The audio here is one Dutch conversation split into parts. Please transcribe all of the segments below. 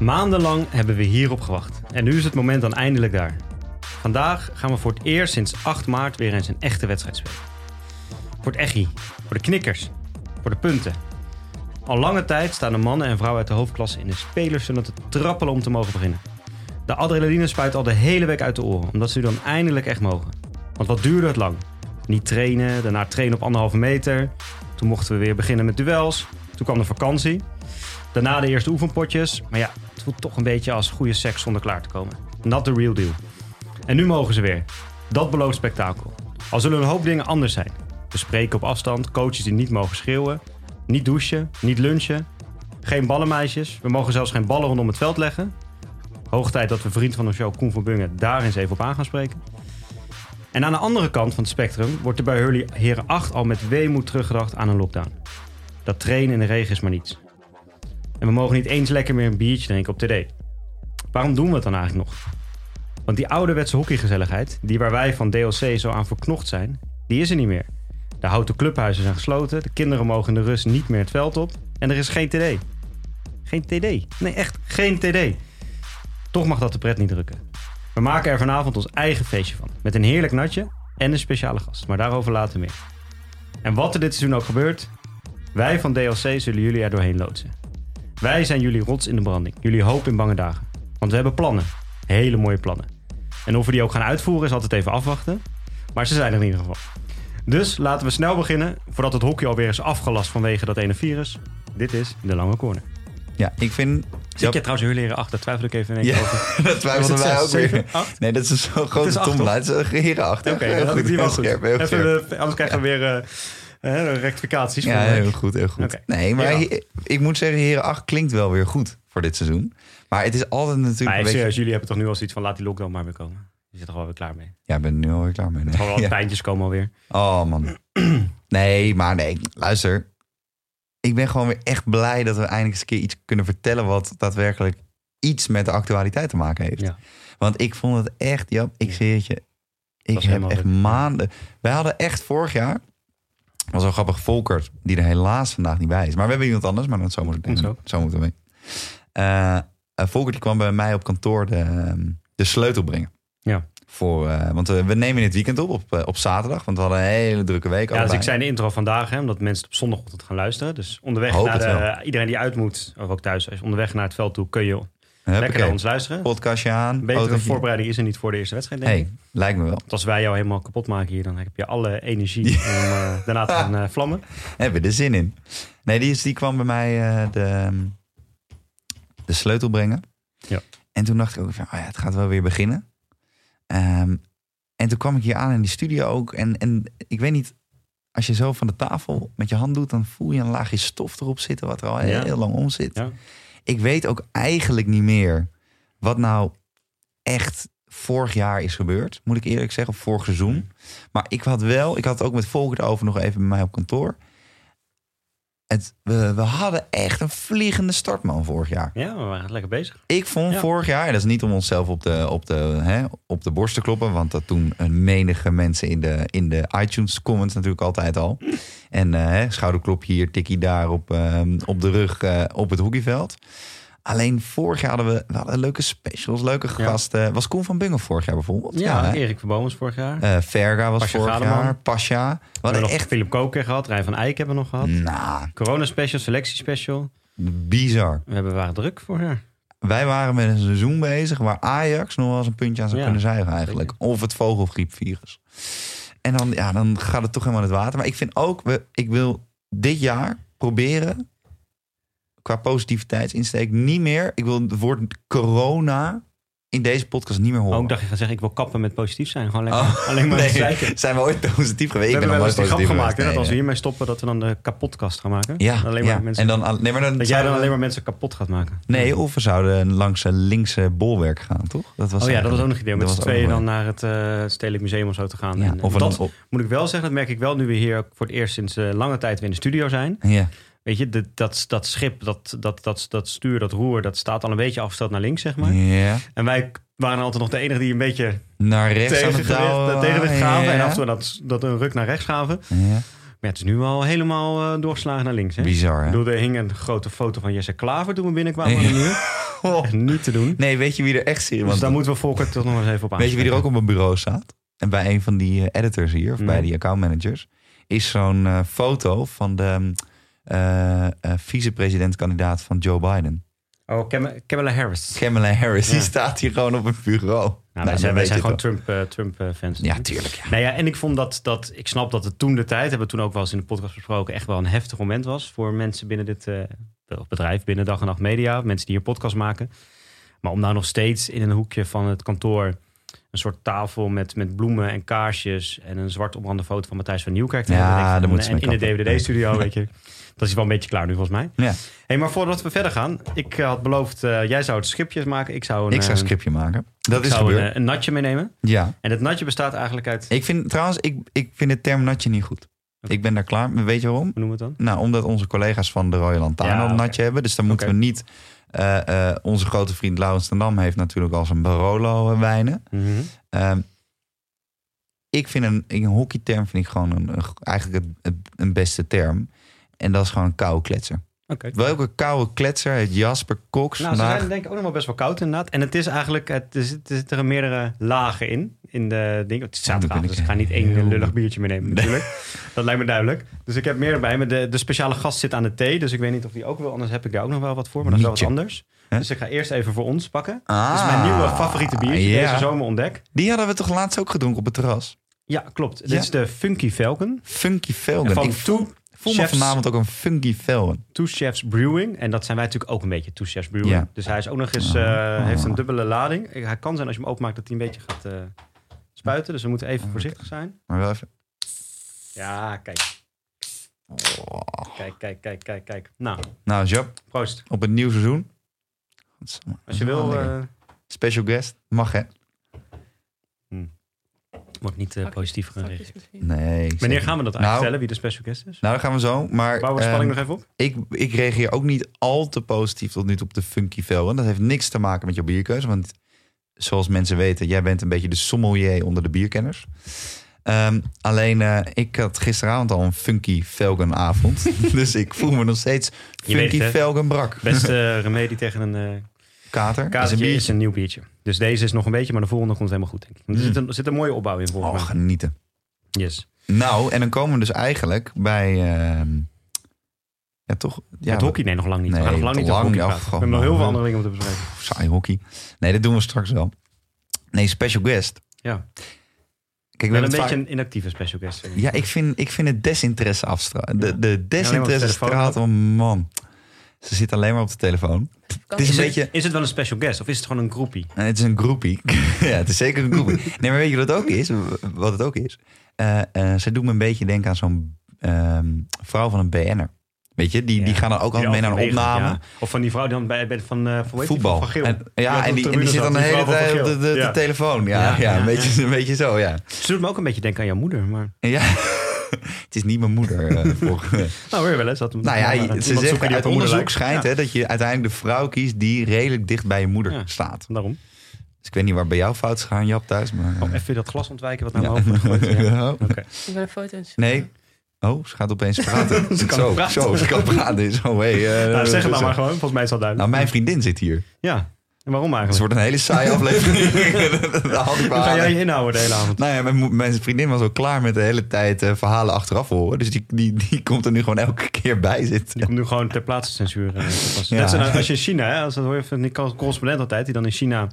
Maandenlang hebben we hierop gewacht. En nu is het moment dan eindelijk daar. Vandaag gaan we voor het eerst sinds 8 maart weer eens een echte wedstrijd spelen. Voor het echi, voor de knikkers, voor de punten. Al lange tijd staan de mannen en vrouwen uit de hoofdklasse in de spelerstunnel te trappelen om te mogen beginnen. De adrenaline spuit al de hele week uit de oren, omdat ze nu dan eindelijk echt mogen. Want wat duurde het lang? Niet trainen, daarna trainen op anderhalve meter. Toen mochten we weer beginnen met duels. Toen kwam de vakantie. Daarna de eerste oefenpotjes. Maar ja, het voelt toch een beetje als goede seks zonder klaar te komen. Not the real deal. En nu mogen ze weer. Dat belooft spektakel. Al zullen een hoop dingen anders zijn. We spreken op afstand, coaches die niet mogen schreeuwen. Niet douchen, niet lunchen. Geen ballenmeisjes. We mogen zelfs geen ballen rondom het veld leggen. Hoog tijd dat we vriend van de show Koen van Bungen daar eens even op aan gaan spreken. En aan de andere kant van het spectrum wordt er bij Hurley Heren 8 al met weemoed teruggedacht aan een lockdown. Dat trainen in de regen is maar niets. En we mogen niet eens lekker meer een biertje drinken op TD. Waarom doen we het dan eigenlijk nog? Want die ouderwetse hockeygezelligheid, die waar wij van DLC zo aan verknocht zijn, die is er niet meer. De houten clubhuizen zijn gesloten, de kinderen mogen in de rust niet meer het veld op en er is geen TD. Geen TD. Nee, echt geen TD. Toch mag dat de pret niet drukken. We maken er vanavond ons eigen feestje van. Met een heerlijk natje en een speciale gast. Maar daarover later meer. En wat er dit seizoen ook gebeurt, wij van DLC zullen jullie er doorheen loodsen. Wij zijn jullie rots in de branding. Jullie hoop in bange dagen. Want we hebben plannen. Hele mooie plannen. En of we die ook gaan uitvoeren is altijd even afwachten. Maar ze zijn er in ieder geval. Dus laten we snel beginnen, voordat het hockey alweer is afgelast vanwege dat ene virus. Dit is de lange corner. Ja, ik vind... Zit je trouwens heel leren achter? Twijfel ik even in één Ja, keer over. dat twijfelden wij ook weer. Nee, dat is zo'n Het grote tomlaat. Het is heren achter. Oké, wel heel goed. scherp, heel Even, eh, anders krijgen we weer eh, eh, rectificaties. Ja, eh, heel goed, heel goed. Nee, maar he- ik moet zeggen, heren 8 klinkt wel weer goed voor dit seizoen. Maar het is altijd natuurlijk Maar een beetje... jullie hebben toch nu al zoiets van laat die lockdown maar weer komen. Je zit er gewoon weer klaar mee. Ja, ik ben er nu alweer klaar mee. Nee. Gewoon al Ja. pijntjes komen alweer. Oh man. Nee, maar nee, luister. Ik ben gewoon weer echt blij dat we eindelijk eens een keer iets kunnen vertellen... wat daadwerkelijk iets met de actualiteit te maken heeft. Ja. Want ik vond het echt, ja, ik zie het je... Ik heb echt leuk. maanden... Wij hadden echt vorig jaar... was wel grappig, Volkert, die er helaas vandaag niet bij is. Maar we hebben iemand anders, maar dat zo moet Komt zo. zo moeten we. Eh, Volkert die kwam bij mij op kantoor de, ehm, de sleutel brengen. Ja. Voor, eh, want eh, we nemen in het weekend op, op, eh, op zaterdag. Want we hadden een hele drukke week. Ja, dus ik zei in de intro vandaag, hè, omdat mensen op zondagochtend gaan luisteren. Dus onderweg Hoop naar de, iedereen die uit moet, of ook thuis, als je onderweg naar het veld toe, kun je lekker naar ons luisteren. Podcastje aan. Betere voorbereiding is er niet voor de eerste wedstrijd, denk ik. Hey, lijkt me wel. Want als wij jou helemaal kapot maken hier, dan heb je alle energie om daarna te gaan vlammen. Hebben we er zin in. Nee, die, is, die kwam bij mij de, ehm, de sleutel brengen. Ja. En toen dacht ik ook van, oh ja, het gaat wel weer beginnen. Ehm, en toen kwam ik hier aan in die studio ook. En, en ik weet niet, als je zo van de tafel met je hand doet... dan voel je een laagje stof erop zitten wat er al heel lang om zit. Ja. Ik weet ook eigenlijk niet meer wat nou echt vorig jaar is gebeurd. Moet ik eerlijk zeggen, of vorig seizoen. Maar ik had wel, ik had het ook met Volkert over nog even bij mij op kantoor. Het, we, we hadden echt een vliegende start, man, vorig jaar. Ja, we waren lekker bezig. Ik vond Ja. vorig jaar, en dat is niet om onszelf op de, op de, hè, op de borst te kloppen, want dat doen een menige mensen in de, in de iTunes comments natuurlijk altijd al. En eh, hè, schouderklopje hier, tikkie daar op, eh, op de rug eh, op het hockeyveld. Alleen vorig jaar hadden we, we hadden leuke specials, leuke gasten. Was Koen van Bungen vorig jaar bijvoorbeeld? Ja? Erik Verboom was vorig jaar. Eh, Verga was vorig Gademan. jaar. Pasja. We we hadden nog echt Philip Koker gehad, Rijn van Eyck hebben we nog gehad. nou, Corona special, selectie special. bizar. We hebben, waren druk vorig jaar. Wij waren met een seizoen bezig waar Ajax nog wel eens een puntje aan zou Ja, kunnen zuigen eigenlijk. Of het vogelgriepvirus. En dan, ja, dan gaat het toch helemaal in het water. Maar ik vind ook, we, ik wil dit jaar proberen qua positiviteitsinsteek niet meer. Ik wil het woord corona in deze podcast niet meer horen. Oh, ik dacht je gaat zeggen, ik wil kappen met positief zijn. Gewoon lekker, Oh, alleen maar nee, zijn we ooit positief geweest? We Ik hebben ben wel eens die grap gemaakt, geweest. dat als we Nee, hiermee stoppen, dat we dan de kapotkast gaan maken. nee. Ja, alleen maar ja. mensen, en dan, nee, maar dan dat jij dan alleen maar mensen kapot gaat maken. Nee, of we zouden langs een linkse bolwerk gaan, toch? Dat was Oh ja, dat was ook nog een idee. Met z'n ook tweeën dan naar het eh, Stedelijk Museum of zo te gaan. Ja, en, of en dat moet ik wel zeggen, dat merk ik wel nu we hier ook voor het eerst sinds eh, lange tijd weer in de studio zijn. Ja. Weet je, de- dat, dat schip, dat, dat, dat, dat stuur, dat roer, dat staat al een beetje afgesteld naar links, zeg maar. En wij waren altijd nog de enige die een beetje Naar rechts aan tegen, het douwen. tegen het gaven. En af en toe dat, dat een ruk naar rechts gaven. Ja. Maar het is nu al helemaal eh, doorgeslagen naar links. Hè? Bizar, hè? bedoel, er hing een grote foto van Jesse Klaver toen we binnenkwamen aan de muur. Oh. Echt niet te doen. Nee, weet je wie er echt serieus... Dus daar moeten we Volker toch nog eens even op aan. Weet je wie er ook op een bureau staat? En bij een van die eh, editors hier, of bij die accountmanagers, is zo'n eh, foto van de vicepresidentkandidaat van Joe Biden. Oh, Kamala Harris. Kamala Harris, die staat hier gewoon op een bureau. Nou, wij dan zijn, wij gewoon het Trump, eh, Trump eh, fans. wel. Ja, tuurlijk. Ja. Nou ja, en ik vond dat, dat, ik snap dat het toen de tijd, hebben we toen ook wel eens in de podcast besproken, echt wel een heftig moment was voor mensen binnen dit eh, bedrijf, binnen Dag en Nacht Media, mensen die hier podcast maken. Maar om nou nog steeds in een hoekje van het kantoor een soort tafel met, met bloemen en kaarsjes en een zwart omrande foto van Matthijs van Nieuwkerk Ja, daar moeten in de. DVD-studio, weet je. Dat is wel een beetje klaar nu volgens mij. Ja. Hey, maar voordat we verder gaan, ik eh, had beloofd, eh, jij zou het schipjes maken. Ik zou een, Ik zou een eh, scriptje maken. Dat ik is zou een, natje meenemen. ja. En het natje bestaat eigenlijk uit, Ik vind trouwens, ik, ik vind de term natje niet goed. Ik ben daar klaar. Weet je waarom? hoe noemen we het dan? Nou, omdat onze collega's van de Royal Lantaarn Ja, een natje hebben. Dus dan moeten we niet... eh, eh, onze grote vriend Laurens ten Dam heeft natuurlijk al zijn Barolo wijnen. Mhm. Ehm, ik vind een, een hockeyterm vind ik gewoon een, een- eigenlijk het, het- een beste term. En dat is gewoon een koude kletser. Welke koude kletser heeft Jasper Cox Nou, ze zijn denk ik ook nog wel best wel koud inderdaad. En het is eigenlijk, het, er, zit, er zitten er meerdere lagen in. In de dingen. Het is zaterdagavond, ben dus ik ga niet één heel- lullig biertje meenemen natuurlijk. Dat lijkt me duidelijk. Dus ik heb meer erbij. Maar de, de speciale gast zit aan de thee. Dus ik weet niet of die ook wil. Anders heb ik daar ook nog wel wat voor. Maar dat is wel wat anders. Dus ik ga eerst even voor ons pakken. Ah, Dit is mijn nieuwe favoriete biertje. ja. Deze zomer ontdek. Die hadden we toch laatst ook gedronken op het terras? Ja, klopt. Dit is de Funky Falcon. Funky En Velgen. van Ik voel, voel me Chefs. vanavond ook een Funky Velgen. Two Chefs Brewing. En dat zijn wij natuurlijk ook een beetje. Two Chefs Brewing. Ja. Dus hij is ook nog eens, eh, heeft een dubbele lading. Hij kan zijn als je hem openmaakt dat hij een beetje gaat eh, spuiten. Dus we moeten even voorzichtig zijn. Maar wel even... Ja, kijk. Oh. Kijk, kijk, kijk, kijk, kijk. Nou, Nou, Jap, proost. op het nieuw seizoen. Als je wil, eh Special guest. Mag hè? Wordt niet eh, positief misschien. Nee. Wanneer gaan we dat eigenlijk Nou, vertellen, wie de special guest is? Nou, dat gaan we zo. Maar Bouwen we spanning ehm, nog even op? ik, ik reageer ook niet al te positief tot nu toe op de Funky Velgen. Dat heeft niks te maken met jouw bierkeuze. Want zoals mensen weten, jij bent een beetje de sommelier onder de bierkenners. Ehm, alleen, eh, ik had gisteravond al een Funky Velgen avond. dus ik voel me nog steeds Funky? Velgen brak. Beste remedie tegen een Kater. Dat is een is nieuw biertje. Dus deze is nog een beetje, maar de volgende komt helemaal goed, denk ik. Want Er, Mm. zit een, er zit een mooie opbouw in, volgens Oh, mij. genieten. Yes. Nou, en dan komen we dus eigenlijk bij... ehm, ja, toch? Ja, het hockey, nee, nog lang niet. we Nee, gaan nog lang niet lang, hockey ja, praten. We hebben nog heel veel andere dingen om te bespreken. Saai hockey. Nee, dat doen we straks wel. Nee, special guest. Ja. Kijk, Wel we een beetje een inactieve special guest. Ja, ik vind, ik vind het desinteresse afstralen. De, de desinteresse straalt, oh man. Ze zit alleen maar op de telefoon. Het is een het, beetje... is het wel een special guest of is het gewoon een groepie? Het is een groepie. ja, het is zeker een groepie. Nee, maar weet je wat het ook is? Wat het ook is? Eh eh, ze doet me een beetje denken aan zo'n ehm, vrouw van een BN'er. Weet je, die, die gaan dan ook altijd mee naar een opname. ja. Of van die vrouw die dan bij, bij van, die? Voetbal. Van Geel. En, ja, en die, en die zit dan de hele tijd op de, de, de telefoon. Ja, ja, Ja, ja, een, beetje, een beetje zo, ja. Ze doet me ook een beetje denken aan jouw moeder. Maar... ja. het is niet mijn moeder. eh, voor, Nou, weer wel eens. Dat nou ja, ze zeggen, uit onderzoek schijnt hè, dat je uiteindelijk de vrouw kiest die redelijk dicht bij je moeder Ja. staat. Daarom. Dus ik weet niet waar bij jou fout is gegaan, Jap, thuis. Maar, Oh, even dat glas ontwijken wat naar Ja. mijn hoofd wordt gegooid. Ja. Oh. Oké. Ik ben een foto Nee. Oh, ze gaat opeens praten. Ze kan zo, praten. zo, ze kan praten. Zo, hey, eh, Nou, zeg het dan zo. maar gewoon. Volgens mij is dat duidelijk. Nou, mijn vriendin zit hier. Ja. En waarom Het eigenlijk? wordt een hele saaie aflevering. Dat had ik ga jij je inhouden de hele avond? Nou ja, mijn, vriendin was al klaar met de hele tijd eh, verhalen achteraf horen. Dus die, die, die komt er nu gewoon elke keer bij Die zitten. komt nu gewoon ter plaatse censuur. toepassen. Ja. Net als je in China, hè, als dat hoor je van die correspondent altijd, die dan in China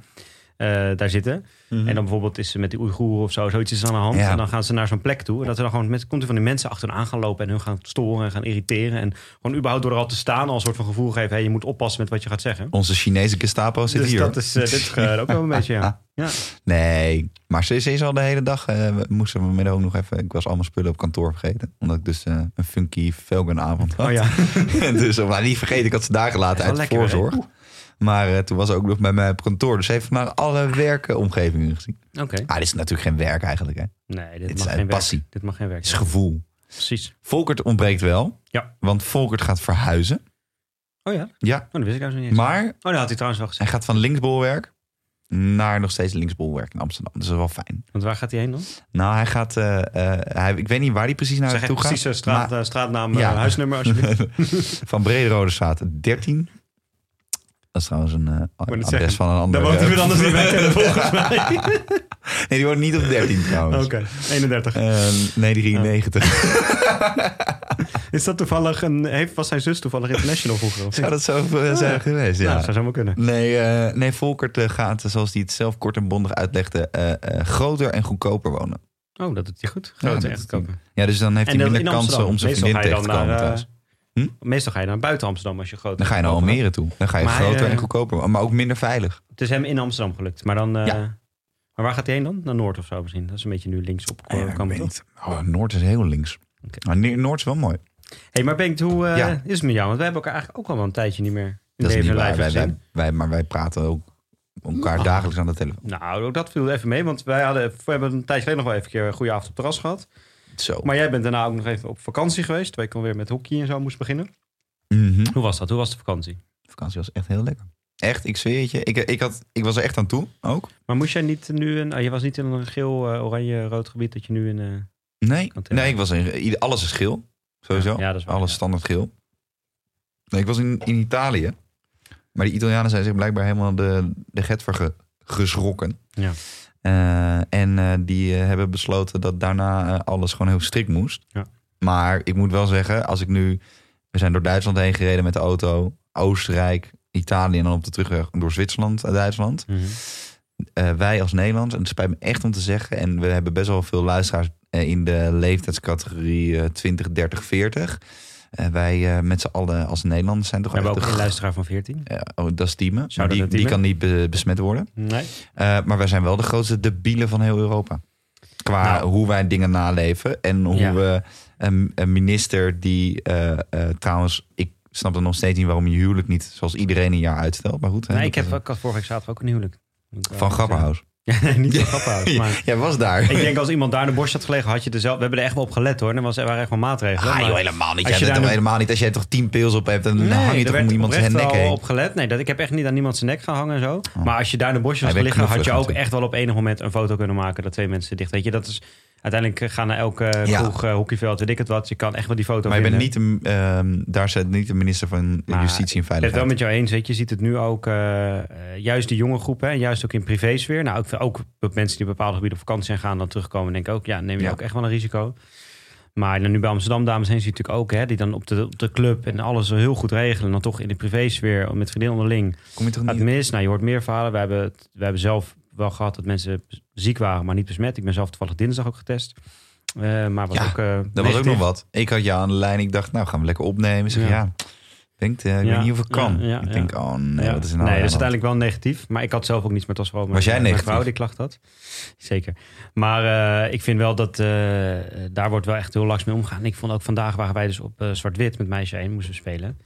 eh, daar zitten. En dan bijvoorbeeld is ze met die Oeigoeren of zo, zoiets is aan de hand. Ja. En dan gaan ze naar zo'n plek toe. En dat er dan gewoon met, komt er van die mensen achteraan gaan lopen en hun gaan storen en gaan irriteren. En gewoon überhaupt door er al te staan al een soort van gevoel geven. Hey, je moet oppassen met wat je gaat zeggen. Onze Chinese Gestapo zit dus hier. dat is, eh, dit is eh, ook wel een beetje, ja. ja. Nee, maar ze, ze is al de hele dag. eh, we moesten we middag ook nog even. Ik was allemaal spullen op kantoor vergeten. Omdat ik dus een funky Velgen avond had. Oh ja. dus, maar niet vergeten, ik had ze daar gelaten uit lekker, voorzorg. Maar eh, toen was ze ook nog bij mij op kantoor. Dus ze heeft maar alle werkenomgevingen gezien. Oké. Ah, dit is natuurlijk geen werk eigenlijk. Hè. Nee, dit Dit is mag uit geen passie. werk. Dit mag geen werk Het is gevoel. Precies. Volkert ontbreekt wel. Ja. Want Volkert gaat verhuizen. Oh ja? Ja, Oh, dat wist ik zo niet eens. maar Oh, dat had hij trouwens wel hij gezegd. gaat van linksbolwerk naar nog steeds linksbolwerk in Amsterdam. Dus dat is wel fijn. Want waar gaat hij heen dan? Nou, hij gaat... eh, eh, hij, ik weet niet waar hij precies naar zeg naartoe gaat. precies eh, straat, maar- eh, straatnaam, Ja. eh, huisnummer alsjeblieft. van Brederode straat 13. Dat is trouwens een adres zeggen, van een ander. Daar woont iemand anders niet bij kennen volgens mij. Nee, die woont niet op 13 trouwens. Oké, 31. Eh, nee, 93. Is dat toevallig een... Heeft, was zijn zus toevallig international vroeger? Of Zou dat zo eh, zijn geweest? Ja, Ja. dat zou zomaar kunnen. Nee, eh, nee, Volkert gaat, zoals hij het zelf kort en bondig uitlegde, groter en goedkoper wonen. Oh, dat doet hij goed. Ja, Grote dat echt doet hij. kopen. Ja, dus dan heeft En hij minder in kansen om zijn vriendin tegen te komen thuis. Eh, Meestal ga je naar buiten Amsterdam als je groot Dan ga je naar Almere toe. Dan ga je Maar groter eh, en goedkoper wonen, maar ook minder veilig. Het is hem in Amsterdam gelukt. Maar dan... eh, Ja. Maar waar gaat hij heen dan? Naar Noord of zo misschien? Dat is een beetje nu links op Ja, ik weet niet. Oh, Noord is heel links. Maar Noord is wel mooi. hey, maar Bengt, hoe eh, Ja. is het met jou? Want wij hebben elkaar eigenlijk ook al wel een tijdje niet meer in Dat leven Wij, wij, maar wij praten ook elkaar dagelijks aan de telefoon. Nou, ook dat viel even mee. Want wij hadden, we hebben een tijdje geleden nog wel even een keer een goede avond op het terras gehad. Zo. Maar jij bent daarna ook nog even op vakantie geweest. Terwijl ik alweer met hockey en zo moest beginnen. Mhm. Hoe was dat? Hoe was de vakantie? De vakantie was echt heel lekker. Echt, ik zweer het je. Ik, ik, had, ik was er echt aan toe, ook. Maar moest jij niet nu een... Oh, je was niet in een geel, eh, oranje, rood gebied dat je nu in... eh, Nee, nee ik was in, ieder- alles is geel. Sowieso. Ja, ja, dat is waar, alles ja. standaard geel. Nee, ik was in, in Italië. Maar die Italianen zijn zich blijkbaar helemaal de, de get voor ge- geschrokken. Ja. Eh, en eh, die eh, hebben besloten dat daarna alles gewoon heel strikt moest. Ja. Maar ik moet wel zeggen, als ik nu... We zijn door Duitsland heen gereden met de auto. Oostenrijk, Italië en dan op de terugweg door Zwitserland naar Duitsland. Mhm. Wij als Nederlands, en het spijt me echt om te zeggen... en we hebben best wel veel luisteraars in de leeftijdscategorie eh, 20, 30, 40. Eh, wij eh, met z'n allen als Nederlanders zijn toch We hebben ook een luisteraar van 14. ja, oh, dat is Shout-out die, die kan niet be- besmet worden. Nee. Eh, maar wij zijn wel de grootste debielen van heel Europa. Qua Nou. hoe wij dingen naleven. En hoe Ja. we een, een minister die trouwens... Ik snap er nog steeds niet waarom je huwelijk niet zoals iedereen een jaar uitstelt. Maar goed. hè, Nee, ik, heb, ik had vorige week zaterdag ook een huwelijk. Van zeggen. Niet van Grapperhaus. Maar Jij was daar. ik denk als iemand daar de borst had gelegen, had je er zelf... We hebben er echt wel op gelet hoor. Er was, er waren echt wel maatregelen. Ah, maar- joh, helemaal niet. als je bent daar helemaal niet. Als jij toch tien pils op hebt, dan Nee, hang je er toch om iemand zijn nek wel heen. op gelet. Nee, dat, ik heb echt niet aan iemand zijn nek gaan hangen en zo. Maar als je daar de Hij werd liggen, had je ook natuurlijk. echt wel op enig moment een foto kunnen maken dat twee mensen dicht. Weet je, dat is uiteindelijk gaan naar elke Ja. kroeg, eh, hockeyveld, weet ik het wat. Je kan echt wel die foto Maar je bent niet, de, ehm, daar zit niet de minister van Maar Justitie en Ik ben het wel Veiligheid. met jou eens. Weet je, je ziet het nu ook, eh, eh, juist de jonge groepen, en juist ook in privésfeer. Nou, ook, ook mensen die op bepaalde gebieden op vakantie zijn gaan, dan terugkomen, denk ik ook, ja, neem je Ja. ook echt wel een risico. Maar dan nu bij Amsterdam, dames heen, zie je natuurlijk ook, hè, die dan op de, op de club en alles zo heel goed regelen. En dan toch in de privésfeer met vriendinnen onderling Kom je toch niet? mis. Nou, je hoort meer verhalen. We hebben, we hebben zelf wel gehad dat mensen ziek waren, maar niet besmet. Ik ben zelf toevallig dinsdag ook getest. Eh, maar was Ja, ook, eh, Dat was ook nog wat. Ik had jou aan de lijn. Ik dacht, nou gaan we lekker opnemen. Zeg, Ja. ja. Denkt, eh, ik weet niet of ik kan. ik denk, oh nee, wat is er nou nee, dat is uiteindelijk wel negatief. Maar ik had zelf ook niets, maar het was mijn, Was jij mijn negatief? vrouw die klacht had. Zeker. Maar eh, ik vind wel dat eh, daar wordt wel echt heel laks mee omgegaan. Ik vond ook vandaag waren wij dus op zwart-wit met meisje 1 moesten spelen.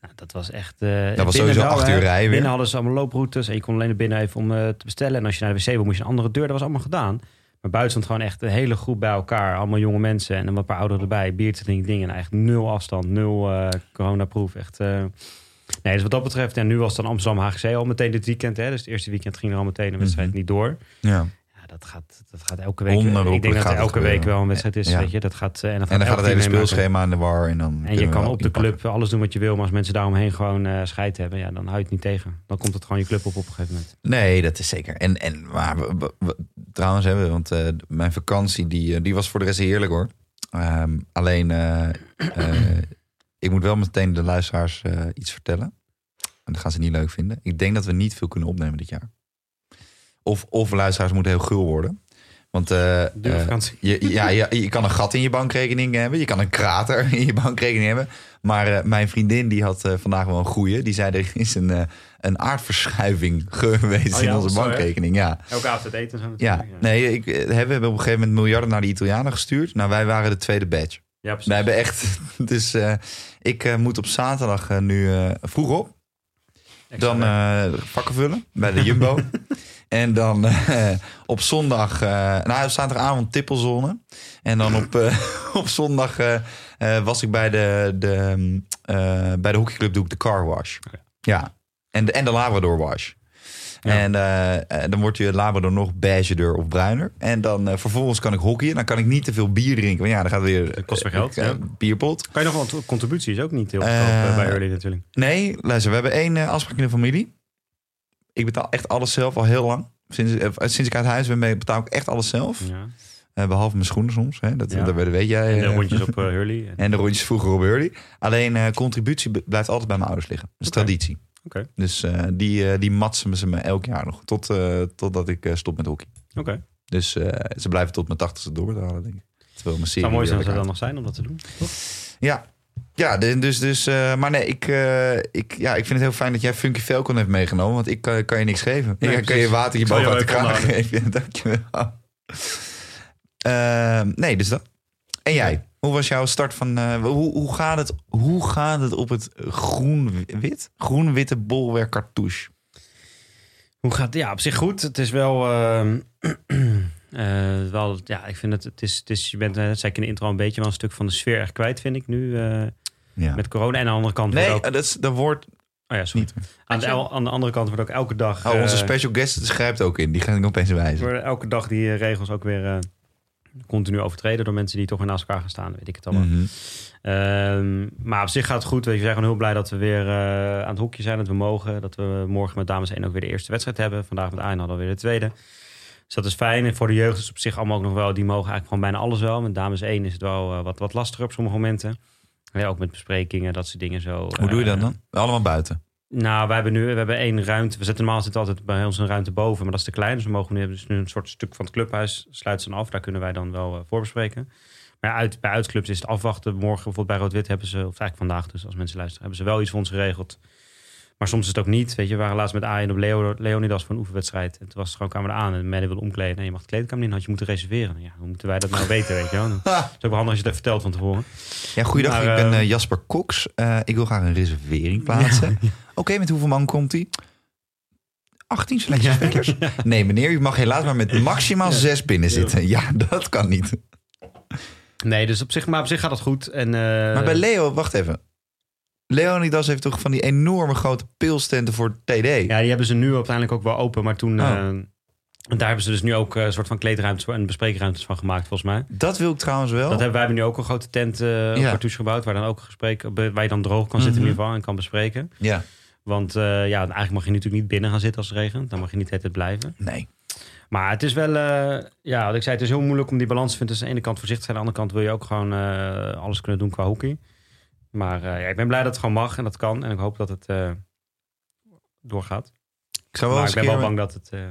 Nou, dat was echt... eh, was sowieso wel, acht uur rijden weer. Binnen hadden ze allemaal looproutes en je kon alleen naar binnen even om te bestellen. En als je naar de wc wil, moest je een andere deur. Dat was allemaal gedaan. Maar buiten stond gewoon echt een hele groep bij elkaar. Allemaal jonge mensen en een paar ouderen erbij. Biertje drinken, dingen. En eigenlijk nul afstand, nul eh coronaproef. Echt... eh, Nee, dus wat dat betreft, en nu was dan Amsterdam HGC al meteen dit weekend. Hè? Dus het eerste weekend ging er al meteen een wedstrijd Mhm. niet door. Ja. Dat gaat, dat gaat elke week. Ik denk dat er elke week wel een wedstrijd is. Ja. Weet je? Dat gaat, eh, en, dat En dan gaat het hele speelschema aan de war. En, dan En je kan op de club alles doen wat je wil. Maar als mensen daaromheen gewoon eh scheid hebben, ja, dan hou je het niet tegen. Dan komt het gewoon je club op op een gegeven moment. Nee, dat is zeker. En, en maar we- we- we- trouwens hebben, want eh, mijn vakantie die, die was voor de rest heerlijk hoor. Ehm, alleen, ik moet wel meteen de luisteraars iets vertellen. En dat gaan ze niet leuk vinden. Ik denk dat we niet veel kunnen opnemen dit jaar. Of, of luisteraars moeten heel gul worden. Want eh, eh, je, ja, je, je kan een gat in je bankrekening hebben. Je kan een krater in je bankrekening hebben. Maar eh, mijn vriendin die had vandaag wel een goeie. Die zei er is een, een aardverschuiving geweest Oh in ja, onze zo, bankrekening. Ja, Elke avond het eten en zo ja. natuurlijk. nee, ik, we hebben op een gegeven moment miljarden naar de Italianen gestuurd. Nou, wij waren de tweede batch. ja precies. Wij hebben echt. Dus ik moet op zaterdag nu vroeg op. Extra Dan vakken vullen bij de Jumbo. En dan eh, op zondag, eh nou zaterdagavond tippelzone. En dan op, eh, op zondag was ik bij de, de, bij de hockeyclub doe ik de car wash. Ja, en de, en de Labrador wash. Ja. En dan wordt je Labrador nog beigerder of bruiner. En dan vervolgens kan ik hockeyen. Dan kan ik niet te veel bier drinken. Want ja, dan gaat weer... Dat kost weer geld, ja. Bierpot. Kan je nog wel, contributie is ook niet heel goedkoop bij Early natuurlijk. Nee, luister, we hebben één afspraak in de familie. Ik betaal echt alles zelf al heel lang. Sinds, eh, sinds ik uit huis ben, ben- betaal ik echt alles zelf. Ja. Eh, behalve mijn schoenen soms. Hè. Dat, Ja. dat weet jij. En de eh, rondjes op Hurley. En- de rondjes vroeger op Hurley. Alleen contributie blijft altijd bij mijn ouders liggen. Dat is traditie. Oké. Dus die, die matsen ze me elk jaar nog. Tot, totdat ik stop met hockey. Oké. Dus ze blijven tot mijn tachtigste doorbetalen, denk ik. Terwijl mijn Het serie zou mooi zijn als er dan nog zijn om dat te doen. toch? Ja, ja dus, dus eh, maar nee, ik, eh, ik, ja, ik vind het heel fijn dat jij Funky Falcon hebt meegenomen. Want ik eh, kan je niks geven. Nee, ik kan je water je boven uit de wel kraan even geven. Dankjewel. Ehm nee, dus dat. En jij? Hoe was jouw start van... eh, hoe, hoe, gaat het, hoe gaat het op het groen-wit? Groen-witte bolwerk cartouche. Hoe gaat het? Ja, op zich goed. Het is wel... ehm, eh, wel ja, ik vind het... het, is, het is, je bent, dat zei ik in de intro, een beetje wel een stuk van de sfeer echt kwijt, vind ik nu. eh, Ja. Met corona. En aan de andere kant Nee, ook... dat, is, dat wordt Oh ja, sorry. niet. Aan de, aan de andere kant wordt ook elke dag... Oh, onze eh, special guest schrijft ook in. Die ga ik opeens wijzen. worden elke dag die eh, regels ook weer eh, continu overtreden door mensen die toch weer naast elkaar gaan staan. Weet ik het allemaal. Mhm. Ehm, maar op zich gaat het goed. Weet je, we zijn gewoon heel blij dat we weer eh, aan het hoekje zijn. Dat we mogen. Dat we morgen met dames 1 ook weer de eerste wedstrijd hebben. Vandaag met hadden we weer de tweede. Dus dat is fijn. En voor de jeugd is het op zich allemaal ook nog wel. Die mogen eigenlijk gewoon bijna alles wel. Met dames 1 is het wel wat, wat lastiger op sommige momenten. Ja, ook met besprekingen, dat soort dingen zo. Hoe doe je dat Eh, dan? Allemaal buiten. nou, wij hebben nu we hebben één ruimte. We zetten normaal zit altijd bij ons een ruimte boven, maar dat is te klein. Dus we mogen nu, hebben dus nu een soort stuk van het clubhuis. Sluiten ze dan af. Daar kunnen wij dan wel eh, voorbespreken. Maar ja, uit, bij uitclubs is het afwachten. Morgen bijvoorbeeld bij Rood-Wit hebben ze, of eigenlijk vandaag dus als mensen luisteren, hebben ze wel iets voor ons geregeld. Maar soms is het ook niet. Weet je, we waren laatst met Ajen op Leo, Leonidas voor een oefenwedstrijd. En toen was het gewoon kamer aan en Manny wilde omkleden. En je mag de kleedkamer in, had je moeten reserveren. Ja, hoe moeten wij dat nou weten, weet je wel? Het is ook wel handig als je het even vertelt van tevoren. Ja, goeiedag. Maar, ik ben eh, eh, Jasper Cox. Eh, ik wil graag een reservering plaatsen. Oké, met hoeveel man komt hij? 18 selectiespelers? Nee, meneer, u mag helaas maar met maximaal zes binnen zitten. Ja, dat kan niet. Nee, dus op zich, maar op zich gaat het goed. En, Maar bij Leo, wacht even. Leonidas heeft toch van die enorme grote pilstenten voor TD? Ja, die hebben ze nu uiteindelijk ook wel open. Maar toen... Oh. eh, en daar hebben ze dus nu ook eh, een soort van kleedruimtes en bespreekruimtes van gemaakt, volgens mij. Dat wil ik trouwens wel. Dat hebben wij hebben nu ook een grote tent op Ja. Cartouche gebouwd, waar dan ook gesprek, waar je dan droog kan zitten Mhm. in ieder geval en kan bespreken. Ja, Want ja, eigenlijk mag je natuurlijk niet binnen gaan zitten als het regent. Dan mag je niet het blijven. nee. Maar het is wel, ja, wat ik zei, het is heel moeilijk om die balans te vinden. Dus aan de ene kant voorzichtig zijn, aan de andere kant wil je ook gewoon alles kunnen doen qua hockey. Maar eh, ja, ik ben blij dat het gewoon mag en dat kan. En ik hoop dat het eh, doorgaat. Ik zou wel Maar ik ben wel bang dat het... eh,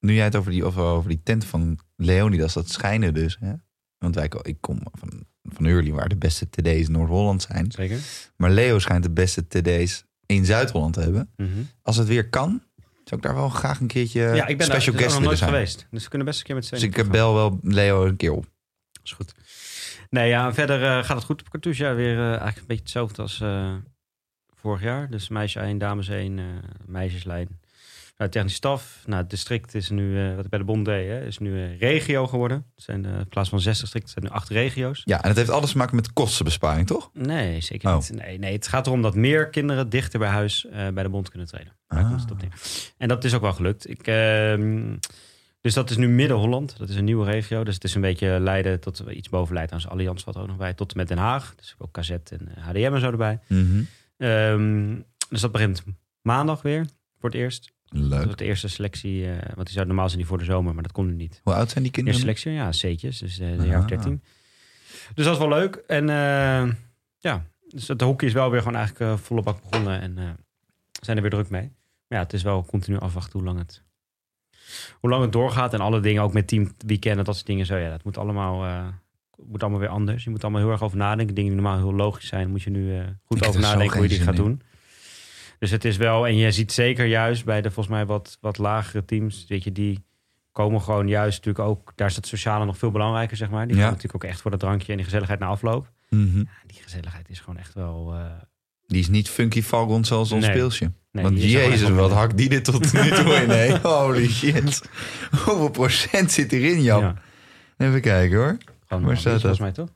Nu jij het over die, over, over die tent van Leonidas, dat schijnen dus. Hè? Want wij, ik kom van, van Hurley, waar de beste TD's in Noord-Holland zijn. zeker. Maar Leo schijnt de beste TD's in Zuid-Holland te hebben. Mhm. Als het weer kan, zou ik daar wel graag een keertje ja, ik ben daar special guest nog nooit zijn. geweest. Dus we kunnen best een keer met z'n Dus ik bel wel Leo een keer op. is goed. Nee, ja, verder eh, gaat het goed op Cartouche. Weer eh, eigenlijk een beetje hetzelfde als eh, vorig jaar. Dus meisje 1, dames 1, eh, meisjeslijn. Nou, technisch staf. Nou, het district is nu, wat ik bij de bond deed, hè, is nu regio geworden. Het zijn in plaats van zes districten zijn nu acht regio's. Ja, en het heeft alles te maken met kostenbesparing, toch? Nee, zeker Oh. niet. Nee, nee, het gaat erom dat meer kinderen dichter bij huis bij de bond kunnen trainen. Daar Ah. komt het op neer. En dat is ook wel gelukt. Ik, ehm, dus dat is nu Midden-Holland. Dat is een nieuwe regio. Dus het is een beetje Leiden tot iets boven Leiden. Als Allianz er ook nog bij. Tot en met Den Haag. Dus ook KZ en eh, HDM en zo erbij. Mhm. Ehm, dus dat begint maandag weer. Voor het eerst. Dat Leuk. wordt de eerste selectie. eh, want die zou normaal zijn die voor de zomer. Maar dat kon nu niet. Hoe oud zijn die Eerste kinderen? selectie, ja, C'tjes. Dus eh, een jaar of Ah. 13. Dus dat is wel leuk. En eh, ja, dus het hockey is wel weer gewoon eigenlijk eh, volle bak begonnen. En eh, we zijn er weer druk mee. Maar ja, het is wel continu afwachten hoe lang het, hoe lang het doorgaat. En alle dingen, ook met team weekenden, dat soort dingen. Zo, ja, dat moet allemaal, eh, moet allemaal weer anders. Je moet allemaal heel erg over nadenken. Dingen die normaal heel logisch zijn, moet je nu eh, goed Ik over er nadenken hoe je die gaat doen. Dus het is wel, en je ziet zeker juist bij de volgens mij wat, wat lagere teams, weet je, die komen gewoon juist natuurlijk ook, daar is het sociale nog veel belangrijker, zeg maar. Die Ja. gaan natuurlijk ook echt voor dat drankje en die gezelligheid na afloop. Mhm. Ja, die gezelligheid is gewoon echt wel... eh, Die is niet funky Falcon zoals ons Nee. speelsje. nee, Want jezus, wat hakt die dit tot nu toe in? Nee, holy shit. Hoeveel procent zit erin, Jan? Ja, Even kijken hoor. gewoon Waar staat dat? Volgens mij toch?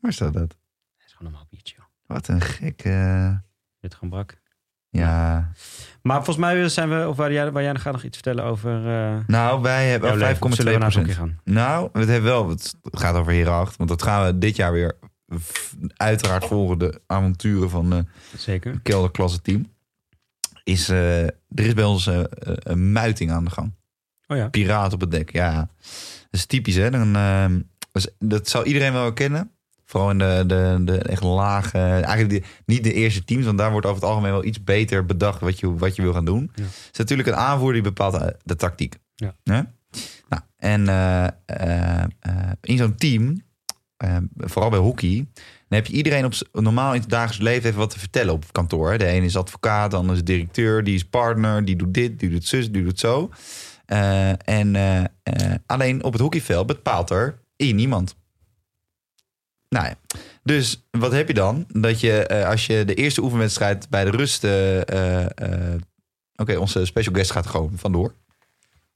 Waar staat dat? Dat is gewoon een biertje. Wat een gek. eh, Dit gewoon brak. ja. Maar volgens mij zijn we, of waar jij, waar jij nog gaat nog iets vertellen over uh, Nou, wij hebben jouw wel leven. Of zullen we naar 5,2 het hockey gaan? Nou, het heeft wel. Het gaat over 8. Want dat gaan we dit jaar weer uiteraard volgen. De avonturen van eh Zeker. kelderklasse team. Is, eh, er is bij ons eh, een muiting aan de gang. Oh ja. Piraat op het dek, ja. Dat is typisch, hè. Dan, eh, dus dat zal iedereen wel kennen. Vooral in de, de, de echt lage... Eigenlijk niet de eerste teams, want daar wordt over het algemeen wel iets beter bedacht wat je, wat je wil gaan doen. Ja. Het is natuurlijk een aanvoerder die bepaalt de tactiek. Ja. Nou, en in zo'n team, eh, vooral bij hockey, dan heb je iedereen op normaal in het dagelijks leven even wat te vertellen op kantoor. De ene is advocaat, de ander is directeur, die is partner, die doet dit, die doet zus, die doet zo. Eh, en eh, eh, alleen op het hockeyveld bepaalt er één niemand. Nou ja. Dus wat heb je dan? Dat je als je de eerste oefenwedstrijd bij de rust. Oké, onze special guest gaat gewoon vandoor.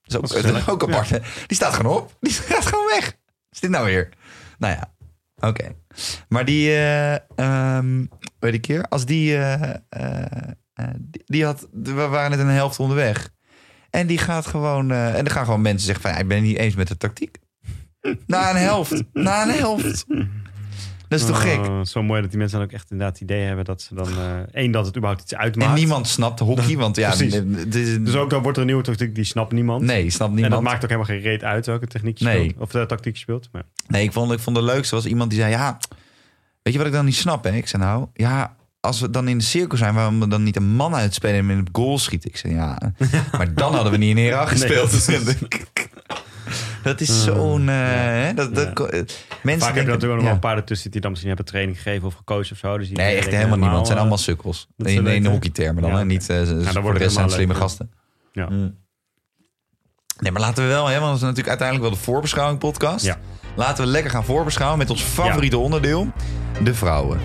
Dat is ook, Dat is ook apart. Die staat gewoon op. Die gaat gewoon weg. Wat is dit nou weer? Nou ja, oké. Maar die, eh ehm, weet ik keer, als die, eh, eh, die, had, we waren net een helft onderweg. En die gaat gewoon, en dan gaan gewoon mensen zeggen van, ik ben het niet eens met de tactiek. Na een helft, na een helft. Dat is toch gek? Oh, zo mooi dat die mensen dan ook echt inderdaad het idee hebben dat ze dan... eh één, dat het überhaupt iets uitmaakt. En niemand snapt hockey, want ja, Precies. het is een- Dus ook dan wordt er een nieuwe tactiek, die snapt niemand. nee, snapt En niemand. dat maakt ook helemaal geen reet uit welke techniek je Nee. speelt. Of de tactiek je speelt. Maar Nee, ik vond, ik vond de leukste was iemand die zei: Ja, weet je wat ik dan niet snap? Hè? Ik zei: Nou, ja, als we dan in de cirkel zijn, waarom we dan niet een man uitspelen en in het goal schieten? Ik zei: Ja, maar dan hadden we niet in Hera gespeeld. dat is zo'n. eh, hè, dat, dat, Ja. eh, mensen Vaak heb je denken- natuurlijk nog ja. wel een paar ertussen die dan misschien hebben training gegeven of gecoacht of zo. Dus die Nee, echt denken helemaal niemand. Het zijn eh, allemaal sukkels. dat In, de hockeytermen dan, Ja, hè? niet uh, voor de rest zijn slimme gasten. Ja. Mm. Nee, maar laten we wel, hè, want dat is natuurlijk uiteindelijk wel de voorbeschouwing podcast. Ja. Laten we lekker gaan voorbeschouwen met ons favoriete onderdeel, de vrouwen.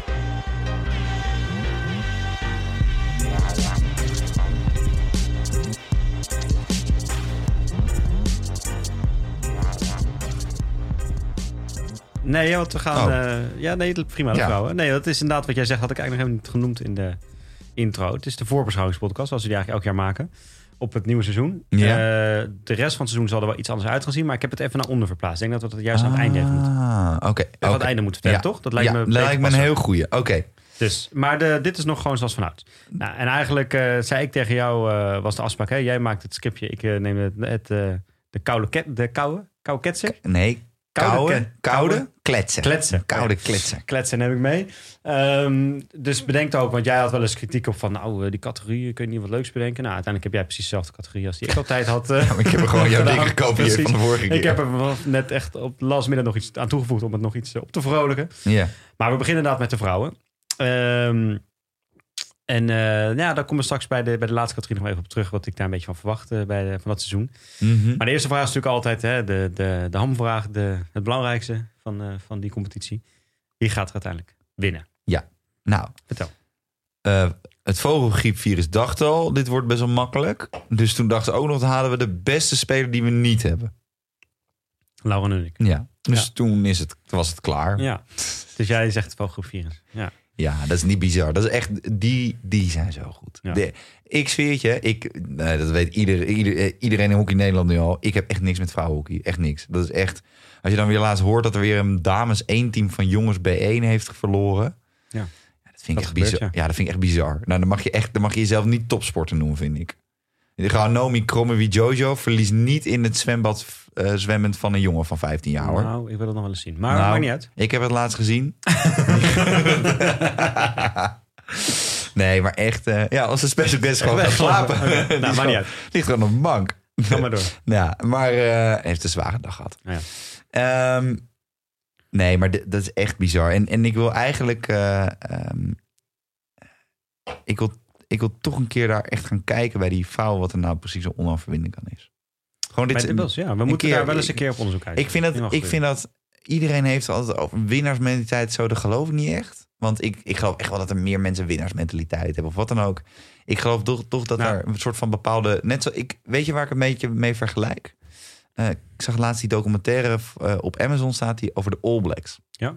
Nee, want we gaan... Oh. eh, ja, nee, prima, de Ja. vrouwen. Nee, dat is inderdaad wat jij zegt, had ik eigenlijk nog helemaal niet genoemd in de intro. Het is de voorbeschouwingspodcast, zoals we die eigenlijk elk jaar maken. Op het nieuwe seizoen. Ja. Eh, de rest van het seizoen zal er wel iets anders uit gaan zien. Maar ik heb het even naar onder verplaatst. Ik denk dat we dat juist aan het einde even moeten. Ah, oké. Aan het einde moeten vertellen, Ja. toch? Dat lijkt ja, me, lijkt me een heel goeie. Oké. Dus, maar de, dit is nog gewoon zoals vanuit. Nou, en eigenlijk eh, zei ik tegen jou, was de afspraak, hè? jij maakt het scriptje, ik neem het, het, de koude, ket, de koude, koude ketser. Nee, Koude koude, kletsen. Kletsen. Koude kletsen. Kletsen neem ik mee. Ehm, dus bedenk ook, want jij had wel eens kritiek op van, nou, eh, die categorie, kun je niet wat leuks bedenken? Nou, uiteindelijk heb jij precies dezelfde categorie als die ik altijd had. eh. Ja, ik heb er gewoon jouw gedaan. ding gekopieerd van de vorige keer. Ik heb er net echt op last minute nog iets aan toegevoegd om het nog iets eh, op te vrolijken. Ja. Maar we beginnen inderdaad met de vrouwen. Ehm, en eh, ja, daar komen we straks bij de, bij de laatste categorie nog even op terug. Wat ik daar een beetje van verwacht eh, bij de, van dat seizoen. Mhm. Maar de eerste vraag is natuurlijk altijd hè, de, de, de hamvraag. De, het belangrijkste van, eh, van die competitie. Wie gaat er uiteindelijk winnen? Nou, Vertel. het vogelgriepvirus dacht al, dit wordt best wel makkelijk. Dus toen dachten we ook nog, dan halen we de beste speler die we niet hebben. Laura en ik. Ja. Dus Ja. toen is het, was het klaar. Ja. Ja. Dus jij zegt vogelgroep virus. Ja. dat is niet bizar. Dat is echt, die, die zijn zo goed. Ja. De, ik zweer je, ik, nee, dat weet ieder, ieder, eh, iedereen in hockey Nederland nu al. Ik heb echt niks met vrouwenhockey. Echt niks. Dat is echt, als je dan weer laatst hoort dat er weer een dames 1 team van jongens B1 heeft verloren. Ja. dat vind ik Dat echt bizar. ja. Ja. dat vind ik echt bizar. Nou, dan mag je echt, dan mag je jezelf niet topsporter noemen, vind ik. Gewoon Nomi Krommewie Jojo verliest niet in het zwembad eh, zwemmend van een jongen van 15 jaar hoor. Nou, ik wil het nog wel eens zien. Maar Nou, maakt niet uit. Ik heb het laatst gezien. nee, maar echt. eh, ja, onze special guest gewoon gaat slapen. Nou, niet uit. Ligt gewoon op de bank. Ga maar door. Ja, maar eh, heeft een zware dag gehad. Ja. Ehm, nee, maar dat is echt bizar. En, en ik wil eigenlijk. eh, ehm, ik, wil, ik wil toch een keer daar echt gaan kijken bij die vrouw. wat er nou precies een onoverwinnelijk aan is. Gewoon dit. Bij de ja. We moeten keer- daar wel eens een keer op onderzoek uit. Ik vind, dat, ik vind dat iedereen heeft altijd over winnaarsmentaliteit. Zo, dat geloof ik niet echt. Want ik, ik geloof echt wel dat er meer mensen winnaarsmentaliteit hebben. Of wat dan ook. Ik geloof toch, toch dat Nou. er een soort van bepaalde... Net zo, ik, weet je waar ik een beetje mee vergelijk? Eh, ik zag laatst die documentaire eh, op Amazon staat die over de All Blacks. Ja.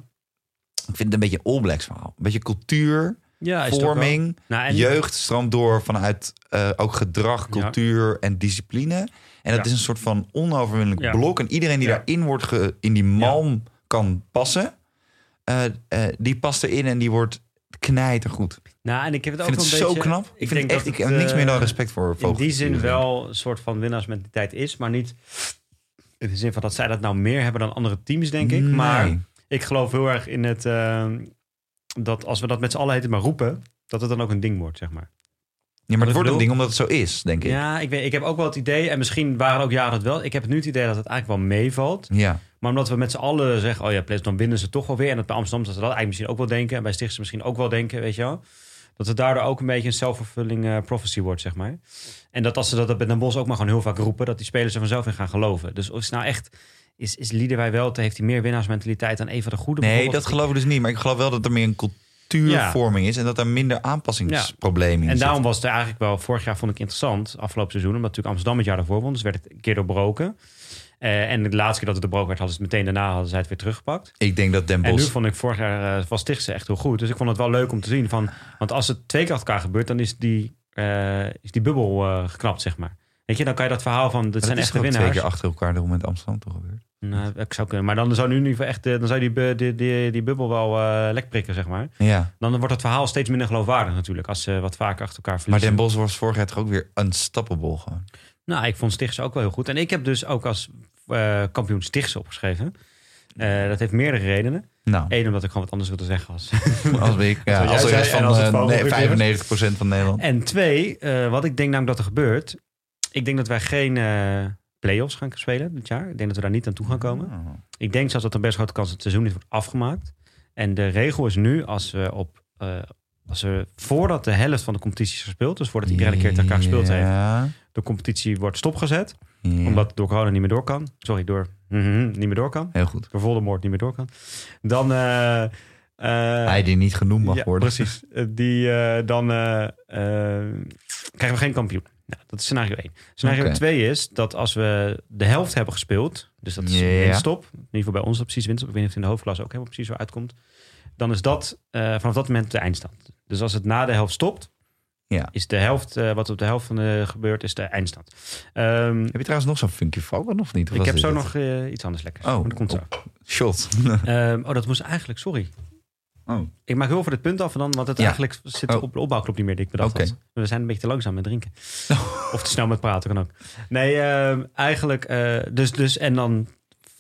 Ik vind het een beetje All Blacks verhaal. Een beetje cultuur, Ja, vorming, Nou, en- jeugd stroomt door vanuit eh, ook gedrag, Ja. cultuur en discipline. En dat Ja. is een soort van onoverwinnelijk Ja. blok. En iedereen die Ja. daarin wordt ge, in die malm kan passen, eh, eh, die past erin en die wordt knijtergoed. Ik Nou, en ik heb het ook vind het zo beetje... knap. Ik, vind het echt, ik heb niks meer dan eh, respect voor in die zin wel een soort van winnaarsmentaliteit is, maar niet in de zin van dat zij dat nou meer hebben dan andere teams, denk ik. Nee. Maar ik geloof heel erg in het dat als we dat met z'n allen heet het maar roepen, dat het dan ook een ding wordt, zeg maar. Ja, maar het wordt een ding omdat het zo is, denk ik. Ja, ik, weet, ik heb ook wel het idee, en misschien waren ook jaren het wel. Ik heb nu het idee dat het eigenlijk wel meevalt. Ja. Maar omdat we met z'n allen zeggen, oh ja, Players, dan winnen ze toch wel weer. En dat bij Amsterdam dat ze dat eigenlijk misschien ook wel denken. En bij Stichtse misschien ook wel denken, weet je wel. Dat het daardoor ook een beetje een self-fulfilling eh, prophecy wordt, zeg maar. En dat als ze dat met Den Bos ook maar gewoon heel vaak roepen, dat die spelers er vanzelf in gaan geloven. Dus is nou echt, is, is Liederwij wel, heeft hij meer winnaarsmentaliteit dan Eva de Goede? Nee, dat geloof ik dus niet. Maar ik geloof wel dat er meer een cultuurvorming is en dat er minder aanpassingsproblemen in En daarom zitten. was het eigenlijk wel, vorig jaar vond ik interessant, afgelopen seizoen, omdat natuurlijk Amsterdam het jaar daarvoor won. Dus werd het een keer doorbroken. Eh, en de laatste keer dat het doorbroken werd, hadden ze het meteen daarna hadden zij het weer teruggepakt. Ik denk dat Den En nu Bosch... vond ik vorig jaar uh, was Stichtse echt heel goed. Dus ik vond het wel leuk om te zien. Van, want als het twee keer achter elkaar gebeurt, dan is die, eh, is die bubbel geknapt, zeg maar. Weet je, dan kan je dat verhaal van, dit dat zijn echte winnaars. twee keer achter elkaar de met Amsterdam toch gebeurd. Nou, ik zou kunnen. Maar dan zou nu echt, eh, dan zou die, bu- die, die, die bubbel wel eh, lek prikken, zeg maar. Ja. Dan wordt het verhaal steeds minder geloofwaardig natuurlijk, als ze wat vaker achter elkaar Maar verliezen. Den Bosch was vorig jaar toch ook weer unstoppable gewoon. Nou, ik vond Stichtse ook wel heel goed. En ik heb dus ook als eh, kampioen Stichtse opgeschreven. Dat heeft meerdere redenen. Nou, Eén, omdat ik gewoon wat anders wilde zeggen als als ik, ja, als van als het nee, is. 95% van Nederland. En twee, wat ik denk namelijk dat er gebeurt. Ik denk dat wij geen play-offs gaan spelen dit jaar. Ik denk dat we daar niet aan toe gaan komen. Oh. Ik denk zelfs dat er best grote kans is dat het seizoen niet wordt afgemaakt. En de regel is nu, als we op... eh, als we voordat de helft van de competitie is gespeeld, dus voordat iedereen een keer tegen elkaar gespeeld heeft, de competitie wordt stopgezet. Omdat door corona niet meer door kan. Sorry, door mhm, niet meer door kan. Heel goed. Door Voldemort niet meer door kan. Dan... eh, eh, Hij die niet genoemd mag ja, worden. Precies. Die, dan krijgen we geen kampioen. Nou, dat is scenario 1. Scenario Oké. 2 is dat als we de helft hebben gespeeld, dus dat is Ja. winststop, in ieder geval bij ons dat precies winststop, ik weet niet of in de hoofdklasse ook helemaal precies zo uitkomt, dan is dat eh, vanaf dat moment de eindstand. Dus als het na de helft stopt, Ja. is de helft, eh, wat op de helft van de gebeurt, is de eindstand. Ehm, Heb je trouwens nog zo'n funky vogel of niet? Of ik heb zo nog eh, iets anders lekkers. Oh, dat komt zo. Shot. Ehm, oh, dat moest eigenlijk, sorry. Oh. Ik maak heel veel dit punt af en dan, want het Ja. eigenlijk zit Oh. op de opbouw klopt niet meer. Die ik bedacht Oké. had. We zijn een beetje te langzaam met drinken. of te snel met praten kan ook. Nee, ehm, eigenlijk, eh, dus, dus en dan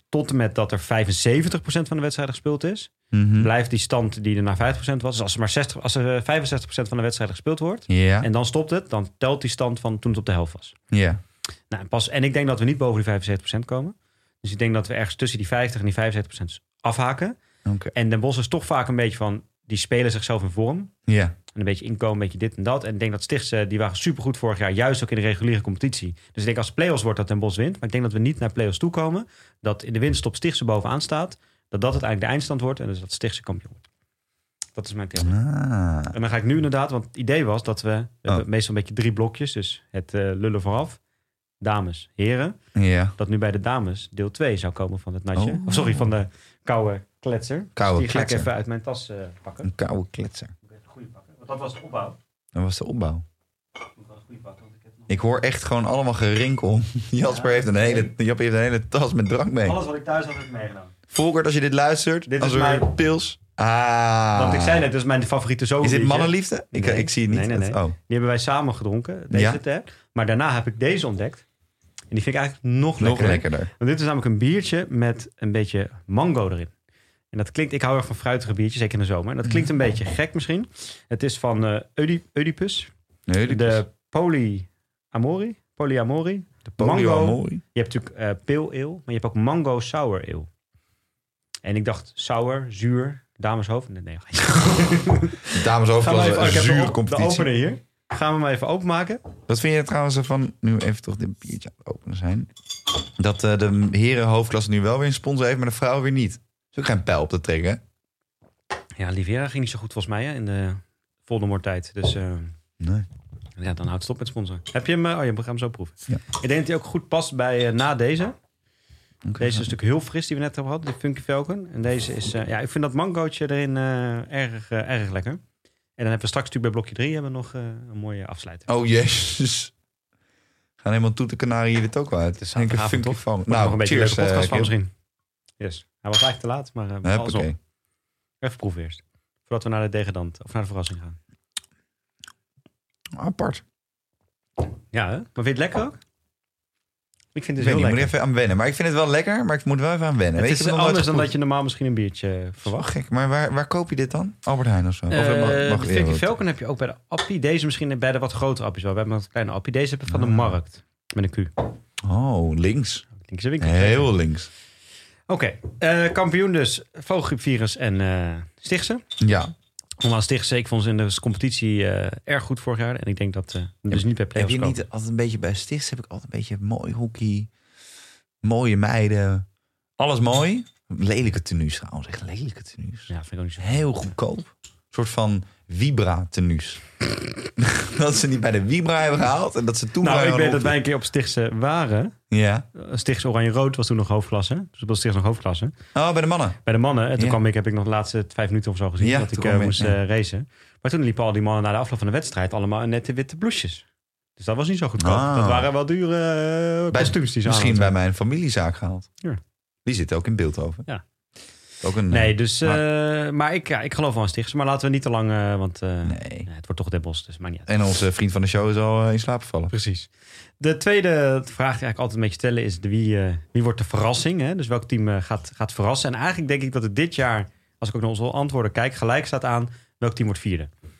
tot en met dat er 75% van de wedstrijden gespeeld is, Mhm. blijft die stand die er naar 50% was. Dus als er maar 60, als er 65% van de wedstrijden gespeeld wordt en dan stopt het, dan telt die stand van toen het op de helft was. Ja. Nou, en pas, en ik denk dat we niet boven die 75% komen. Dus ik denk dat we ergens tussen die 50 en die 75% afhaken. En Den Bosch is toch vaak een beetje van, die spelen zichzelf in vorm. Ja. En een beetje inkomen, een beetje dit en dat. En ik denk dat Stichtse, die waren supergoed vorig jaar, juist ook in de reguliere competitie. Dus ik denk als het play-offs wordt dat Den Bosch wint. Maar ik denk dat we niet naar play-offs toe komen. Dat in de winststop Stichtse bovenaan staat. Dat dat uiteindelijk de eindstand wordt. En dus dat Stichtse kampioen wordt. Dat is mijn theorie. Ah. En dan ga ik nu inderdaad, want het idee was dat we, we Oh. hebben meestal een beetje drie blokjes. Dus het eh, lullen vooraf, dames, heren. Ja. Dat nu bij de dames deel 2 zou komen van het natje. Oh. Of sorry, van de koude kletser. Koude dus die ga ik even uit mijn tas eh, pakken. Een koude kletser. Goeie pakken. Want dat was de opbouw. Dat was de opbouw. Ik moet wel een goede pakken, want ik heb nog... Ik hoor echt gewoon allemaal gerinkel. Jasper heeft een hele, Jap heeft een hele tas met drank mee. Alles wat ik thuis had, heb ik meegenomen. Volkert, als je dit luistert, Dit als is er mijn- pils. Ah. Want ik zei net, dit is mijn favoriete Is zomerliedje. dit mannenliefde? Ik, Nee. ik zie het niet. Nee, nee, nee. Oh. Die hebben wij samen gedronken, deze Ja. Maar daarna heb ik deze ontdekt. En die vind ik eigenlijk nog Nog lekkerder. lekkerder. Want dit is namelijk een biertje met een beetje mango erin. En dat klinkt, ik hou erg van fruitige biertjes, zeker in de zomer. En dat klinkt een beetje gek misschien. Het is van Oedi- Oedipus. Nee, De polyamori. Polyamori. De polyamorie. Je hebt natuurlijk pale ale, maar je hebt ook mango sour ale. En ik dacht sour, zuur, dameshoofd. Nee, nee. Dames over Gaan we was een ik heb de, competitie. opener hier. Gaan we hem even openmaken. Wat vind je trouwens ervan, nu even toch dit biertje aan het openen zijn, dat eh, de heren hoofdklasse nu wel weer een sponsor heeft, maar de vrouwen weer niet. is ook geen pijl op te trekken. Ja, Livera ging niet zo goed volgens mij hè, in de Voldemort tijd. Dus eh, Nee. ja, dan houdt het op met sponsor. Heb je hem? eh, Oh, je gaat hem zo proeven. Ja. Ik denk dat hij ook goed past bij eh, na deze. Deze is natuurlijk heel fris die we net hebben gehad, de Funky Falcon. En deze is, eh, ja, ik vind dat mangootje erin eh, erg, eh, erg lekker. En dan hebben we straks natuurlijk bij blokje 3 hebben we nog eh, een mooie afsluiter. Oh, jezus. Gaan helemaal toe de kanarie hier dit ook wel uit. Het is funky toch? van. Wordt nog een beetje een cheers, leuke podcast eh, van misschien. Yes. Hij was eigenlijk te laat, maar uh, alles Huppakee. op. Even proeven eerst. Voordat we naar de degradant of naar de verrassing gaan. Apart. Ja, hè? maar vind je het lekker ook? Ik vind het heel niet, ik moet even aan wennen. Maar ik vind het wel lekker, maar ik moet wel even aan wennen. Het Weet is je, anders dan dat je normaal misschien een biertje eh, verwacht. Gek, maar waar, waar koop je dit dan? Albert Heijn of zo? Of Eh, mag- mag de Funky? Falcon heb je ook bij de Appie. Deze misschien bij de wat grotere Appies wel. We hebben een kleine Appie. Deze hebben we van de Ah. markt. Met een Q. Oh, links. Linkse winkel. Heel links. Oké. eh, kampioen dus. Vogelgriepvirus en eh Stichtse. Ja. Normaal Stichtse. Ik vond ze in de competitie eh, erg goed vorig jaar. En ik denk dat eh dus niet bij Heb play-offs je komen. niet altijd een beetje bij Stichts heb ik altijd een beetje mooi hockey, mooie meiden, alles mooi. Lelijke tenues trouwens, echt lelijke tenues. Ja, vind ik ook niet zo. Heel goedkoop. Een soort van Vibra tenues. dat ze niet bij de Vibra hebben gehaald en dat ze toen Nou, ik weet dat wij een keer op Stichtse waren. Ja. Stichtse Oranje-Rood was toen nog hoofdklasse. Dus dat was Stichtse nog hoofdklasse. Oh, bij de mannen. Bij de mannen. En toen Ja. kwam ik, heb ik nog de laatste vijf minuten of zo gezien. Ja, dat ik eh, moest ja. eh, racen. Maar toen liepen al die mannen na de afloop van de wedstrijd allemaal nette witte blouses. Dus dat was niet zo goedkoop. Ah. Dat waren wel dure eh, Bij- kostuums die ze Misschien bij mijn familiezaak gehaald. Ja. Die zit ook in Beeldhoven. Ja. Ook een, Nee, eh, dus, maar- maar, maar ik, ja, ik geloof wel aan Stichtse. Maar laten we niet te lang, eh, want eh, nee. het wordt toch Den Bosch, dus maakt niet uit. En onze vriend van de show is al eh, in slaap gevallen. Precies. De tweede vraag die ik eigenlijk altijd een beetje stellen is de wie, eh, wie wordt de verrassing? Hè? Dus welk team eh, gaat, gaat verrassen? En eigenlijk denk ik dat het dit jaar, als ik ook naar onze antwoorden kijk, gelijk staat aan welk team wordt vierde. Want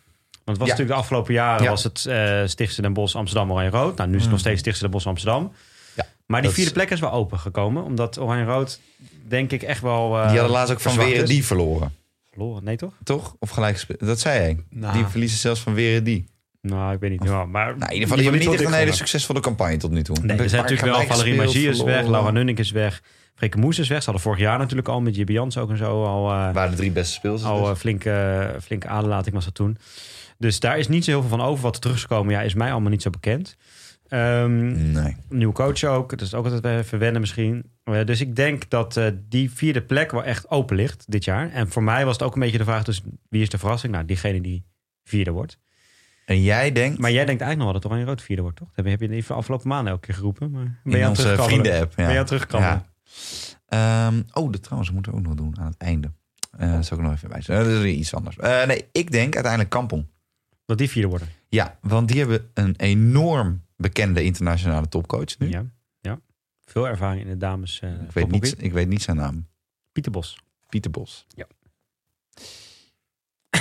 het was Ja. natuurlijk de afgelopen jaren Ja. was het eh Stichtse Den Bosch, Amsterdam, Oranje Rood. Nou, nu is het nog Mm. steeds Stichtse Den Bosch, Amsterdam. Ja, maar die vierde is- plek is wel open gekomen, omdat Oranje Rood denk ik echt wel. eh, die hadden laatst ook van is. die verloren. verloren. Nee toch? Toch? Of gelijk gespeeld? Dat zei hij. Nou. Die verliezen zelfs van Weren die. Nou, ik weet niet. Ja, maar Nou, in ieder geval, die hebben niet echt een hele succes. succesvolle campagne tot nu toe. Nee, er zijn natuurlijk wel Valerie Magie is weg. Laura Nunnik is weg, Freke Moes is weg. Ze hadden vorig jaar natuurlijk al met Jans ook en zo al, eh, waren de drie beste speelsters. al dus. eh, flinke, flinke aderlating was dat toen. Dus daar is niet zo heel veel van over. Wat er terug is gekomen, ja, is mij allemaal niet zo bekend. Ehm nee. nieuwe coach ook. Dat is ook altijd even wennen misschien. Eh, dus ik denk dat eh, die vierde plek wel echt open ligt dit jaar. En voor mij was het ook een beetje de vraag, dus wie is de verrassing? Nou, diegene die vierde wordt. En jij denkt Maar jij denkt eigenlijk nog wel dat Oranje Rood vierde wordt, toch? Dat heb je in de afgelopen maanden elke keer geroepen. Maar ben je aan onze vrienden-app. Ja. Ben je aan terugkrabbelen? Ja. Ehm, oh, dat trouwens moeten we ook nog doen aan het einde. Eh dat zal ik nog even bij zeggen. Dat is iets anders. Nee, ik denk uiteindelijk Kampong. Dat die vierde worden. Ja, want die hebben een enorm bekende internationale topcoach nu. Ja, ja. Veel ervaring in de dames. eh Ik, weet niet, ik weet niet zijn naam. Pieter Bos. Pieter Bos. Ja.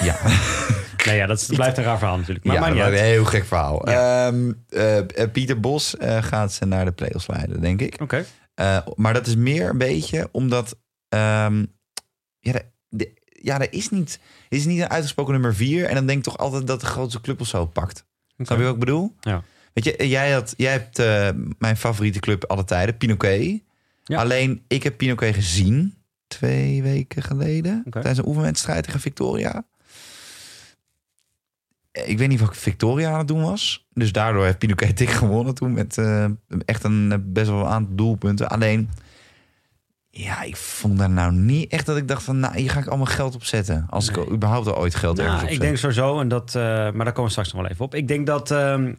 Ja, Nee, ja, dat is- blijft een raar verhaal natuurlijk. Maar ja dat uit. een heel gek verhaal. Ja. Ehm, eh, eh, Pieter Bos gaat ze naar de play-offs leiden, denk ik. Oké. Maar dat is meer een beetje omdat... ehm, ja, de, de- ja, er is niet, is niet een uitgesproken nummer vier. En dan denk ik toch altijd dat de grootste club of zo pakt. Oké. Snap je wat ik bedoel? Ja. Weet je, jij, had, jij hebt eh, mijn favoriete club alle tijden, Pinoquet. Ja. Alleen, ik heb Pinoquet gezien twee weken geleden. Tijdens een oefenwedstrijd tegen Victoria. Ik weet niet wat Victoria aan het doen was. Dus daardoor heeft Pinoquet dik gewonnen toen. Met eh, echt een eh, best wel een aantal doelpunten. Alleen, ja, ik vond daar nou niet echt dat ik dacht van... Nou, hier ga ik allemaal geld op zetten. Als Nee. ik überhaupt al ooit geld ergens Nou, ik denk sowieso, en dat, maar daar komen we straks nog wel even op. Ik denk dat. ehm,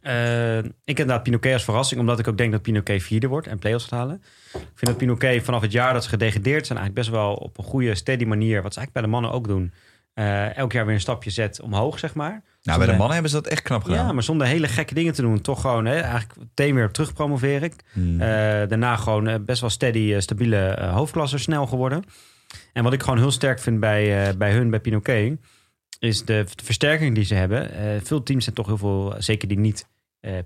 eh, ik heb inderdaad Pinoquet als verrassing, omdat ik ook denk dat Pinoquet vierde wordt en play-offs gaat halen. Ik vind dat Pinoquet vanaf het jaar dat ze gedegradeerd zijn, eigenlijk best wel op een goede, steady manier, wat ze eigenlijk bij de mannen ook doen, eh, elk jaar weer een stapje zet omhoog, zeg maar. Nou, bij de mannen hebben ze dat echt knap gedaan. Ja, maar zonder hele gekke dingen te doen. Toch gewoon, hè, eigenlijk meteen weer terug promoveer ik. Hmm. Eh, daarna gewoon best wel steady, stabiele hoofdklasse snel geworden. En wat ik gewoon heel sterk vind bij, bij hun, bij Pinoquet, is de, versterking die ze hebben. Eh, veel teams zijn toch heel veel, zeker die niet,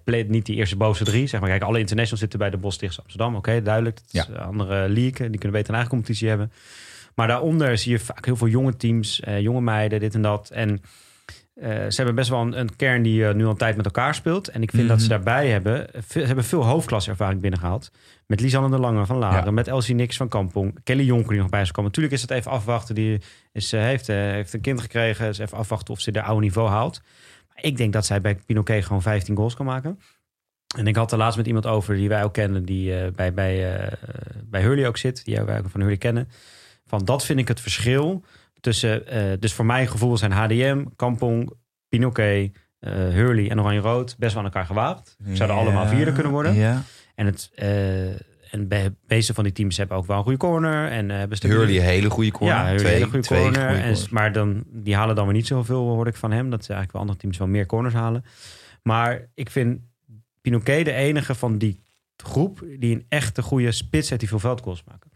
play, niet die eerste bovenste drie. Zeg maar, kijk, alle internationals zitten bij de Bos Stichtse Amsterdam. Oké, duidelijk. Dat is een andere league. Die kunnen beter een eigen competitie hebben. Maar daaronder zie je vaak heel veel jonge teams, eh, jonge meiden, dit en dat. En eh, ze hebben best wel een, een kern die eh, nu al een tijd met elkaar speelt. En ik vind dat ze Mhm. daarbij hebben, veel, ze hebben veel hoofdklaservaring binnengehaald. Met Lisanne de Lange van Laren, Ja. met Elsie Nix van Kampong. Kelly Jonker die nog bij is gekomen. Natuurlijk is het even afwachten. Die is, eh, heeft, eh, heeft een kind gekregen. Dus even afwachten of ze de oude niveau haalt. Maar ik denk dat zij bij Pinoquet gewoon 15 goals kan maken. En ik had er laatst met iemand over die wij ook kennen, die eh, bij, bij, eh, bij Hurley ook zit, die wij ook van Hurley kennen. Van dat vind ik het verschil tussen, eh, dus voor mijn gevoel zijn HDM, Kampong, Pinoquet, eh Hurley en Oranje Rood best wel aan elkaar gewaagd. Zouden allemaal vierde kunnen worden. Ja. En, het, eh, en de meeste van die teams hebben ook wel een goede corner. En hebben Hurley, een hele goede corner. Ja, twee, hele goede twee corner. goede En, maar dan, die halen dan weer niet zoveel, hoor ik van hem. Dat ze eigenlijk wel andere teams wel meer corners halen. Maar ik vind Pinoquet de enige van die groep die een echte goede spits heeft die veel veldgoals maken.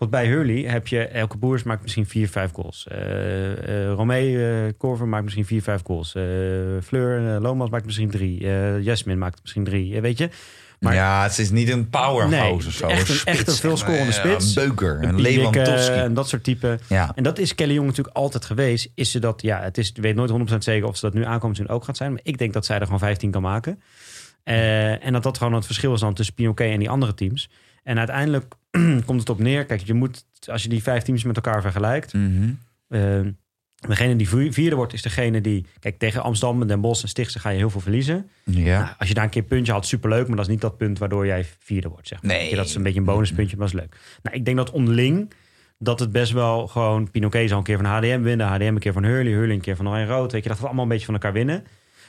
Want bij Hurley heb je elke boers maakt misschien 4, 5 goals. Eh eh Romee eh, Korver maakt misschien 4, 5 goals. Eh Fleur eh, Lomas maakt misschien 3. Eh Jasmin maakt misschien 3. weet je? Maar- ja, het is niet een powerhouse Nee, of zo. echt een- spits, echt een Ja, spits. Een beuker, een eh, Lewandowski. En dat soort typen. Ja. En dat is Kelly Jong natuurlijk altijd geweest. Is ze dat, ja, het is, ik weet nooit 100% zeker of ze dat nu aankomend seizoen ook gaat zijn. Maar ik denk dat zij er gewoon 15 kan maken. Eh, en dat dat gewoon het verschil is dan tussen Pinoquet en die andere teams. En uiteindelijk komt het op neer. Kijk, je moet, als je die vijf teams met elkaar vergelijkt. Mhm. eh, degene die vier- vierde wordt, is degene die. Kijk, tegen Amsterdam, Den Bosch en Stichtse ga je heel veel verliezen. Ja. Nou, als je daar een keer een puntje had, superleuk. Maar dat is niet dat punt waardoor jij vierde wordt. Zeg maar. Nee. Dat is een beetje een bonuspuntje, maar dat is leuk. Nou, ik denk dat onderling dat het best wel gewoon... Pinoquet zal een keer van HDM winnen. HDM een keer van Hurley. Hurley een keer van Oranje Rood. Weet je, dat we allemaal een beetje van elkaar winnen.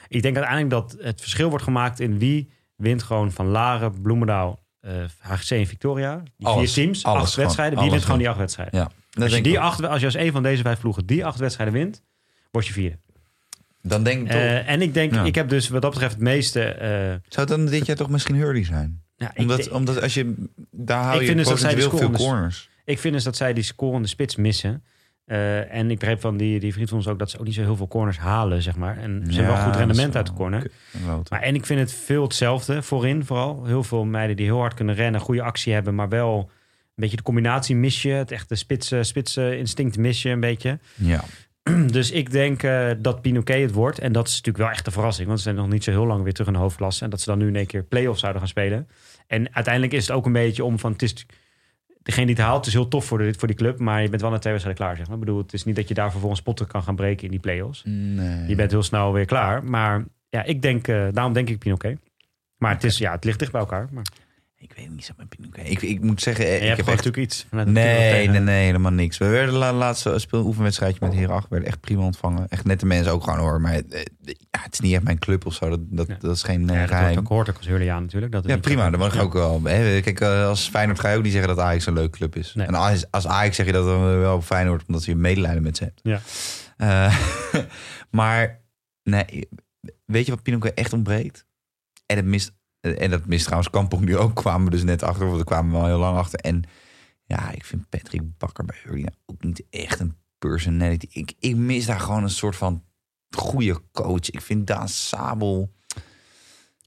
Ik denk uiteindelijk dat het verschil wordt gemaakt in wie wint gewoon van Laren, Bloemendaal, HGC en Victoria. Die Alles. vier teams, acht wedstrijden. Wie wint gewoon die acht wedstrijden? ja. Dat Als je, die acht, als je als een van deze vijf ploegen die acht wedstrijden wint, word je vierde. Dan denk ik toch... Eh, en ik denk, Ja. ik heb dus wat dat betreft het meeste... eh, Zou het dan dit jaar toch misschien Hurley zijn? ja, Omdat, denk- omdat als je... Daar hou Ik je vind dus dat zij de veel scorende- corners. Ik vind dus dat zij die scorende spits missen. Eh, en ik begreep van die, die vriend van ons ook dat ze ook niet zo heel veel corners halen, zeg maar. En ze hebben wel goed rendement uit de corner. Maar, en ik vind het veel hetzelfde voorin vooral. Heel veel meiden die heel hard kunnen rennen, goede actie hebben, maar wel een beetje de combinatie mis je. Het echte spitse, spitse instinct mis je een beetje. Ja. Dus ik denk eh, dat Pinoquet het wordt. En dat is natuurlijk wel echt een verrassing. Want ze zijn nog niet zo heel lang weer terug in de hoofdklasse. En dat ze dan nu in één keer play-offs zouden gaan spelen. En uiteindelijk is het ook een beetje om van... Het is, degene die het haalt is heel tof voor, de, voor die club. Maar je bent wel na twee wedstrijden klaar. Zeg maar. Ik bedoel, het is niet dat je daar vervolgens potten kan gaan breken in die play-offs. Nee. Je bent heel snel weer klaar. Maar ja, ik denk, eh, daarom denk ik Pinoquet. Maar het, is, ja, het ligt dicht bij elkaar. Maar Ik weet niet zo met. Ik, ik moet zeggen, je ik heb echt... natuurlijk iets. de Nee, nee, nee, helemaal niks. We werden la laatste speel oefenwedstrijdje met Heren 8 werden echt prima ontvangen. Echt nette mensen ook gewoon hoor. Maar eh, ja, het is niet echt mijn club of zo. Dat, dat, Ja. dat is geen eh, Ja, dat geheim. ook, hoort ook als Hurleyaan natuurlijk. Dat het Ja, prima. Dan mag ik ook wel. Hè, Kijk, eh, als Feyenoord ga je ook niet zeggen dat Ajax een leuke club is. Nee. En als, als Ajax zeg je dat dan wel Feyenoord omdat je medelijden met ze hebt. Ja. Eh, maar nee, weet je wat Pinoquet echt ontbreekt? En het mist, en dat mist trouwens Kampong nu ook. Kwamen we dus net achter, of we kwamen wel heel lang achter. En ja, ik vind Patrick Bakker bij Hurley nou ook niet echt een personality. Ik, ik mis daar gewoon een soort van goede coach. Ik vind Daan Sabel...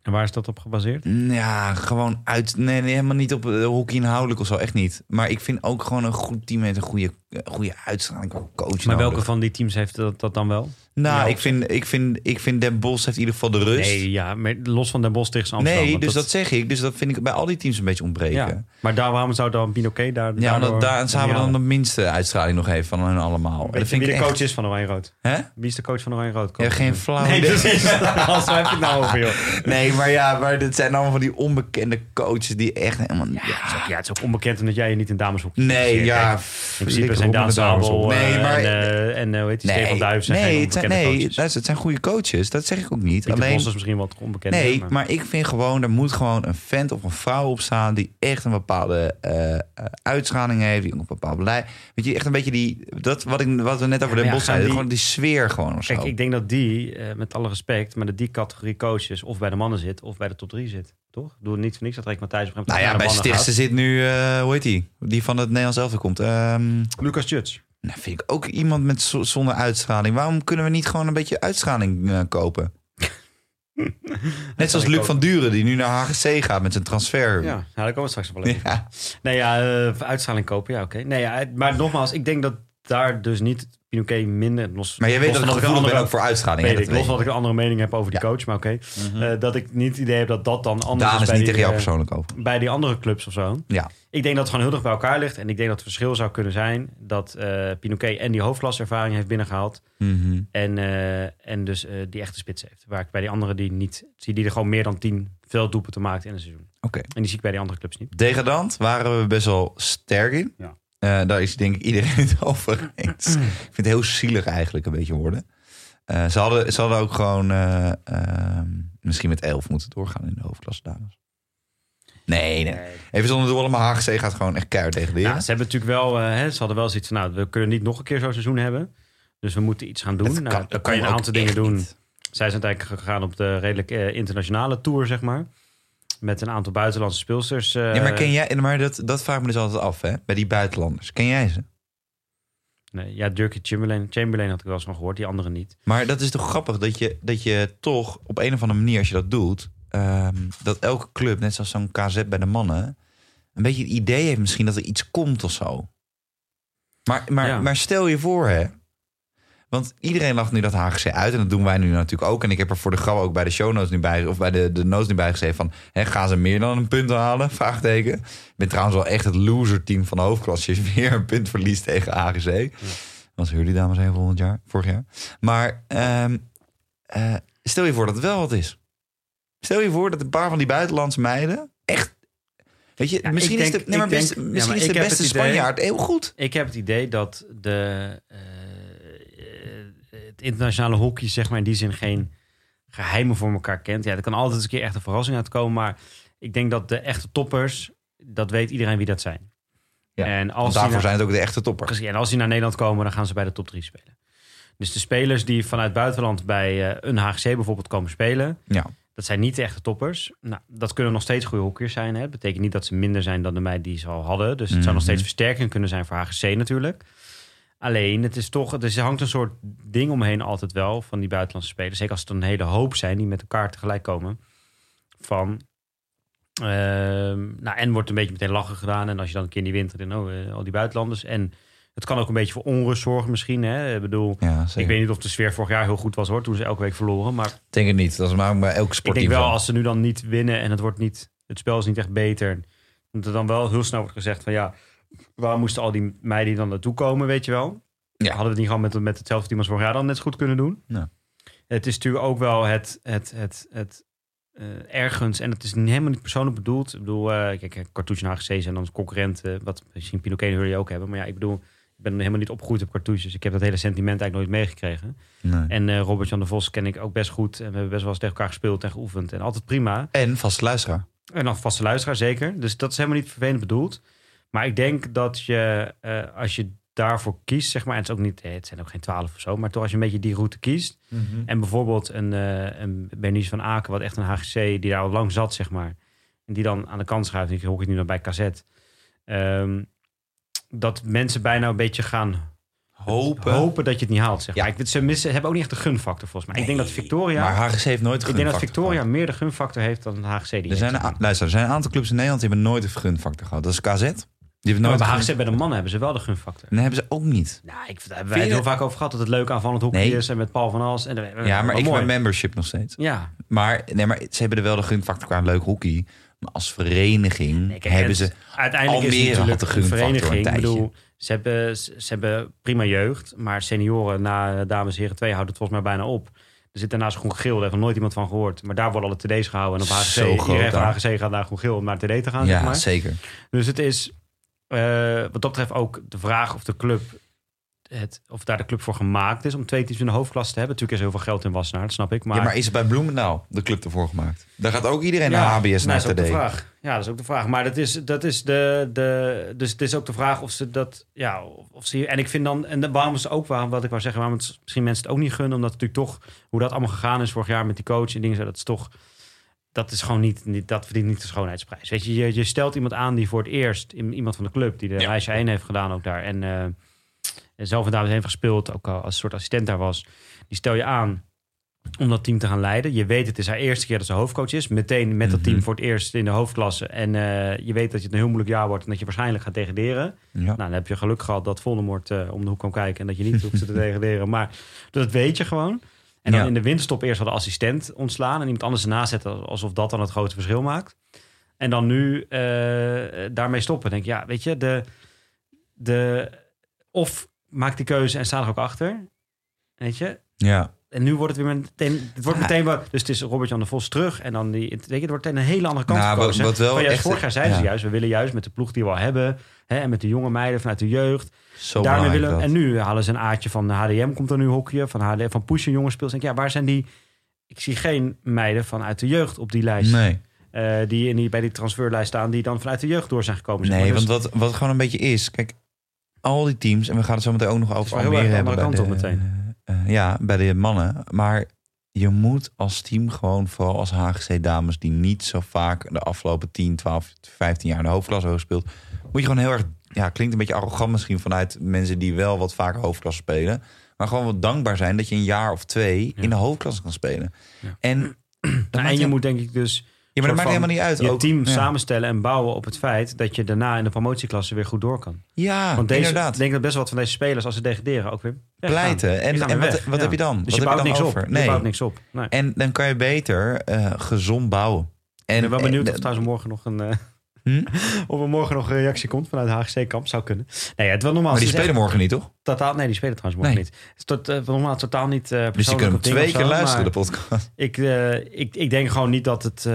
En waar is dat op gebaseerd? Ja, gewoon uit. Nee, nee helemaal niet op uh, hockey inhoudelijk of zo, echt niet. Maar ik vind ook gewoon een goed team met een goede, eh, goede uitstraling qua coach. Maar nodig. welke van die teams heeft dat, dat dan wel? Nou, Ja, ik, vind, ik, vind, ik vind Den Bosch heeft in ieder geval de rust. Nee, ja, maar los van Den Bosch tegen Amsterdam. Nee, dus dat, zeg ik. Dus dat vind ik bij al die teams een beetje ontbreken. ja. Ja, Maar daar, waarom zou dan Pinoquet daar... omdat daardoor daar ze hebben niet dan de minste uitstraling nog heeft van hen allemaal. Weet dat vind wie ik de coach echt... is van Oranje Rood? Hè? Wie is de coach van Oranje Rood? Ja, geen flauw Nee, precies. Als heb je het nou over, joh? Nee, maar ja, maar dit zijn allemaal van die onbekende coaches die echt helemaal... Ja, het is ook, ja, het is ook onbekend omdat jij je niet in dameshoek Nee, ja. In principe zijn Daan Sabel Nee, maar... en, eh, en eh, hoe heet die, Stefan Duif zijn nee, geen het zijn, onbekende nee coaches. het zijn goede coaches. Dat zeg ik ook niet. Pieter Alleen, Bos is misschien wat onbekend. nee, maar... ik vind gewoon, er moet gewoon een vent of een vrouw op staan die echt een bepaalde eh, eh, uitstraling heeft, die ook een bepaald beleid. Weet je, echt een beetje die, dat wat, ik, wat we net over de ja, bos zeiden, die- gewoon die sfeer gewoon of zo. Kijk, ik denk dat die, eh, met alle respect, maar dat die categorie coaches of bij de mannen zit of bij de top 3 zit. Toch? Doe het niet voor niks dat Rick Matthijs op een nou gegeven ja, moment bij Stichtse zit nu, eh, hoe heet die? Die van het Nederlands elftal komt. Ehm gaat. Lucas Juts. nou, vind ik ook iemand met zo- zonder uitstraling. Waarom kunnen we niet gewoon een beetje uitstraling eh, kopen? Net zoals Luc van Duren, die nu naar HGC gaat met zijn transfer. Ja, nou, daar komen we straks op. Ja. Nee, ja, eh, uitstraling kopen, ja, oké. Nee, ja, maar nogmaals, ik denk dat daar dus niet Pinoquet minder... Los, Maar je weet dat ik een gevoelig ben andere- ook voor uitstraling. Weet ik, los dat ik een andere mening heb over die Ja. coach, maar oké. Mhm. Eh, dat ik niet het idee heb dat dat dan anders is is bij niet die, tegen jou eh, persoonlijk over. bij die andere clubs of zo. Ja. Ik denk dat het gewoon heel dicht bij elkaar ligt. En ik denk dat het verschil zou kunnen zijn dat eh Pinoquet en die hoofdklaservaring heeft binnengehaald. Mhm. En, en dus die echte spits heeft. Waar ik bij die anderen die niet zie, die er gewoon meer dan tien velddoepen te maakt in een seizoen. Oké. Oké. En die zie ik bij die andere clubs niet. Degradant waren we best wel sterk in. Ja. Eh, daar is denk ik iedereen het over eens. ik vind het heel zielig eigenlijk een beetje worden. Eh, ze, hadden, ze hadden ook gewoon eh, ehm, misschien met 11 moeten doorgaan in de hoofdklasse dames. Nee, nee. Even zonder doel, maar HGC gaat gewoon echt keihard degraderen. Ja, ze hebben natuurlijk wel, hè, ze hadden wel zoiets van, nou, we kunnen niet nog een keer zo'n seizoen hebben. Dus we moeten iets gaan doen. Nou, kan- dan kan je een aantal dingen doen. niet. Zij zijn uiteindelijk gegaan op de redelijk internationale tour, zeg maar. Met een aantal buitenlandse speelsters. eh, Ja, maar ken jij, maar dat, dat vraag me dus altijd af, hè? Bij die buitenlanders. Ken jij ze? Nee, ja, Dirkie Chamberlain, Chamberlain had ik wel eens van gehoord, die anderen niet. Maar dat is toch grappig dat je, dat je toch op een of andere manier, als je dat doet, ehm, dat elke club, net zoals zo'n KZ bij de mannen, een beetje het idee heeft misschien dat er iets komt of zo. Maar, maar, Ja. maar stel je voor, hè. Want iedereen lacht nu dat HGC uit. En dat doen wij nu natuurlijk ook. En ik heb er voor de grap ook bij de show notes nu bij... of bij de, de notes nu bij gezegd van... Hè, gaan ze meer dan een punt halen? Vraagteken. Ik ben trouwens wel echt het loser team van de hoofdklasse. Je weer een punt verliest tegen HGC. Was jullie dames heen volgend jaar, vorig jaar. Maar ehm, eh, stel je voor dat het wel wat is. Stel je voor dat een paar van die buitenlandse meiden... echt... Weet je, Ja, misschien is de, nee, maar denk- ja, misschien is de beste het idee- Spanjaard heel goed. Ik heb het idee dat de, eh, het internationale hockey, zeg maar, in die zin geen geheimen voor elkaar kent. Ja, er kan altijd een keer echt een verrassing uitkomen. Maar ik denk dat de echte toppers, dat weet iedereen wie dat zijn. Ja, en als daarvoor naar- zijn het ook de echte toppers. En als die naar Nederland komen, dan gaan ze bij de top 3 spelen. Dus de spelers die vanuit buitenland bij eh, een HGC bijvoorbeeld komen spelen, Ja. dat zijn niet de echte toppers. Nou, dat kunnen nog steeds goede hockeyers zijn. Hè. betekent niet dat ze minder zijn dan de meiden die ze al hadden. Dus het zou nog Mhm. steeds versterking kunnen zijn voor HGC natuurlijk. Alleen, het is toch, er hangt een soort ding omheen altijd wel van die buitenlandse spelers. Zeker als het een hele hoop zijn die met elkaar tegelijk komen. Van, ehm, nou, en wordt een beetje meteen lachen gedaan. En als je dan een keer niet wint, dan oh, eh, al die buitenlanders. En het kan ook een beetje voor onrust zorgen misschien. Hè. Ik bedoel, Ja, ik weet niet of de sfeer vorig jaar heel goed was hoor. Toen ze elke week verloren. Maar denk het niet. Dat is maar bij elke ik sportteam denk wel, als ze nu dan niet winnen en het wordt niet, het spel is niet echt beter, dat er dan wel heel snel wordt gezegd van ja, waar moesten al die meiden dan naartoe komen, weet je wel? Ja. Hadden we het niet gewoon met, met hetzelfde team als vorig jaar dan net zo goed kunnen doen? Ja. Het is natuurlijk ook wel het, het, het, het eh, ergens, en het is helemaal niet persoonlijk bedoeld. Ik bedoel, eh kijk, Cartouche en HGC zijn dan concurrenten, wat misschien Pinoquet jullie ook hebben. Maar ja, ik bedoel, ik ben helemaal niet opgegroeid op cartouches. Dus ik heb dat hele sentiment eigenlijk nooit meegekregen. Nee. En eh, Robert-Jan de Vos ken ik ook best goed. En we hebben best wel eens tegen elkaar gespeeld en geoefend. En altijd prima. En vaste luisteraar. En dan vaste luisteraar, zeker. Dus dat is helemaal niet vervelend bedoeld. Maar ik denk dat je, eh, als je daarvoor kiest, zeg maar... en het, is ook niet, het zijn ook geen twaalf of zo... maar toch als je een beetje die route kiest... en bijvoorbeeld een, eh een Bernice van Aken... wat echt een HGC, die daar al lang zat, zeg maar... en die dan aan de kant schuift... en ik hoor het nu nog bij KZ... ehm, dat mensen bijna een beetje gaan Hopen. hopen dat je het niet haalt, zeg maar. Ja. Ik, ze missen, hebben ook niet echt de gunfactor, volgens mij. ik denk dat Victoria... Maar HGC heeft nooit ik denk dat Victoria gehad. meer de gunfactor heeft dan de HGC. Die Er heeft, zijn, zeg maar. een, luister, er zijn een aantal clubs in Nederland die hebben nooit een gunfactor gehad. Dat is KZ. Die hebben Maar bij HGC bij de mannen hebben ze wel de gunfactor. Nee, hebben ze ook niet. Nou, ik, daar hebben wij het heel vaak over gehad dat het leuk aanvallend hockey Nee. is en met Paul van As. En, Ja, maar ik mooi. ben membership nog steeds. Ja, Maar, nee, maar ze hebben er wel de gunfactor qua leuk hockey. Maar als vereniging Nee, kijk, hebben en ze... uiteindelijk Almere is het natuurlijk de een gunfactor een. Ik bedoel, ze hebben, ze hebben prima jeugd, maar senioren na dames en heren 2 houdt het volgens mij bijna op. Er zit daarnaast Groen Geel, daar heeft nog nooit iemand van gehoord. Maar daar worden alle TD's gehouden. En op HGC, iedereen van. HGC gaat naar Groen Geel om naar TD te gaan, zeg Ja, maar. zeker. Dus het is eh, wat dat betreft ook de vraag of de club het, of daar de club voor gemaakt is om twee teams in de hoofdklasse te hebben. Natuurlijk is er heel veel geld in Wassenaar, dat snap ik. Maar, ja, maar is het bij Bloemendaal de club ervoor gemaakt? Daar gaat ook iedereen naar HBS naar dat is ook de TD. vraag. Ja, dat is ook de vraag. Maar dat is, dat is de, de. Dus het is ook de vraag of ze dat. Ja, of ze. En ik vind dan. En waarom is het ook waarom, wat ik wou zeggen, waarom het misschien mensen het ook niet gunnen. Omdat het natuurlijk toch. Hoe dat allemaal gegaan is vorig jaar met die coach en dingen. zo, Dat is toch. Dat is gewoon niet, niet. Dat verdient niet de schoonheidsprijs. Weet je, je, je stelt iemand aan die voor het eerst. iemand van de club. die de Ja. reisje 1 heeft gedaan ook daar. En. eh, en zelf en daar heeft gespeeld. Ook al als een soort assistent daar was. Die stel je aan om dat team te gaan leiden. Je weet, het is haar eerste keer dat ze hoofdcoach is. Meteen met dat team Mhm. voor het eerst in de hoofdklasse. En eh, je weet dat het een heel moeilijk jaar wordt en dat je waarschijnlijk gaat degraderen. Ja. Nou, dan heb je geluk gehad dat Voldemort eh om de hoek kwam kijken en dat je niet hoeft te degraderen. Maar dat weet je gewoon. En dan Ja. in de winterstop eerst wel de assistent ontslaan en iemand anders ernaast zetten alsof dat dan het grote verschil maakt. En dan nu eh, daarmee stoppen. Denk ja, weet je, de, de, of maak die keuze en sta er ook achter. Weet je, ja. En nu wordt het weer meteen... Het wordt Ja. meteen wat... Dus het is Robert-Jan de Vos terug. En dan die... Het, het wordt meteen een hele andere kant Nou, wat- wat wel juist, echt- vorig jaar zeiden ze ja. juist... We willen juist met de ploeg die we al hebben... Hè, en met de jonge meiden vanuit de jeugd... Zo daarmee willen, dat. En nu halen ze een aardje van de HDM. Komt er nu hokje. Van, HD, van Push, een jonge speels. Denk ik, ja, waar zijn die... Ik zie geen meiden vanuit de jeugd op die lijst. Nee, eh, die, in die bij die transferlijst staan. Die dan vanuit de jeugd door zijn gekomen. zeg nee. Dus- want wat, wat gewoon een beetje is... Kijk, al die teams... En we gaan het zo meteen ook nog over wel Almere erg de hebben. andere kant op eh, ja, bij de mannen. Maar je moet als team gewoon... Vooral als HGC dames... Die niet zo vaak de afgelopen 10, 12, 15 jaar... in de hoofdklasse hebben gespeeld... Moet je gewoon heel erg... Ja, klinkt een beetje arrogant misschien... Vanuit mensen die wel wat vaker hoofdklasse spelen... Maar gewoon wat dankbaar zijn dat je een jaar of twee Ja. in de hoofdklasse kan spelen. Ja. En, Nou, en je heel- moet denk ik dus maar dat maakt helemaal niet uit. je ook, team ja. samenstellen en bouwen op het feit dat je daarna in de promotieklasse weer goed door kan. Ja, Want deze, inderdaad. ik denk dat best wel wat van deze spelers, als ze degraderen, ook weer. Pleiten. En, en wat, wat ja. heb je dan? Dus wat je bouwt je niks dan over? Je bouwt niks op. Nee. En dan kan je beter eh, gezond bouwen. En, ik ben wel benieuwd en- of trouwens morgen nog een... eh, Hm? of er morgen nog een reactie komt vanuit HGC-kamp. Zou kunnen. Nee, het wel normaal. Maar die spelen morgen niet, toch? totaal, nee, die spelen trouwens morgen Nee. niet. Het is tot, eh, normaal totaal niet eh Dus je kunt hem twee keer zo, luisteren, de podcast. Ik, eh, ik, ik denk gewoon niet dat het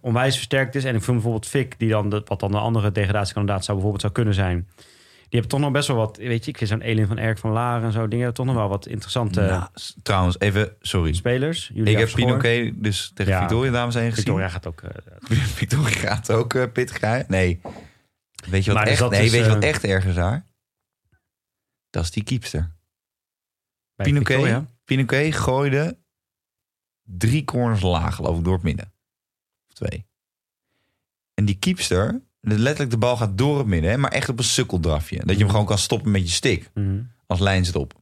onwijs versterkt is. En ik vind bijvoorbeeld Fik, die dan de, wat dan de andere degradatiekandidaat zou bijvoorbeeld zou kunnen zijn. Die hebben toch nog best wel wat, weet je, ik vind zo'n Elin van Erk van Laar en zo dingen, toch nog wel wat interessante Nou, trouwens, even, sorry. spelers. Julia Ik heb. Pinoquet dus tegen Ja. Victoria dames heen gezien. Victoria gaat ook. eh, Victoria gaat ook pittig krijgen. Nee. Weet je wat, Maar echt, nee, is, weet je wat eh, echt erg is daar? Dat is die keepster. Victoria. Pinoquet gooide drie corners laag, geloof ik, door het midden. Of twee. En die keepster, letterlijk de bal gaat door het midden, hè, maar echt op een sukkeldrafje. Dat je hem Mhm. gewoon kan stoppen met je stick. Mhm. Als lijnstop.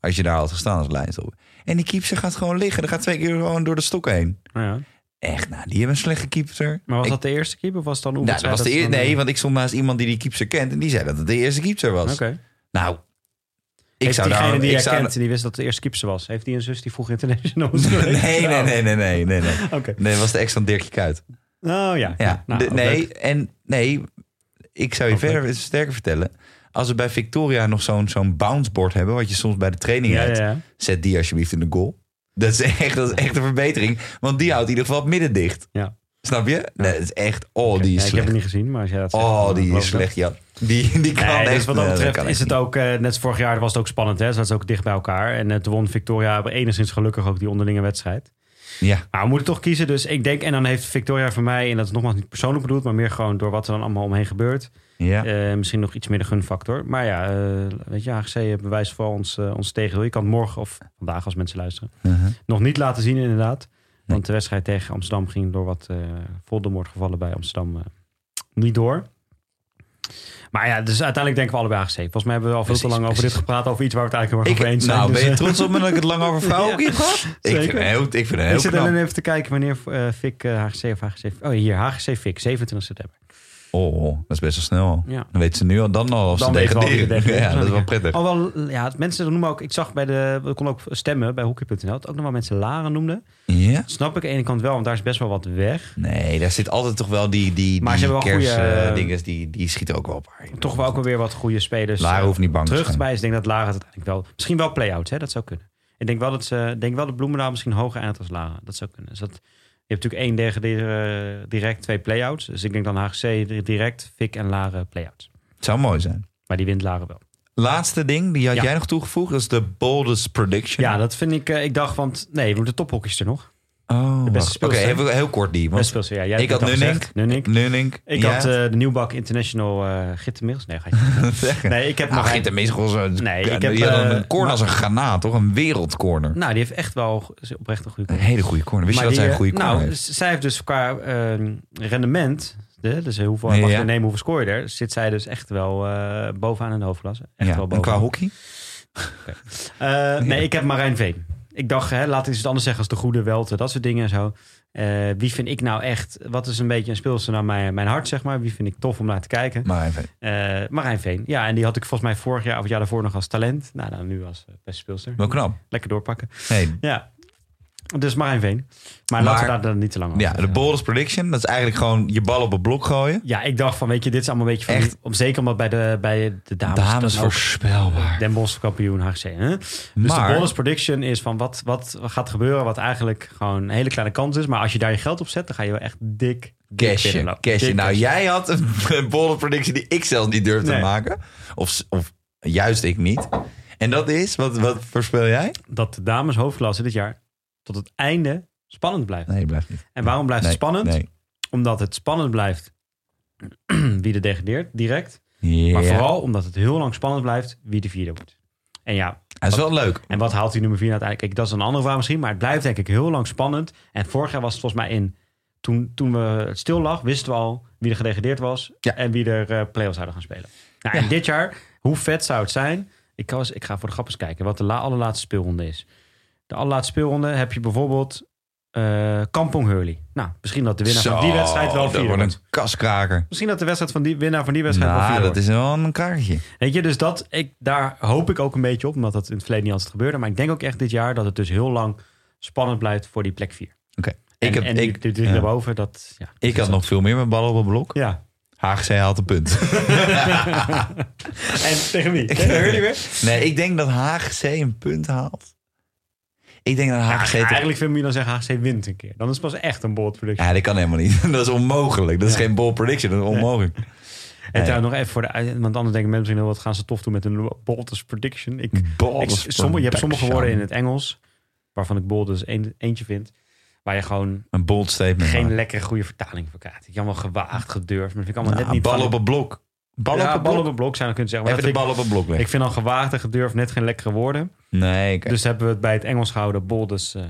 Als je daar had gestaan als lijnstop. En die keepster gaat gewoon liggen. Dat gaat twee keer gewoon door de stok heen. Ja. Echt, nou, die hebben een slechte keepster. Maar was Ik- dat de eerste keeper of was het dan Nou, dat was de zei eer- dat ze dan- nee, want ik stond naast iemand die die keepster kent. En die zei dat het de eerste keepster was. Oké. Nou, ik Heeft zou diegene daar... die ik jij zou kent, die wist dat de eerste keeper was, heeft die een zus die vroeger international was Nee, nee, nee, nee, nee, nee, nee. Oké. Nee, was de ex van Dirkje Kuyt. Oh ja. Ja, Nou, de- nee, en nee, ik zou je verder sterker vertellen. Als we bij Victoria nog zo'n zo'n bounceboard hebben, wat je soms bij de training Ja, hebt, ja, zet die alsjeblieft in de goal. Dat is echt, dat is echt een verbetering, want die houdt in ieder geval het midden dicht. Ja. Snap je? Nee, dat is echt, oh, die is ik heb slecht. het niet gezien, maar als jij dat zegt, Oh, die is slecht, ja. Die, die kan Nee, echt, dus wat dat betreft is het niet. ook, eh, net als vorig jaar was het ook spannend. Hè? Ze was ook dicht bij elkaar. En het won Victoria enigszins gelukkig ook die onderlinge wedstrijd. Ja, Maar we moeten toch kiezen. Dus ik denk, en dan heeft Victoria voor mij, en dat is nogmaals niet persoonlijk bedoeld, maar meer gewoon door wat er dan allemaal omheen gebeurt. ja. eh, misschien nog iets meer de gunfactor. Maar ja, eh, weet je, HGC bewijst voor ons, eh, ons tegendeel. Je kan het morgen of vandaag als mensen luisteren Uh-huh. nog niet laten zien inderdaad. Want de wedstrijd tegen Amsterdam ging door wat eh Voldemort-gevallen bij Amsterdam niet door. Maar ja, dus uiteindelijk denken we allebei AGC. Volgens mij hebben we al veel te Precies, lang over dit gepraat. Over iets waar we het eigenlijk erg over eens zijn. nou, Dus, ben je eh, trots op me dat ik het lang over vrouwen heb gehad? Ik vind, het heel, ik vind het heel ik zit alleen even te kijken wanneer eh Fik eh, HGC of HGC... Oh, hier, HGC Fik, 27 september. Oh, dat is best wel snel. Ja. Dan weten ze nu al dan al of Dan ze al er degraderen. Ja, dat is wel prettig. Oh, wel, ja, mensen noemen ook... Ik zag bij de... We konden ook stemmen bij hockey.nl. Dat ook nog wel mensen Laren noemden. Ja? Snap ik aan de ene kant wel, want daar is best wel wat weg. Nee, daar zit altijd toch wel die, die, Maar die ze hebben wel goede, die, die schieten ook wel op. Toch wel ook alweer wat goede spelers. Lara eh, hoeft niet bang te terug zijn. bij is. Ik denk dat Lara het uiteindelijk wel... Misschien wel play-outs, hè? Dat zou kunnen. Ik denk wel dat, ze, denk wel dat Bloemendaal misschien hoger eindigt als Lara. Dat zou kunnen. Dus dat, hebt natuurlijk één degraderen, direct, twee play-outs. Dus ik denk dan HGC direct, Fik en Lara play-outs. Het zou mooi zijn. Maar die wint Lara wel. Laatste ding, die had Ja. jij nog toegevoegd. Dat is de boldest prediction. Ja, dat vind ik... eh, ik dacht, want... Nee, we moeten tophockeys er nog. Oh, de beste wacht. Oké, heel, heel kort die. Want ja. Jij ik had Nunnink. Nunnink. Nunnink. Ik ja. had eh, de Nieuwbak International eh gittenmiddels. Nee, ga je zeggen. Nee, ik heb Nou, nog zo. Nee, ik heb, eh, een corner als een granaat, toch? Een wereldcorner. Nou, die heeft echt wel oprecht een goede Een hele goede corner. Wist je dat zij een goede corner Nou, heeft? zij heeft dus qua eh, rendement, de, dus hoeveel mag je nemen, hoeveel scoor je er, zit zij dus echt wel bovenaan in de hoofdklasse. Echt Ja. wel En bovenaan. qua hockey? Nee, ik heb Marijn Veen. Ik dacht, hè, laat ik iets anders zeggen als de goede welte, dat soort dingen en zo. Eh, wie vind ik nou echt, wat is een beetje een speelster naar mijn, mijn hart, zeg maar. Wie vind ik tof om naar te kijken? Maar even. Eh, Marijn Veen. Ja, en die had ik volgens mij vorig jaar of het jaar daarvoor nog als talent. Nou, dan nu als eh, beste speelster. Wel knap. Lekker doorpakken. Nee, Ja. Dus Marijnveen. Maar, Maar- laten we daar dan niet te lang over Ja, de. Bolders Prediction. Dat is eigenlijk gewoon je bal op het blok gooien. Ja, ik dacht van, weet je, dit is allemaal een beetje van... Echt? om, zeker omdat bij de, bij de dames... Dames voorspelbaar. Den Bosch kampioen HGC. Hè? Dus Maar- de bonus prediction is van wat, wat gaat gebeuren... wat eigenlijk gewoon een hele kleine kans is. Maar als je daar je geld op zet, dan ga je wel echt dik... Cashje. Cashje. Dik Nou, jij had een Bolder Prediction die ik zelfs niet durfde Nee. te maken. Of, of juist ik niet. En dat is, wat, wat voorspel jij? Dat de dames hoofdklasse dit jaar tot het einde spannend blijft. Nee, blijft niet. En waarom blijft Nee, het spannend? Nee. Omdat het spannend blijft wie er degradeert, direct. Maar vooral omdat het heel lang spannend blijft wie de vierde wordt. En ja, Dat is wel leuk. en wat haalt die nummer vier uiteindelijk? Kijk, dat is een andere vraag misschien. Maar het blijft denk ik heel lang spannend. En vorig jaar was het volgens mij in... Toen, toen we het stil lag, wisten we al wie er gedegradeerd was. Ja. En wie er eh play-offs zouden gaan spelen. Nou, En dit jaar, hoe vet zou het zijn? Ik, ik ga voor de grap eens kijken wat de la- allerlaatste speelronde is. De allerlaatste speelronde heb je bijvoorbeeld eh Kampong Hurley. Nou, misschien dat de winnaar van die wedstrijd wel Dat vier wordt wordt. een kaskraker. Misschien dat de wedstrijd van die winnaar van die wedstrijd wel Nou, vier dat wordt. is wel een krakertje. Weet je, dus dat, ik, daar hoop ik ook een beetje op, omdat dat in het verleden niet altijd gebeurde. Maar ik denk ook echt dit jaar dat het dus heel lang spannend blijft voor die plek 4. Oké. Ik heb, en die, ik, die drie ja. daarboven, dat... Ja, ik had nog veel meer met ballen op het blok. Ja. HGC haalt een punt. En tegen wie? Tegen Hurley weer? nee, ik denk dat HGC een punt haalt. Ik denk dat Ja, HGC... te- eigenlijk vind ik je dan zeggen HGC wint een keer. Dan is het pas echt een bold prediction. Ja, dat kan helemaal niet. Dat is onmogelijk. Dat is Ja. geen ball prediction. Dat is onmogelijk. En trouwens nog even voor de... Want anders denken mensen misschien wel, wat gaan ze tof doen met een boldest prediction. Ik, ik, sommige, je hebt sommige woorden in het Engels, waarvan ik boldest een, eentje vind, waar je gewoon Een bold statement. geen lekkere goede vertaling voor krijgt. Ik allemaal gewaagd, gedurfd, maar vind ik allemaal Ja, net niet bal op het blok. Bal ja, op bal blok. op het blok zou je kunnen zeggen. Maar Even de bal op het blok weg. ik, ik vind dan gewaagd en gedurfd net geen lekkere woorden. Nee. Dus hebben we het bij het Engels gehouden, boldest eh,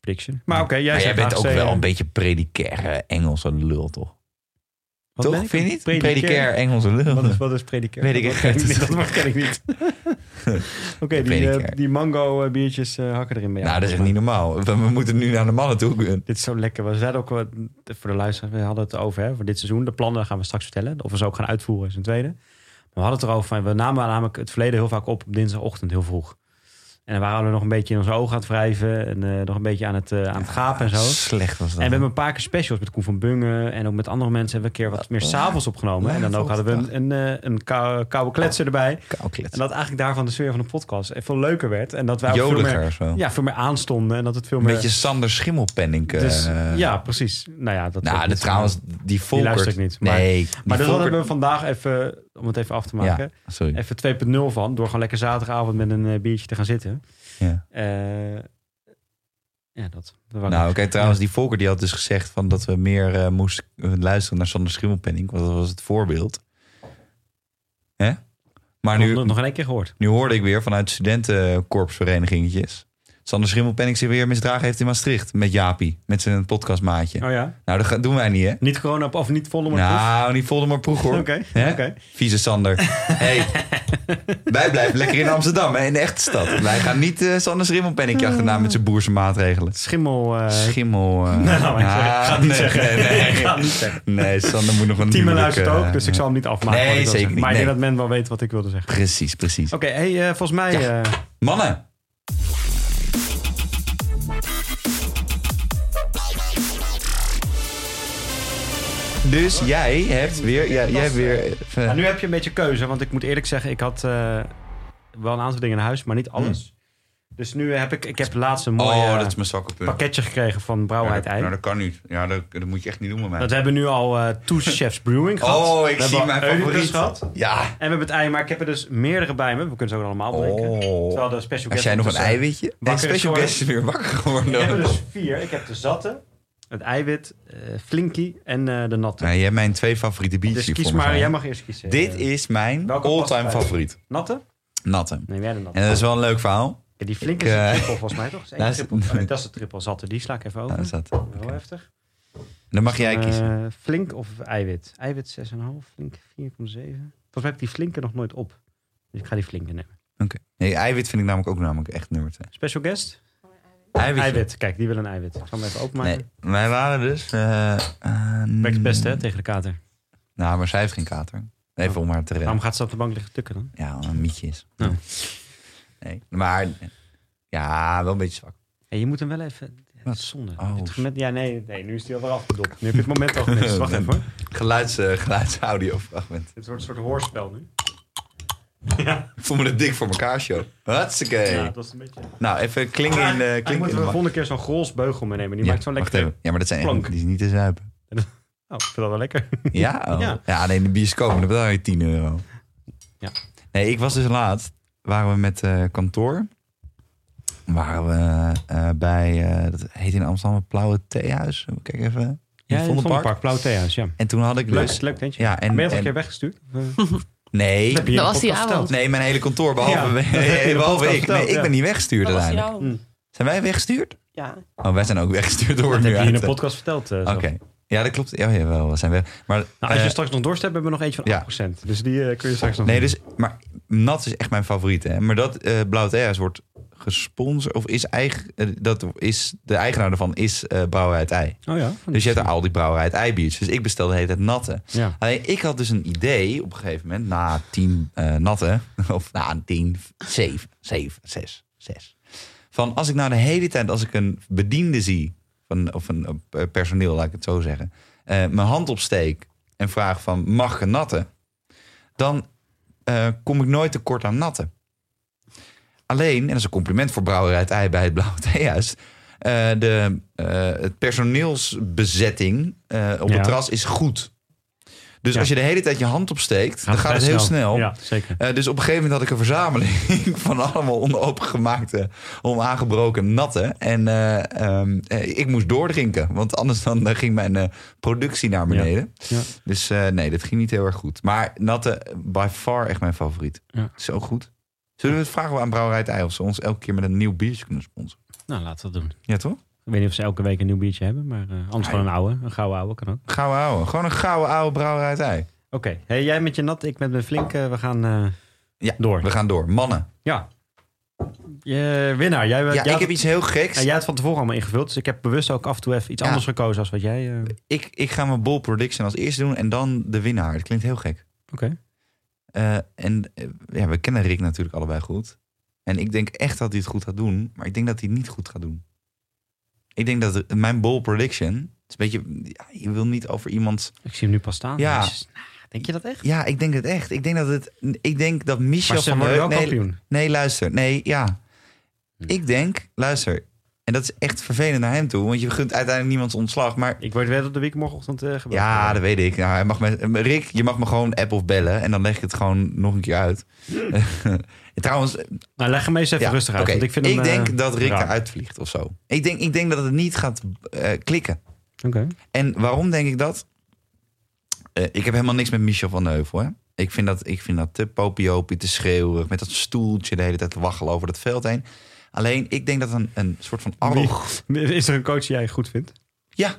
prediction. Maar oké, jij, maar jij zegt bent ook wel eh, een beetje predicaire Engelse lul, toch? wat toch? ik? Vind je niet? Predicair. Predicaire Engelse lul. Wat is, wat is? Weet ik dat echt ik niet. ken ik niet. Oké, die, eh, die mango eh, biertjes eh, hakken erin bij jou. Nou, dat is echt niet normaal. We, we moeten nu naar de mannen toe. Dit is zo lekker. We zeiden ook, voor de luisteraars, we hadden het over hè, voor dit seizoen. De plannen gaan we straks vertellen. Of we ze ook gaan uitvoeren is een tweede. Maar we hadden het erover, van, we namen namelijk het verleden heel vaak op op dinsdagochtend heel vroeg. En dan waren we nog een beetje in onze ogen aan het wrijven. En eh, nog een beetje aan het, eh, aan het gapen en zo. Slecht was dat. En we hebben een paar keer specials met Koen van Bungen. En ook met andere mensen hebben we een keer wat meer s'avonds opgenomen. En dan ook hadden we een, een, eh, een kou- koude kletser erbij. Kou klets. En dat eigenlijk daarvan de sfeer van de podcast veel leuker werd. En dat wij ook veel meer, zo. ja, veel meer aanstonden. En dat het veel Een meer... beetje Sander Schimmelpenning. dus, ja, precies. Nou ja, dat Nou, de, trouwens, die Volkert... luister ik niet, maar- nee, Maar dat hebben we vandaag even, om het even af te maken, Ja, sorry. even 2.0 van. Door gewoon lekker zaterdagavond met een eh, biertje te gaan zitten. Ja. Eh, ja, dat. Nou, kijk, trouwens, die Volker die had dus gezegd van dat we meer eh, moesten luisteren naar Sander Schimmelpenning. Want dat was het voorbeeld. Hè? Maar nu, nog, nog een keer gehoord. nu hoorde ik weer vanuit studentenkorpsverenigingetjes. Sander Schimmelpenning zich weer misdragen heeft in Maastricht met Jaapie. Met zijn podcastmaatje. Oh ja? Nou, dat doen wij niet, hè? Niet corona op of niet volle maar Nou, niet Voldemort proeg, hoor. Oké, Hè? oké. Vieze Sander. hey, wij blijven lekker in Amsterdam, hè, in de echte stad. Wij gaan niet eh Sander Schimmelpenning achterna met zijn boerse maatregelen. Schimmel. eh Schimmel. eh, zeggen. ah, Ga het niet nee, zeggen. Nee, nee. Ik ga het niet zeggen. Nee, Sander moet nog een Team luistert ook, dus ik zal hem niet afmaken. Nee, ik zeker niet, Maar ik denk dat men wel weet wat ik wilde zeggen. Precies, precies. Oké, hey, volgens mij... Ja. Mannen. Dus jij hebt weer... Ja, jij hebt weer eh, nou, nu heb je een beetje keuze, want ik moet eerlijk zeggen, ik had eh, wel een aantal dingen in huis, maar niet alles. Dus nu heb ik, ik heb laatst een mooi Hmm. oh, dat is mijn pakketje gekregen van Brouwerheid Ja, Ei. nou, dat kan niet. Ja, dat, dat moet je echt niet doen met mij. Dat hebben we nu al eh Two Chefs Brewing gehad. oh, ik zie mijn favoriet. gehad. Ja. En we hebben het ei, maar ik heb er dus meerdere bij me. We kunnen ze ook allemaal drinken. Oh. Terwijl de special Als guest jij nog een eiwitje... Is special guest is weer wakker geworden. Ik heb er dus vier. Ik heb de zatte, het eiwit, eh Flinky en eh, de natte. Nou, jij hebt mijn twee favoriete biertjes dus kies maar, jij mag eerst kiezen. Dit is mijn all-time favoriet. Natte? Natte. Nee, jij de natte. En dat is wel een leuk verhaal. Ja, die Flinky Ik, is een eh, triple volgens mij toch? Is één daar is- triple. Oh, nee, dat is de triple zatte. Die sla ik even over. Nou, is dat. Heel heftig. Dan mag jij kiezen. flink of eiwit? Eiwit 6,5, flink 4,7. Volgens mij heb ik die flinke nog nooit op. Dus ik ga die flinke nemen. Oké. Nee, eiwit vind ik namelijk ook namelijk echt nummer twee. Special guest? Eiwit. Eiwit. Kijk, die wil een eiwit. Ik zal hem even openmaken. Nee, wij waren dus... eh eh, Werkt het beste hè, tegen de kater. Nou, maar zij heeft geen kater. Even om haar te redden. Waarom gaat ze op de bank liggen tukken dan? Ja, een mietje is. Ja. Nee, maar... Ja, wel een beetje zwak. Hey, je moet hem wel even... Is zonde. Oh. Ja, nee, nee, nu is hij alweer afgedopt. Nu heb je het moment al gemist. Wacht even hoor. Geluids, eh, geluidsaudiofragment. Dit wordt een soort hoorspel nu. Ja, Ik voel me het dik voor elkaar, show. Hartstikke. ja dat is een beetje... Nou, even klinken in de... Eigenlijk Klinken in moeten de we de ma- volgende keer zo'n Grols beugel meenemen. Die Ja, maakt zo'n lekker... even. Ja, maar dat zijn plank. echt, die is niet te zuipen. Oh, ik vind dat wel lekker. Ja? Oh. Ja. ja. nee, in de bioscoop, dan betaal je 10 euro. Ja. Nee, ik was dus laatst, waren we met eh, kantoor. Waren we eh, bij, eh, dat heet in Amsterdam het Blauwe Theehuis. Kijk even. In Ja, het Vondelpark. Vondelpark, Blauw Theehuis, ja. En toen had ik Leuk, dus... leuk tentje. Ja, en, ben je al een en- keer weggestuurd? Eh, Nee, Dat was die avond. nee, mijn hele kantoor, behalve, Ja, behalve ik. Nee, ik ja. ben niet weggestuurd Dat uiteindelijk. Hm. Zijn wij weggestuurd? Ja. Oh, wij zijn ook weggestuurd door Dat nu heb je in de podcast verteld. eh, Oké. Ja, dat klopt. Ja, jawel, we zijn weg. Maar, Nou, als je eh, straks nog dorst hebt, hebben we nog eentje van ja. 8%. Dus die eh, kun je straks nog Nee, doen. dus, maar nat is echt mijn favoriet. Hè? Maar dat eh Blauw Thea's wordt gesponsord, of is eigen, eh, dat is, de eigenaar daarvan is eh Brouwerij het Ei. Oh ja? Dus je hebt al die Brouwerij het Ei biertjes. Dus ik bestelde de hele tijd natte. Ja. Alleen ik had dus een idee op een gegeven moment, na tien eh natte, of na tien, zeven, zeven, zes, zes. Van als ik nou de hele tijd, als ik een bediende zie, van, of een personeel, laat ik het zo zeggen, mijn hand opsteek en vraag van mag ik een natte, dan kom ik nooit tekort aan natte. Alleen, en dat is een compliment voor Brouwerij het Ei bij het Blauwe Theehuis, eh, de, eh, het personeelsbezetting eh, op Ja. het terras is goed. Dus Ja. als je de hele tijd je hand opsteekt, dan gaat het heel snel. Ja, zeker. Dus op een gegeven moment had ik een verzameling van allemaal onopengemaakte, onaangebroken natte. En eh, ehm, eh, ik moest doordrinken, want anders dan ging mijn productie naar beneden. Ja. Dus nee, dat ging niet heel erg goed. Maar natte, by far echt mijn favoriet. Zo goed. Zullen we het vragen aan Brouwerij het Ei of ze ons elke keer met een nieuw biertje kunnen sponsoren? Nou, laten we dat doen. Ja, toch? Ik weet niet of ze elke week een nieuw biertje hebben, maar eh, anders Ja, gewoon een oude. Een gouden oude kan ook. Gouden ouwe. Gewoon een gouden oude Brouwerij het Ei. Oké, hey, jij met je nat, ik met mijn flink. eh, we gaan eh, Ja, door. we gaan door. Mannen. Ja. Je winnaar. Jij, Ja, jij, ik had, heb iets heel geks. ja, jij had het van tevoren allemaal ingevuld, dus ik heb bewust ook af en toe even iets Ja. anders gekozen als wat jij. eh, Ik, ik ga mijn ball prediction als eerste doen en dan de winnaar. Dat klinkt heel gek. Oké. Eh, en eh, ja, we kennen Rick natuurlijk allebei goed. En ik denk echt dat hij het goed gaat doen. Maar ik denk dat hij het niet goed gaat doen. Ik denk dat het- mijn bold prediction... Het is een beetje... Ja, je wil niet over iemand... Ik zie hem nu pas staan. Ja. Nou, denk je dat echt? Ja, ik denk het echt. Ik denk dat het... Ik denk dat Michel van nee, nee, luister. Nee, ja. Hm. Ik denk... Luister. En dat is echt vervelend naar hem toe. Want je gunt uiteindelijk niemands ontslag. Maar Ik word weer op de week morgenochtend eh gebeld. Ja, dat weet ik. Nou, hij mag me, Rick, je mag me gewoon app of bellen. En dan leg ik het gewoon nog een keer uit. En Trouwens, Nou, leg hem eens even ja, rustig uit. Want ik vind hem, denk eh, dat Rick raar. eruit vliegt of zo. Ik denk, ik denk dat het niet gaat eh, klikken. Oké. En waarom denk ik dat? Ik heb helemaal niks met Michel van Heuvel. Hè? Ik, vind dat, ik vind dat te popiopie, te schreeuwig. Met dat stoeltje de hele tijd waggelen over het veld heen. Alleen, ik denk dat een, een soort van... arro- Wie- Is er een coach die jij goed vindt? Ja.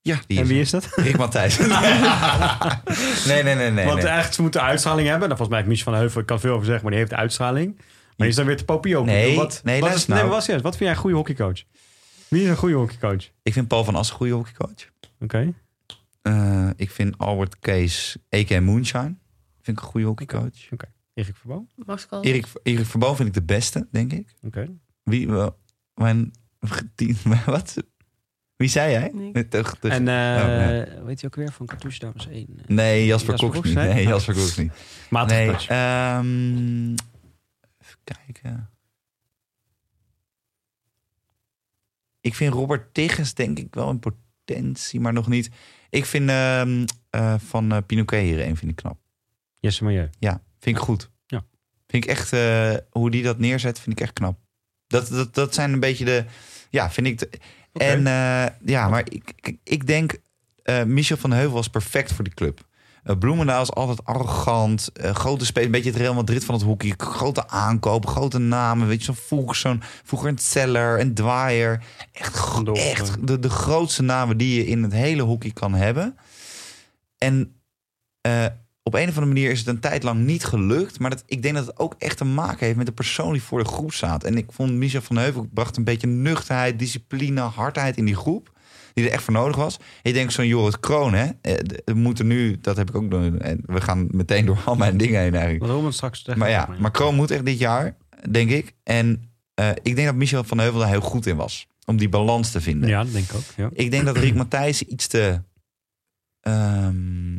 Ja, die en wie is dat? Rick Matthijs. nee, nee, nee, nee. Want nee. eigenlijk ze moeten uitstraling hebben. Nou, volgens mij Mies van Heuvel, ik kan veel over zeggen, maar die heeft uitstraling. Maar is dan weer te popio. Nee, wat, nee, wat, is, nee, nou. was juist, wat vind jij een goede hockeycoach? Wie is een goede hockeycoach? Ik vind Paul van As een goede hockeycoach. Oké. Eh, ik vind Albert Kees, a.k.a. Moonshine, vind ik een goede hockeycoach. Erik Verboom? Max. Erik, Erik Verboom vind ik de beste, denk ik. Oké. Wie, wel, mijn, die- wat? Wie zei jij? Nee. De- de- de- En eh oh, nee. weet je ook weer van Cartouche Dames 1? nee, Jasper Jasper Koks niet. nee? Oh. Jasper Koks niet. Nee, ehm, even kijken. Ik vind Robert Tigges denk ik wel in potentie, maar nog niet. Ik vind ehm, eh, van uh, Pinoquet hier een vind ik knap. Jesse Milieu. Ja, vind ik goed. Ja. Vind ik echt, eh, hoe die dat neerzet, vind ik echt knap. Dat, dat, dat zijn een beetje de, ja, vind ik. De. En eh, ja, maar ik, ik, denk, eh, Michel van Heuvel was perfect voor die club. Eh, Bloemendaal is altijd arrogant, grote spelers, een beetje het Real Madrid van het hockey. Grote aankopen, grote namen, weet je, zo'n Fuchson, vroeger een Zeller, een Dwyer. Echt, echt de, de grootste namen die je in het hele hockey kan hebben. En op een of andere manier is het een tijd lang niet gelukt. Maar dat, ik denk dat het ook echt te maken heeft met de persoon die voor de groep staat. En ik vond Michel van Heuvel bracht een beetje nuchterheid, discipline, hardheid in die groep. Die er echt voor nodig was. Ik denk zo'n Jorrit Kroon, hè. eh, We moeten nu, dat heb ik ook doen. En we gaan meteen door al mijn dingen heen eigenlijk. We straks? Maar ja, maar Kroon moet echt dit jaar, denk ik. En eh, ik denk dat Michel van Heuvel daar heel goed in was. om die balans te vinden. Ja, dat denk ik ook. Ja. Ik denk dat Rick Matthijs iets te... ehm,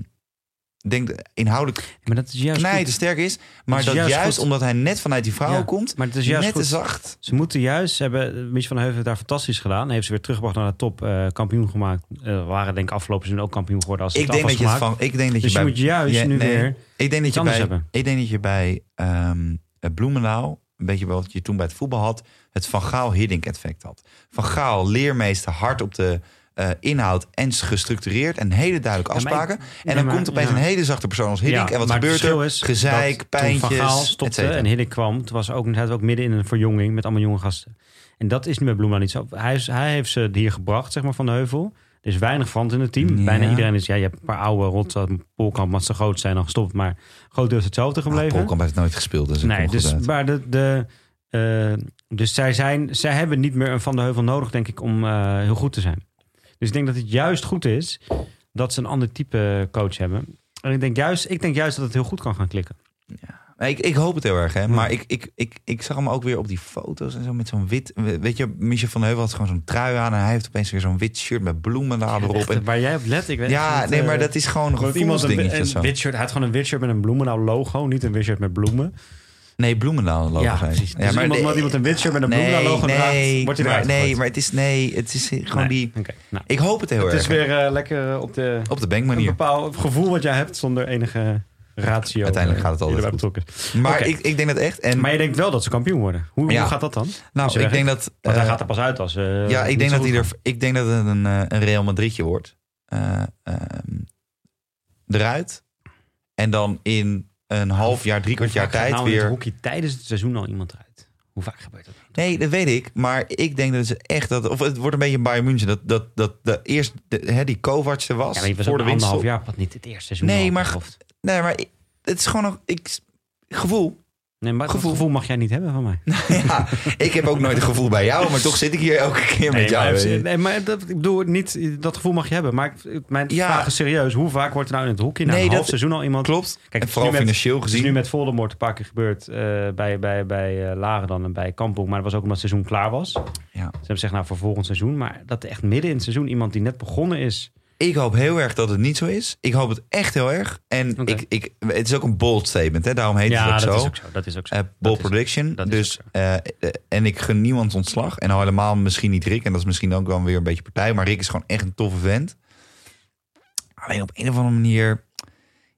denk inhoudelijk Maar dat is juist knijten goed. sterk is. Maar is dat juist juist, omdat hij net vanuit die vrouwen Ja, komt... Maar het is juist net te zacht. Ze moeten juist, ze hebben, Mies van Heuvel heeft daar fantastisch gedaan. Heeft ze weer teruggebracht naar de top, eh, kampioen gemaakt. Eh, waren denk ik afgelopen seizoen ook kampioen geworden als ze Ik het denk, dat je het van, ik denk dat je Dus je bij... moet juist nu nee. weer Ik denk dat je bij, hebben. ik denk dat je bij ehm Bloemendaal, een beetje wat je toen bij het voetbal had, het Van Gaal Hiddink effect had. Van Gaal, leermeester, hard op de eh, inhoud en gestructureerd en hele duidelijke Ja, maar ik- afspraken. en dan maar- komt opeens ja. een hele zachte persoon als Hiddink. Ja, en wat maar gebeurt er? is Gezeik, pijntjes, Van stopte en Hiddink kwam, toen was ook, hij ook midden in een verjonging met allemaal jonge gasten. En dat is nu met Bloemendaal niet zo. Hij, is, hij heeft ze hier gebracht, zeg maar, van de heuvel. Er is weinig verand in het team. Ja. Bijna iedereen is, ja, je hebt een paar oude rot, Polkamp, wat ze groot zijn, dan gestopt. Maar groot deel is hetzelfde Nou, gebleven. Polkamp heeft nooit gespeeld, dus Nee, dus, maar de, de, eh, dus zij, zijn, zij hebben niet meer een Van de Heuvel nodig, denk ik, om eh, heel goed te zijn. Dus ik denk dat het juist goed is dat ze een ander type coach hebben. En ik denk juist, ik denk juist dat het heel goed kan gaan klikken. Nee, Ik, ik hoop het heel erg, hè. Maar ik, ik, ik, ik zag hem ook weer op die foto's en zo met zo'n wit... Weet je, Michel van Heuvel had gewoon zo'n trui aan... en hij heeft opeens weer zo'n wit shirt met bloemen erop. Echt, En, waar jij op let, ik weet ja, nee, eh, maar dat is gewoon een dat iemand een, gevoelsdingetje wit shirt, hij had gewoon een wit shirt met een Bloemendaal logo, niet een wit shirt met bloemen. Nee, Bloemendaal logo. ja. Dus iemand, nee, omdat iemand een wit shirt met een Bloemendaal logo nee, draagt, wordt hij maar, eruit nee, gegooid. maar het is, nee, het is gewoon Nee, die... nou. Ik hoop het heel Het erg. is weer eh, lekker op de... Op de Een bankmanier. bepaald gevoel wat jij hebt zonder enige ratio. Uiteindelijk eh, gaat het altijd erbij betrokken. Maar ik, ik denk dat echt... En, Maar je denkt wel dat ze kampioen worden. Hoe, Ja. hoe gaat dat dan? nou, ik denk dat... Want hij eh, gaat er pas uit als... eh, ja, ik denk, dat hij er, ik denk dat het een, eh, een Real Madridje wordt. Eh, ehm, eruit. En dan in een half jaar, drie kwart jaar tijd nou weer... hockey tijdens het seizoen al iemand eruit? Hoe vaak gebeurt dat? Nee, dat weet ik. Maar ik denk dat ze echt... Dat, of het wordt een beetje een Bayern München. Dat, dat, dat, dat eerst de, hè, die Kovac er was, Ja, maar was voor de jaar, wat niet het eerste seizoen. Nee, maar-. Nee, maar ik- het is gewoon een ik, gevoel. Nee, maar gevoel. dat gevoel mag jij niet hebben van mij. ja, ik heb ook nooit een gevoel bij jou, maar toch zit ik hier elke keer met Nee, jou. maar, nee, maar dat, ik bedoel niet, dat gevoel mag je hebben. Maar ik- mijn Ja. vraag is serieus. Hoe vaak wordt er nou in het hockey na Nee, een half dat- seizoen al iemand... Klopt. Kijk, en het is vooral nu met- financieel Het is gezien. nu met Voldemort een paar keer gebeurd eh, bij, bij, bij eh, Laren dan en bij Kampong. Maar dat was ook omdat het seizoen klaar was. Ze Ja. hebben gezegd, nou voor volgend seizoen. Maar dat echt midden in het seizoen iemand die net begonnen is... Ik hoop heel erg dat het niet zo is. Ik hoop het echt heel erg. En ik, ik, het is ook een bold statement, hè? daarom heet ja, het ook dat zo. is ook zo. Dat is ook zo. Eh, bold Dat is- prediction. dat dus, eh, eh, en ik gun niemand ontslag. En al helemaal misschien niet Rick. En dat is misschien ook wel weer een beetje partij. Maar Rick is gewoon echt een toffe vent. Alleen op een of andere manier...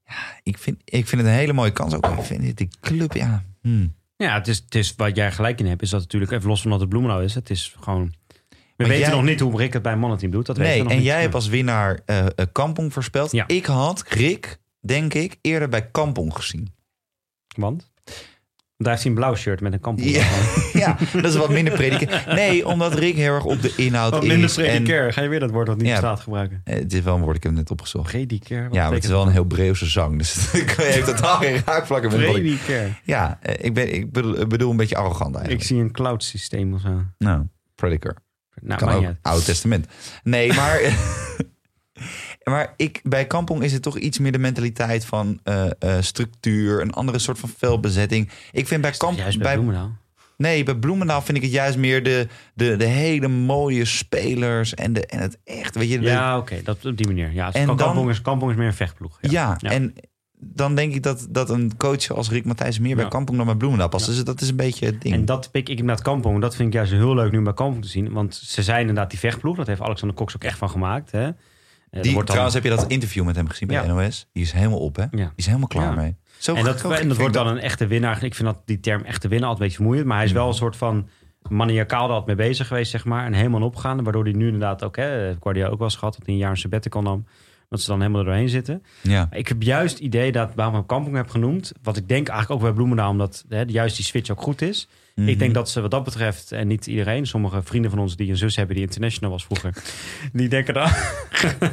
Ja, ik, vind, ik vind het een hele mooie kans ook. Ik vind het, die club, ja... hmm. Ja, het is, het is wat jij gelijk in hebt. Is dat natuurlijk, even los van dat het Bloemenau is. Het is gewoon... We Maar weten jij- nog niet hoe Rick het bij mannenteam doet. Dat weten Nee, we nog en niet. jij Ja. hebt als winnaar eh eh, Kampong voorspeld. Ja. Ik had Rick, denk ik, eerder bij Kampong gezien. Want? Daar heeft hij een blauw shirt met een kampong. Ja, ja, dat is wat minder prediken. Nee, omdat Rick heel erg op de inhoud Wat is. minder en, predicair. Ga je weer dat woord wat niet Ja. bestaat gebruiken? eh, het is wel een woord, ik heb het net opgezocht. Predicair? Wat Ja, maar het is wel een heel Breeuwse zang. Dus het heeft totaal geen raakvlakken met ik... Predicair. Ja, eh, ik, ben, ik bedoel, ik bedoel een beetje arrogant Ik eigenlijk. zie een cloud systeem of zo. Nou, prediker. Nou, kan ook Testament. Nee, maar... maar ik, bij Kampong is het toch iets meer de mentaliteit van eh, eh, structuur. Een andere soort van velbezetting. Ik vind bij Kampong... Juist bij bij, Bloemendaal. Nee, bij Bloemendaal vind ik het juist meer de, de, de hele mooie spelers en, de, en het echt, weet je. de- Ja, oké. dat op die manier. Ja, En en dan- kampong, is, kampong is meer een vechtploeg. ja, Ja. en dan denk ik dat, dat een coach als Rick Matthijs meer bij Ja. Kampong dan bij Bloemendaal past. Ja. Dus dat is een beetje het ding. En dat pik ik inderdaad Kampong. Dat vind ik juist heel leuk nu bij Kampong te zien. Want ze zijn inderdaad die vechtploeg. Dat heeft Alexander Cox ook echt van gemaakt. Hè? Eh, Die, wordt dan- trouwens, heb je dat interview met hem gezien bij Ja. NOS? Die is helemaal op, hè? Die is helemaal klaar mee. Zo En dat, en wordt dan een echte winnaar. Ik vind dat die term echte winnaar altijd een beetje vermoeiend. Maar hij is wel een soort van maniacaal altijd mee bezig geweest, zeg maar. En helemaal opgaan. Waardoor hij nu inderdaad ook, hè, Guardiola ook wel eens gehad, dat hij een jaar een sabbatical nam. Dat ze dan helemaal er doorheen zitten. Ja. Ik heb juist het idee dat, waarom ik Kampong heb genoemd, wat ik denk eigenlijk ook bij Bloemendaal, omdat hè, juist die switch ook goed is. Mhm. Ik denk dat ze wat dat betreft, en niet iedereen, sommige vrienden van ons die een zus hebben die international was vroeger, die denken er,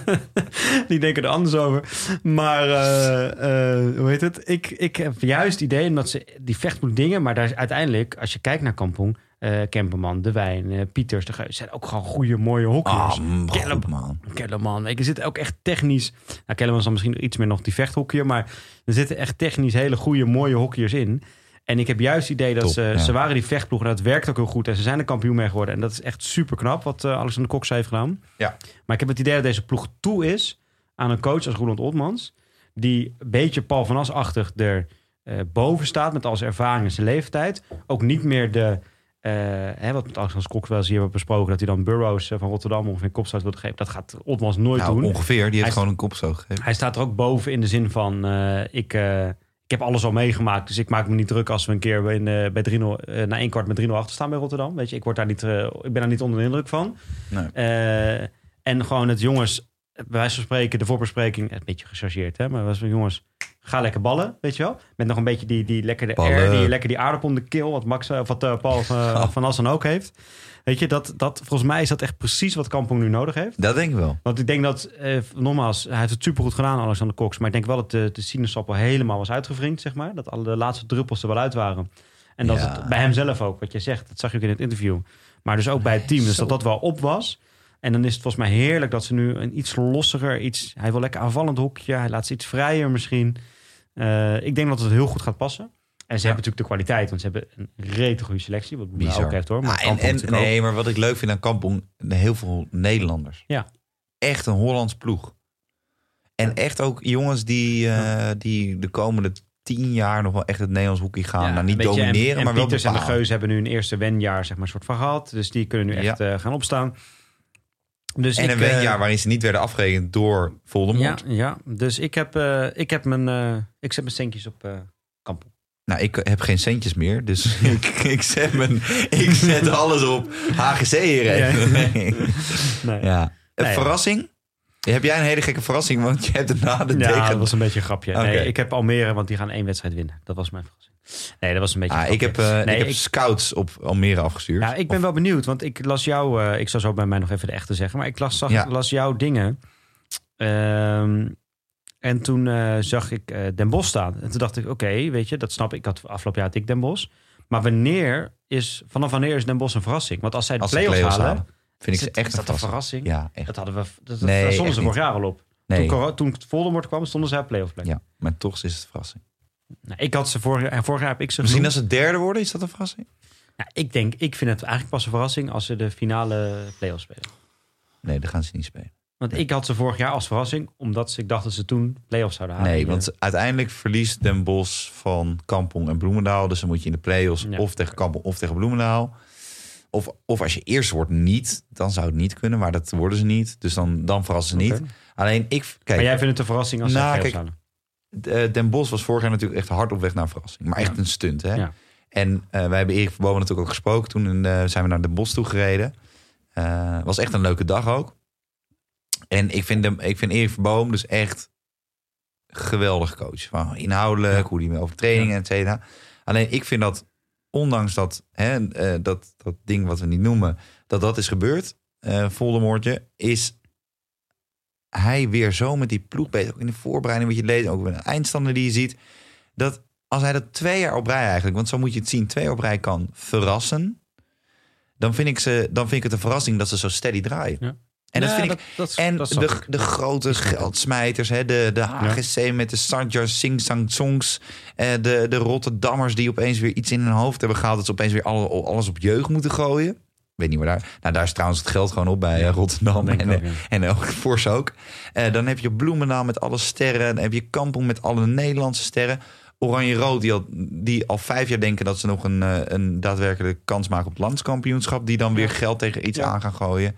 die denken er anders over. Maar eh, eh, hoe heet het? Ik, ik heb juist het idee omdat ze die vechtploeg dingen, maar daar is uiteindelijk, als je kijkt naar Kampong, eh Kemperman, De Wijn, eh, Pieters, de Geus, zijn ook gewoon goede, mooie hockeyers. Mm, Kellerman. Kellerman. Ik zit ook echt technisch. Nou, Kellerman is dan misschien iets meer nog die vechthockeyer. Maar er zitten echt technisch hele goede, mooie hockeyers in. En ik heb juist het idee dat Top, ze, ja. ze waren die vechtploeg en dat werkt ook heel goed. En ze zijn er kampioen mee geworden. En dat is echt super knap wat eh, Alexander Cox heeft gedaan. Ja. Maar ik heb het idee dat deze ploeg toe is aan een coach als Roland Otmans. Die een beetje Paul van As-achtig er boven staat met al zijn ervaring en zijn leeftijd. Ook niet meer de... eh, hè, wat met Alexander Cox wel eens hier hebben besproken... dat hij dan Burroughs eh, van Rotterdam ongeveer een kopstoot wil geven. Dat gaat Otmans nooit Nou, doen. ongeveer. Die heeft Hij- gewoon een kopstoot gegeven. Hij staat er ook boven in de zin van... eh, ik, ik heb alles al meegemaakt, dus ik maak me niet druk... als we een keer in, bij 3-0, na één kwart met 3-0 achter staan bij Rotterdam. Weet je, ik, word daar niet, ik ben daar niet onder de indruk van. Nee. En gewoon het jongens, bij wijze van spreken, de voorbespreking... een beetje gechargeerd, hè, maar was van jongens... Ga lekker ballen, weet je wel? Met nog een beetje die, die lekker de Ballen. air, die, lekker die aardappel om de keel, wat Max, eh, of wat eh, Paul van, Oh. van Assen ook heeft. Weet je, dat, dat, volgens mij is dat echt precies wat Kampong nu nodig heeft. Dat denk ik wel. Want ik denk dat, eh, nogmaals, hij heeft het supergoed gedaan, Alexander Cox. Maar ik denk wel dat de, de sinaasappel helemaal was uitgevriend, zeg maar. Dat alle de laatste druppels er wel uit waren. En dat Ja. het bij hem zelf ook, wat je zegt, dat zag je ook in het interview. Maar dus ook bij het team, dus dat dat wel op was. En dan is het volgens mij heerlijk dat ze nu een iets lossiger, iets, hij wil lekker aanvallend hoekje. Hij laat ze iets vrijer misschien. Eh, ik denk dat het heel goed gaat passen. En ze hebben natuurlijk de kwaliteit, want ze hebben een rete goede selectie. Wat Bizar. Ook heeft hoor. Maar en, nee, maar wat ik leuk vind aan Kampong, heel veel Nederlanders. Ja. Echt een Hollands ploeg. En echt ook jongens die, eh, die de komende tien jaar nog wel echt het Nederlands hoekje gaan. nou, niet en- domineren, en, maar wel Pieters en de. Geus hebben nu een eerste wenjaar zeg maar, soort van gehad. Dus die kunnen nu echt eh, gaan opstaan. Dus En ik, een eh, wenjaar waarin ze niet werden afgerekend door ja, Voldemort. ja, dus ik heb, eh, ik heb mijn, eh, ik zet mijn centjes op eh Kampong. Nou, ik heb geen centjes meer, dus ik, ik, zet, mijn, ik zet alles op HGC hierheen. Nee. Nee. Ja. Een Nee. verrassing? Heb jij een hele gekke verrassing, want je hebt na de Ja, tegen... dat was een beetje een grapje. Nee, ik heb Almere, want die gaan één wedstrijd winnen. Dat was mijn verrassing. Nee, dat was een beetje Ah, ik heb, eh, Nee, ik heb ik- scouts op Almere afgestuurd. Ja, ik ben Of- wel benieuwd, want ik las jou... eh, ik zal zo bij mij nog even de echte zeggen. Maar ik las, zag, Ja. las jouw dingen. Ehm, en toen eh, zag ik Den Bos staan. En toen dacht ik, oké, weet je, dat snap ik. Ik had afgelopen jaar had ik Den Bos. Maar wanneer is, vanaf wanneer is Den Bos een verrassing? Want als zij de play-offs halen, halen, vind ik het- echt is dat een verrassing? Ja, echt. Dat hadden we, dat, dat, Nee, daar stonden ze vorig jaar al op. Nee, Toen, toen Voldemort kwam, stonden zij op play-off plek. ja, maar toch is het een verrassing. Nou, ik had ze vorig jaar, vorig jaar heb ik ze Misschien genoemd. als ze derde worden, is dat een verrassing? Ja, ik denk, ik vind het eigenlijk pas een verrassing als ze de finale play-offs spelen. Nee, dan gaan ze niet spelen. Want ik had ze vorig jaar als verrassing, omdat ze, ik dacht dat ze toen play-offs zouden halen. Nee, want uiteindelijk verliest Den Bos van Kampong en Bloemendaal. Dus dan moet je in de play-offs Ja. of tegen Kampong of tegen Bloemendaal. Of, of als je eerst wordt niet, dan zou het niet kunnen. Maar dat worden ze niet. Dus dan, dan verrassen ze niet. Alleen ik... Kijk, maar jij vindt het een verrassing als ze Nou, play-offs kijk, halen? Eh, Den Bos was vorig jaar natuurlijk echt hard op weg naar een verrassing. Maar echt Ja. een stunt, hè? Ja. En eh, wij hebben Erik Verbomen natuurlijk ook gesproken. Toen eh, zijn we naar Den Bos toe gereden. Eh, was echt een leuke dag ook. En ik vind, hem, ik vind Erik Verboom dus echt geweldig coach. Van inhoudelijk, Ja. hoe die over trainingen, et cetera. Alleen ik vind dat, ondanks dat, hè, dat, dat ding wat we niet noemen, dat dat is gebeurd, eh Voldemortje, is hij weer zo met die ploeg bezig. Ook in de voorbereiding wat je leest, ook met de eindstanden die je ziet. Dat als hij dat twee jaar op rij eigenlijk, want zo moet je het zien, twee jaar op rij kan verrassen. Dan vind ik, ze, dan vind ik het een verrassing dat ze zo steady draaien. Ja. En dat vind ik. dat En dat de, de grote geldsmijters, hè, de, de HGC met de Sanjar Sing Sang Songs. Eh, de, de Rotterdammers die opeens weer iets in hun hoofd hebben gehaald. Dat ze opeens weer alle, alles op jeugd moeten gooien. Weet niet waar daar. Nou, daar is trouwens het geld gewoon op bij eh, Rotterdam. En, ook, eh, ja. en ook Fors ook. Eh, dan heb je Bloemendaal met alle sterren. Dan heb je Kampong met alle Nederlandse sterren. Oranje-Rood, die al, die al vijf jaar denken dat ze nog een, eh, een daadwerkelijke kans maken op het landskampioenschap. Die dan weer geld tegen iets Ja. aan gaan gooien.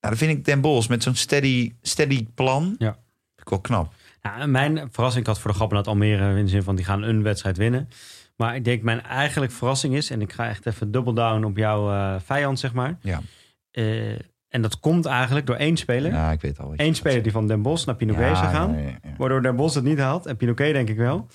Nou, dan vind ik Den Bos met zo'n steady, steady plan. Ja. Vind ik wel knap. Ja, en mijn verrassing, had voor de grap dat Almere in de zin van die gaan een wedstrijd winnen. Maar ik denk mijn eigenlijk verrassing is, en ik ga echt even double down op jouw eh, vijand, zeg maar. Ja. Eh, en dat komt eigenlijk door één speler. Ja, ik weet al. Eén speler die van Den Bosch naar Pinoquet Ja, ja, ja. Waardoor Den Bosch het niet haalt. En Pinoquet denk ik wel.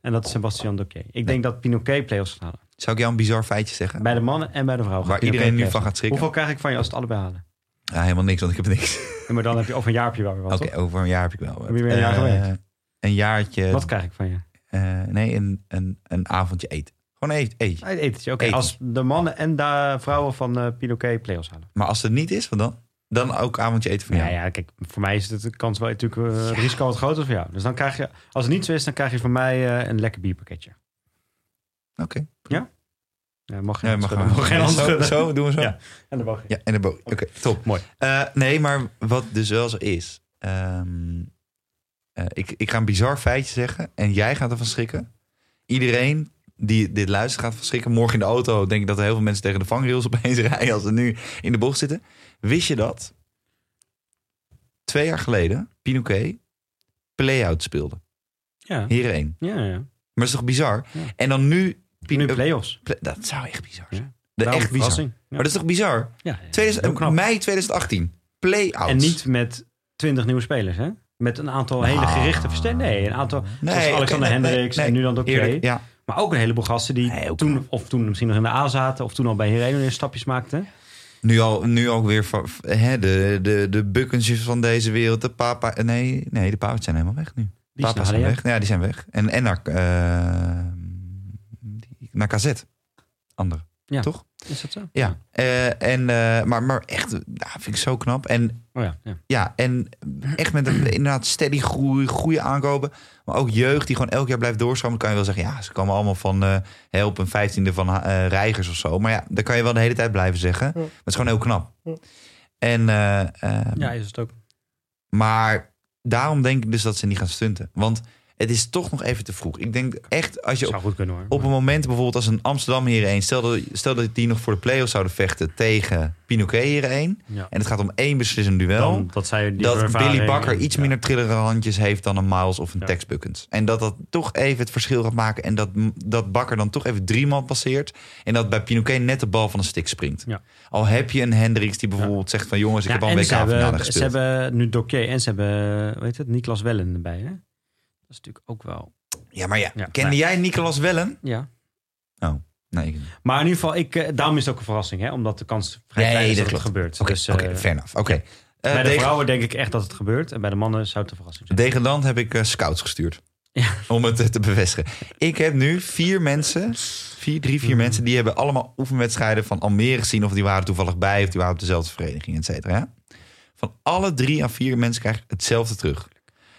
En dat is Sebastian Doké. Ik denk dat Pinoquet play-offs gaat halen. Zou ik jou een bizar feitje zeggen? Bij de mannen en bij de vrouwen. Waar Pinoquet iedereen nu van gaat schrikken? Hoeveel krijg ik van je als het allebei halen? Ja, helemaal niks, want ik heb niks. Maar dan heb je over een jaar heb je wel weer wat. Oké, over een jaar heb ik wel. wat. Heb je weer een jaar gewerkt? Een jaartje. Wat krijg ik van je? Eh, nee, een, een, een avondje eten. Gewoon eten. eten. Etentje. Oké, als de mannen en de vrouwen van eh Pinoquet play-offs halen. Maar als het niet is, wat dan? Dan ook avondje eten van Ja, jou. ja, kijk, voor mij is het de kans wel natuurlijk eh, het risico wat groter voor jou. Dus dan krijg je, als het niet zo is, dan krijg je van mij een lekker bierpakketje. Oké. Ja, mag geen Ja, mag. Mag geen zo, zo, doen we zo. Ja. En de mag Ja, en de bo- Oké, top. Mooi. Nee, maar wat dus wel zo is. ehm, eh, ik, ik ga een bizar feitje zeggen. En jij gaat ervan schrikken. Iedereen die dit luistert gaat ervan schrikken. Morgen in de auto denk ik dat er heel veel mensen tegen de vangrails opeens rijden. als ze nu in de bocht zitten. Wist je dat? Twee jaar geleden Pinoquet play-out speelde. Ja. Hier één. Ja, ja. Maar dat is toch bizar? Ja. En dan nu. Nu play-offs. Pla- dat zou echt bizar zijn. Ja. De echt bizar. Ja. Maar dat is toch bizar? Ja, 2000 heel knap. mei 2018. Play-outs. En niet met 20 nieuwe spelers, hè? Met een aantal hele Ah. gerichte versterkingen. Nee, een aantal. Nee, zoals Alexander nee, Hendricks nee, en nu dan Doké. Eerlijk, ja. Maar ook een heleboel gasten die Nee, ook toen, of toen misschien nog in de A zaten, of toen al bij Herenigde weer stapjes maakten. Nu, al, nu ook weer van, hè, de, de, de bukkensjes van deze wereld. De papa. Nee, nee, de papa's zijn helemaal weg nu. Die Papa's zijn weg. Ja, die zijn weg. En, en naar, die- naar KZ. Andere. Ja. Toch? Is dat zo? Ja. Eh, en, eh, maar, maar echt, ja, vind ik zo knap. En Oh ja, ja. ja, en echt met een inderdaad steady groei, goede aankopen. Maar ook jeugd die gewoon elk jaar blijft doorstromen. Dan kan je wel zeggen, ja, ze komen allemaal van eh hè, op een vijftiende van eh reigers of zo. Maar ja, daar kan je wel de hele tijd blijven zeggen. Maar het is gewoon heel knap. En, eh, eh, ja, is het ook. Maar daarom denk ik dus dat ze niet gaan stunten. Want het is toch nog even te vroeg. Ik denk echt, als je kunnen hoor. op een moment bijvoorbeeld als een Amsterdam hier 1... Stel dat, stel dat die nog voor de play-offs zouden vechten tegen Pinoquet hier 1... ja. en het gaat om één beslissend duel Dan, dat zij dat Billy Bakker iets ja. minder trillere handjes heeft dan een Miles of een Ja. Tex Buckens. En dat dat toch even het verschil gaat maken. En dat, dat Bakker dan toch even drie man passeert. En dat bij Pinoquet net de bal van de stick springt. Al heb je een Hendricks die bijvoorbeeld zegt van... jongens, ik heb al een en WK ze finale hebben, gespeeld. Ze hebben nu Doké en ze hebben, weet het, Niklas Wellen erbij. Hè? Dat is natuurlijk ook wel. Ja, maar ja, Ja, kende nee. jij Nicolas Wellen? Ja. Nee. ik- Maar in ieder geval, ik, eh, daarom is het ook een verrassing, hè? Omdat de kans vrij Nee, klein is dat dat het klopt. gebeurt. Oké, Dus, eh, oké, fair enough. Oké. Eh, bij de vrouwen denk ik echt dat het gebeurt. En bij de mannen zou het een verrassing zijn. Degendant heb ik eh, scouts gestuurd. Ja. Om het eh, te bevestigen. Ik heb nu vier mensen, vier, drie, vier Mhm. mensen... die hebben allemaal oefenwedstrijden van Almere gezien... of die waren toevallig bij of die waren op dezelfde vereniging, et cetera. Van alle drie à vier mensen krijg ik hetzelfde terug.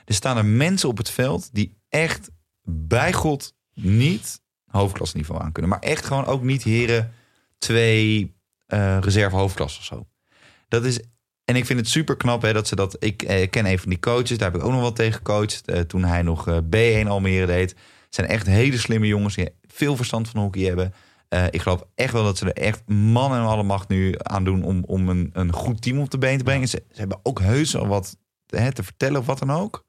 Er staan er mensen op het veld die echt bij God niet hoofdklasniveau aan kunnen. Maar echt gewoon ook niet heren twee eh reserve hoofdklas of zo. Dat is en ik vind het super knap hè, dat ze dat. Ik eh, ken een van die coaches, daar heb ik ook nog wel tegen gecoacht. eh, toen hij nog eh, B1 Almere deed. Het zijn echt hele slimme jongens die veel verstand van hockey hebben. Ik geloof echt wel dat ze er echt man en alle macht nu aan doen om, om een, een goed team op de been te brengen. Ze, ze hebben ook heus wel wat hè, te vertellen of wat dan ook.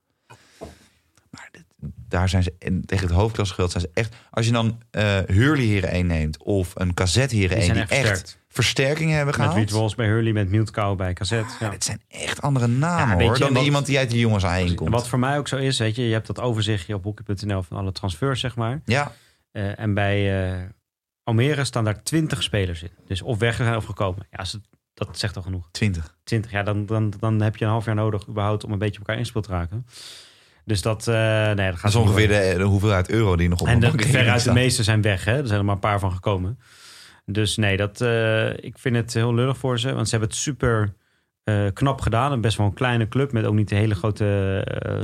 Daar zijn ze en tegen het hoofdklassegeld zijn ze echt. Als je dan eh Hurley Heren 1 neemt of een Kazet Heren Die 1 zijn die echt versterkt. versterking hebben Met gehaald. Reed Walls bij Hurley, met Miltkou bij. Ja. Ja, dit zijn echt andere namen Ja, hoor. Dan wat- iemand die uit die jongens aan komt. Wat voor mij ook zo is, weet je, je hebt dat overzichtje op hockey.nl van alle transfers, zeg maar. Ja, Eh, en bij eh, Almere staan daar 20 spelers in. Dus of weggegaan of gekomen. Ja, het- dat zegt al genoeg. 20. 20, ja, dan, dan, dan heb je een half jaar nodig überhaupt om een beetje op elkaar ingespeeld te raken. Dus dat, eh nee, dat gaat Dat is ongeveer de, de hoeveelheid euro die nog op En een de, veruit de meeste zijn weg, hè. Er zijn er maar een paar van gekomen. Dus nee, dat, eh, ik vind het heel lullig voor ze. Want ze hebben het super eh, knap gedaan. En best wel een kleine club met ook niet de hele grote,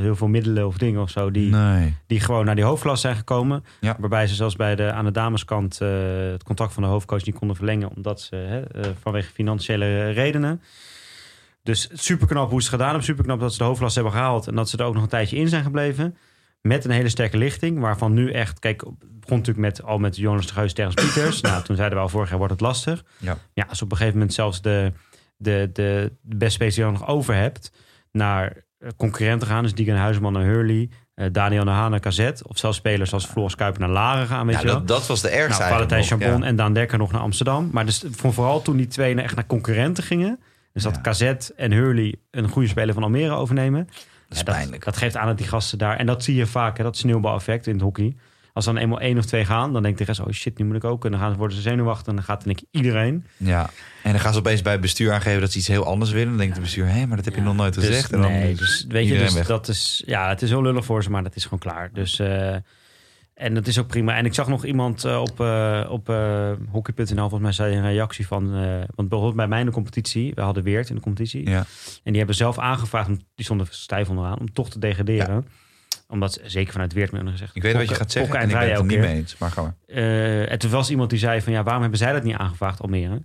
heel veel middelen of dingen of zo. Die, Nee. die gewoon naar die hoofdklas zijn gekomen. Ja. Waarbij ze zelfs bij de, aan de dameskant het contract van de hoofdcoach niet konden verlengen. Omdat ze vanwege financiële redenen. Dus super knap hoe ze het gedaan hebben. Super knap dat ze de hoofdklas hebben gehaald. En dat ze er ook nog een tijdje in zijn gebleven. Met een hele sterke lichting. Waarvan nu echt, kijk, begon natuurlijk met, al met Jonas de Geus tegen Pieters. nou, toen zeiden we al vorig jaar wordt het lastig. Ja. Ja, als op een gegeven moment zelfs de, de, de, spelers die je nog over hebt. Naar eh, concurrenten gaan. Dus Digan Huisman naar Hurley. eh, Daniel Nahan naar KZ. Of zelfs spelers als Floris Kuiper naar Laren gaan. Weet Ja, je wel. dat, dat was de ergste Nou, Valentijn ja. en Daan Dekker nog naar Amsterdam. Maar dus voor- vooral toen die twee echt naar concurrenten gingen. Dus dat. KZ en Hurley een goede speler van Almere overnemen. Dat is dat, pijnlijk. dat geeft aan dat die gasten daar... En dat zie je vaak, hè, dat sneeuwbaleffect in het hockey. Als dan eenmaal één of twee gaan, dan denkt de rest... oh shit, nu moet ik ook. En dan gaan, worden ze zenuwachtig en dan gaat denk ik iedereen. Ja. En dan gaan ze opeens bij het bestuur aangeven dat ze iets heel anders willen. Dan denkt het bestuur, hé, maar dat heb je nog nooit dus, gezegd. En dan nee, dus weet je, dus dat is... Ja, het is heel lullig voor ze, maar dat is gewoon klaar. Dus... eh, en dat is ook prima. En ik zag nog iemand eh, op, eh, op eh, hockey.nl, volgens mij zei een reactie van... want bijvoorbeeld bij mij in de competitie, we hadden Weert in de competitie. Ja. En die hebben zelf aangevraagd, om, die stonden stijf onderaan, om toch te degraderen. Omdat, zeker vanuit Weert, meer gezegd. Ik weet wat je gaat zeggen en ik ben het er niet mee eens. Maar ga maar. Uh, en toen was iemand die zei van ja, waarom hebben zij dat niet aangevraagd, Almere?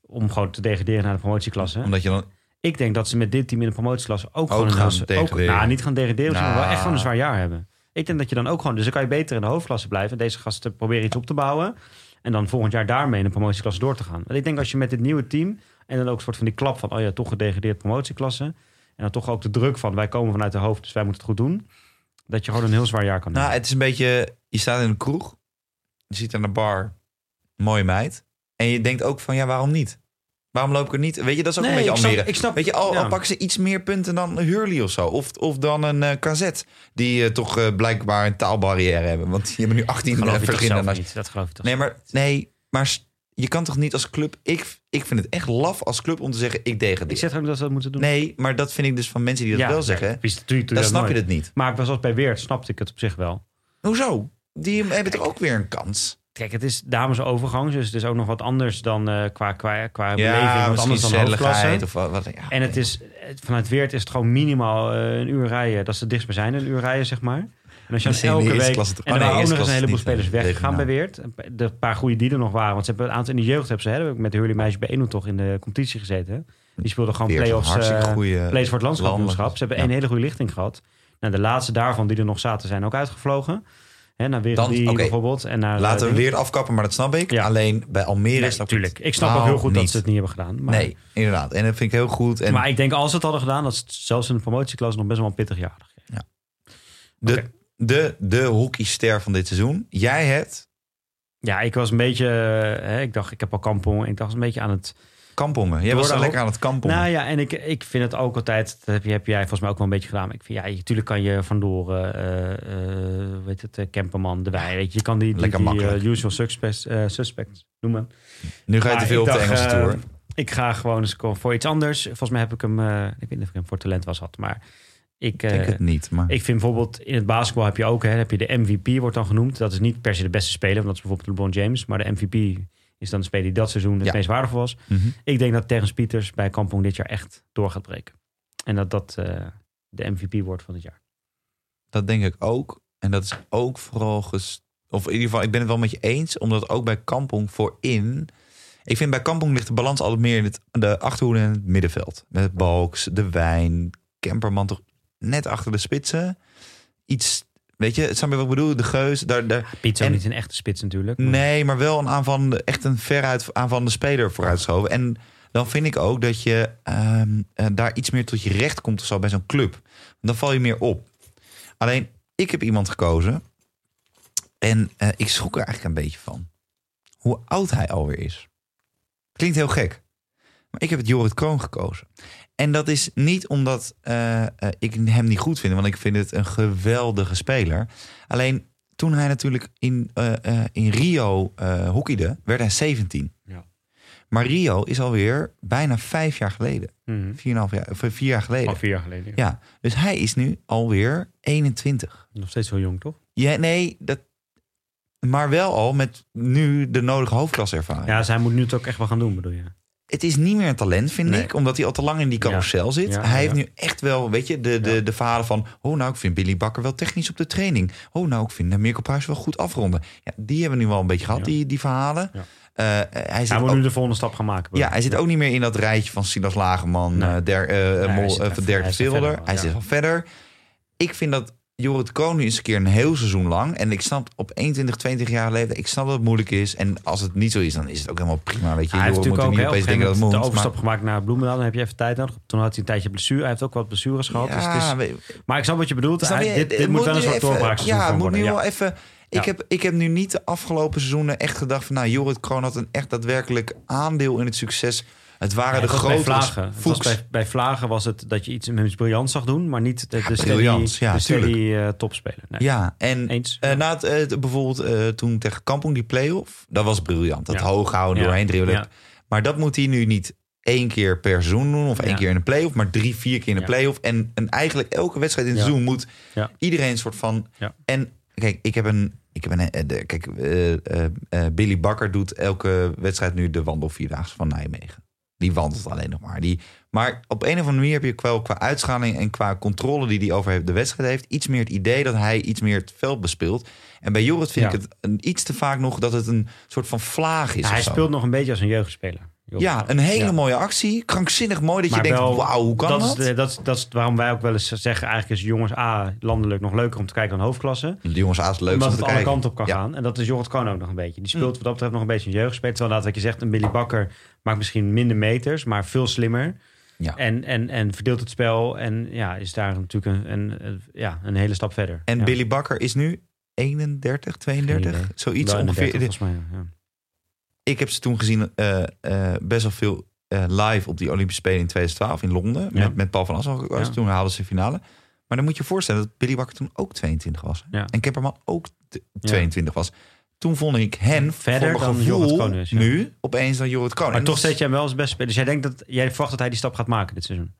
Om gewoon te degraderen naar de promotieklasse. Omdat je dan... Ik denk dat ze met dit team in de promotieklasse ook, Ook gewoon een gaan. Ook, nou, niet gaan degraderen, maar wel Nou. echt gewoon een zwaar jaar hebben. Ik denk dat je dan ook gewoon... Dus dan kan je beter in de hoofdklasse blijven. Deze gasten proberen iets op te bouwen. En dan volgend jaar daarmee in de promotieklasse door te gaan. Want ik denk als je met dit nieuwe team... En dan ook een soort van die klap van... Oh ja, toch gedegradeerd promotieklasse. En dan toch ook de druk van... Wij komen vanuit de hoofd, dus wij moeten het goed doen. Dat je gewoon een heel zwaar jaar kan Nou, hebben. het is een beetje... Je staat in een kroeg. Je ziet aan de bar... Mooie meid. En je denkt ook van, ja, waarom niet? Waarom loop ik er niet? Weet je, dat is ook een beetje ik snap, Almere. ik snap, Weet je, al, ja. al pakken ze iets meer punten dan Hurley of zo. Of, of dan een eh KZ. Die eh, toch eh, blijkbaar een taalbarrière hebben. Want die hebben nu 18 geloof eh, je toch verschillende... zelf nas- niet. Dat geloof je toch Nee, maar, nee, maar je kan toch niet als club... Ik, ik vind het echt laf als club om te zeggen, ik degradeer. Ik zeg ook dat ze dat moeten doen. Nee, maar dat vind ik dus van mensen die dat Ja, wel zeggen. precies, natuurlijk doe Dan dat snap je het niet. Maar zoals bij Weert snapte ik het op zich wel. Hoezo? Die hebben toch ook weer een kans? Kijk, het is damesovergang, dus het is ook nog wat anders dan eh, qua, qua, qua beleving. Ja, Wat anders dan hoofdklasse. of wat. wat ja. En het is, vanuit Weert is het gewoon minimaal eh, een uur rijden. Dat is het dichtstbijzijnde, een uur rijden, zeg maar. En als je dan elke week... klasse en oh, er nee, ook nog eerste eens een heleboel spelers eh, weggegaan bij Weert. De paar goede die er nog waren. Want ze hebben een aantal in de jeugd hebben ze, hè, met de Hurley meisje bij Eno toch in de competitie gezeten. Die speelden gewoon play-offs, goede play-offs voor het landelijk. Ze hebben één hele goede lichting gehad. Nou, de laatste daarvan die er nog zaten zijn ook uitgevlogen. Hè, naar Dan- Wereldy oké. bijvoorbeeld. En naar, Laten we eh, weer afkappen, maar dat snap ik. Ja. Alleen bij Almere Nee, is dat natuurlijk. Ik snap ook heel goed dat ze het niet hebben gedaan. Maar, Nee, inderdaad. En dat vind ik heel goed. En maar ik denk als ze het hadden gedaan, dat het zelfs in de promotieklasse nog best wel een pittig jaar gegeven. de, oké. de, de hockeyster van dit seizoen. Jij hebt Ja, ik was een beetje, eh, hè, ik dacht, ik heb al kampong. Ik dacht een beetje aan het. Kampongen. Jij Door was ho- lekker aan het kampongen. Nou ja, en ik, ik vind het ook altijd, dat heb, je, heb jij volgens mij ook wel een beetje gedaan. Ik vind, ja, natuurlijk kan je vandoor, eh eh weet het, eh, Kemperman, de Wij, weet je, je kan die, die, usual suspects, suspects noemen. nu ga je Maar te veel op de Engelse tour. Ik ga gewoon eens voor iets anders. Volgens mij heb ik hem, ik weet niet of ik hem voor talent was had, maar ik, denk het niet, maar... Ik vind bijvoorbeeld in het basketbal heb je ook, hè, heb je de MVP wordt dan genoemd. Dat is niet per se de beste speler, want dat is bijvoorbeeld LeBron James. Maar de MVP is dan de speler die dat seizoen het Ja. meest waardevol was. Mhm. Ik denk dat Terrence Pieters bij Kampong dit jaar echt door gaat breken. En dat dat eh, de MVP wordt van het jaar. Dat denk ik ook. En dat is ook vooral... Ges... Of in ieder geval, ik ben het wel met je eens. Omdat ook bij Kampong voorin... Ik vind bij Kampong ligt de balans altijd meer in het, de achterhoede en het middenveld. Met Balks, De Wijn, Kemperman toch net achter de spitsen. Iets, weet je, snap je wat ik bedoel? De Geus, daar, daar, Piet En- niet een echte spits natuurlijk. maar- Nee, maar wel een aanvallende, echt een veruit aanvallende speler vooruitschoven. En dan vind ik ook dat je ehm, eh, daar iets meer tot je recht komt of zo bij zo'n club. Dan val je meer op. Alleen, ik heb iemand gekozen. En eh, ik schrok er eigenlijk een beetje van. Hoe oud hij alweer is. Klinkt heel gek. Maar ik heb het Jorrit Kroon gekozen. En dat is niet omdat eh, eh, ik hem niet goed vind. Want ik vind het een geweldige speler. Alleen toen hij natuurlijk in, eh, eh, in Rio hockeyde, werd hij 17. Ja. Maar Rio is alweer bijna vijf jaar geleden. Mhm. Vier, en half jaar, of vier jaar geleden. Al vier jaar geleden. Ja, dus hij is nu alweer 21. Nog steeds heel jong, toch? Ja, nee, dat, maar wel al met nu de nodige hoofdklaservaring. Ja, dus hij moet nu het ook echt wel gaan doen, bedoel je? Het is niet meer een talent, vind Nee. ik. Omdat hij al te lang in die carousel zit. Ja, hij heeft nu echt wel, weet je, de, de, de verhalen van... Oh, nou, ik vind Billy Bakker wel technisch op de training. Oh, nou, ik vind Mirko Pruis wel goed afronden. Ja, die hebben we nu wel een beetje gehad, die, die verhalen. Eh, hij zit Hij moet ook, nu de volgende stap gaan maken. ja, hij zit ook niet meer in dat rijtje van Silas Lagerman, Nee. eh der, eh, hij Mol, zit eh, Dirk hij zit al verder. Ik vind dat Jorrit nu eens een keer een heel seizoen lang... en ik snap op 21, 22 jaar leeftijd... ik snap dat het moeilijk is. En als het niet zo is, dan is het ook helemaal prima. Weet je, hij heeft Jorrit natuurlijk ook gegeven denken dat het moet. de overstap maar- gemaakt naar Bloemendaal. Dan heb je even tijd nodig. Toen had hij een tijdje blessure. Hij heeft ook wat blessures gehad. dus het is, Ja, maar ik snap wat je bedoelt. Snap Hij- je? dit dit moet wel een soort doorbraakseizoen Ja, het moet worden. nu ja. wel even... Ik, Ja. heb, ik heb nu niet de afgelopen seizoenen echt gedacht van... nou, Jorrit Kroon had een echt daadwerkelijk aandeel in het succes. Het waren Ja, de grote Vlagen. Fuchs. bij, bij Vlagen was het dat je iets met iets briljants zag doen, maar niet de, de steady, briljant, ja, de steady tuurlijk. eh, topspeler. Nee. Ja, en Eens. eh, na het, eh, bijvoorbeeld toen tegen Kampong die play-off... dat was briljant. Dat Ja. hoog houden, Ja. doorheen dribbelen. Ja. Maar dat moet hij nu niet één keer per seizoen doen... of één Ja. keer in een play-off, maar drie, vier keer in Ja. play-off. En, en eigenlijk elke wedstrijd in het Ja. seizoen moet Ja. iedereen een soort van... Ja. En kijk, ik heb een... Ik heb een de, kijk, Billy Bakker doet elke wedstrijd nu de wandelvierdaagse van Nijmegen. Die wandelt alleen nog maar. Die, maar op een of andere manier heb je wel qua uitschaling en qua controle die hij over de wedstrijd heeft, iets meer het idee dat hij iets meer het veld bespeelt. En bij Jorrit vind Ja. ik het een, iets te vaak nog dat het een soort van vlaag is. Ja, hij speelt nog een beetje als een jeugdspeler. Ja, een hele Ja. mooie actie. Krankzinnig mooi dat Maar je denkt, wauw, hoe kan dat? dat? Is, dat, is, dat is waarom wij ook wel eens zeggen, eigenlijk is jongens A landelijk nog leuker om te kijken dan hoofdklasse. De jongens aas leuk omdat om het te alle kijken. kanten op kan Ja. gaan. En dat is Jorrit Kroon ook nog een beetje. Die speelt wat dat betreft nog een beetje een jeugdspeler. Terwijl inderdaad wat je zegt, een Billy Bakker maakt misschien minder meters, maar veel slimmer. Ja. En, en, en verdeelt het spel en ja, is daar natuurlijk een, een, een- ja, een hele stap verder. En. Billy Bakker is nu 31, 32, Geen idee. zoiets ongeveer. 30 volgens mij. Ja. Ik heb ze toen gezien eh, eh, best wel veel eh, live op die Olympische Spelen in 2012 in Londen. Ja. Met, met Paul van Assel. Ja. Toen haalden ze de finale. Maar dan moet je je voorstellen dat Billy Bakker toen ook 22 was. Ja. En Kemperman ook t- 22 was. Toen vond ik hen Verder dan gevoel nu opeens dan Jorrit Kroon. Maar toch zet jij hem wel als beste speler. Dus jij denkt dat jij verwacht dat hij die stap gaat maken dit seizoen?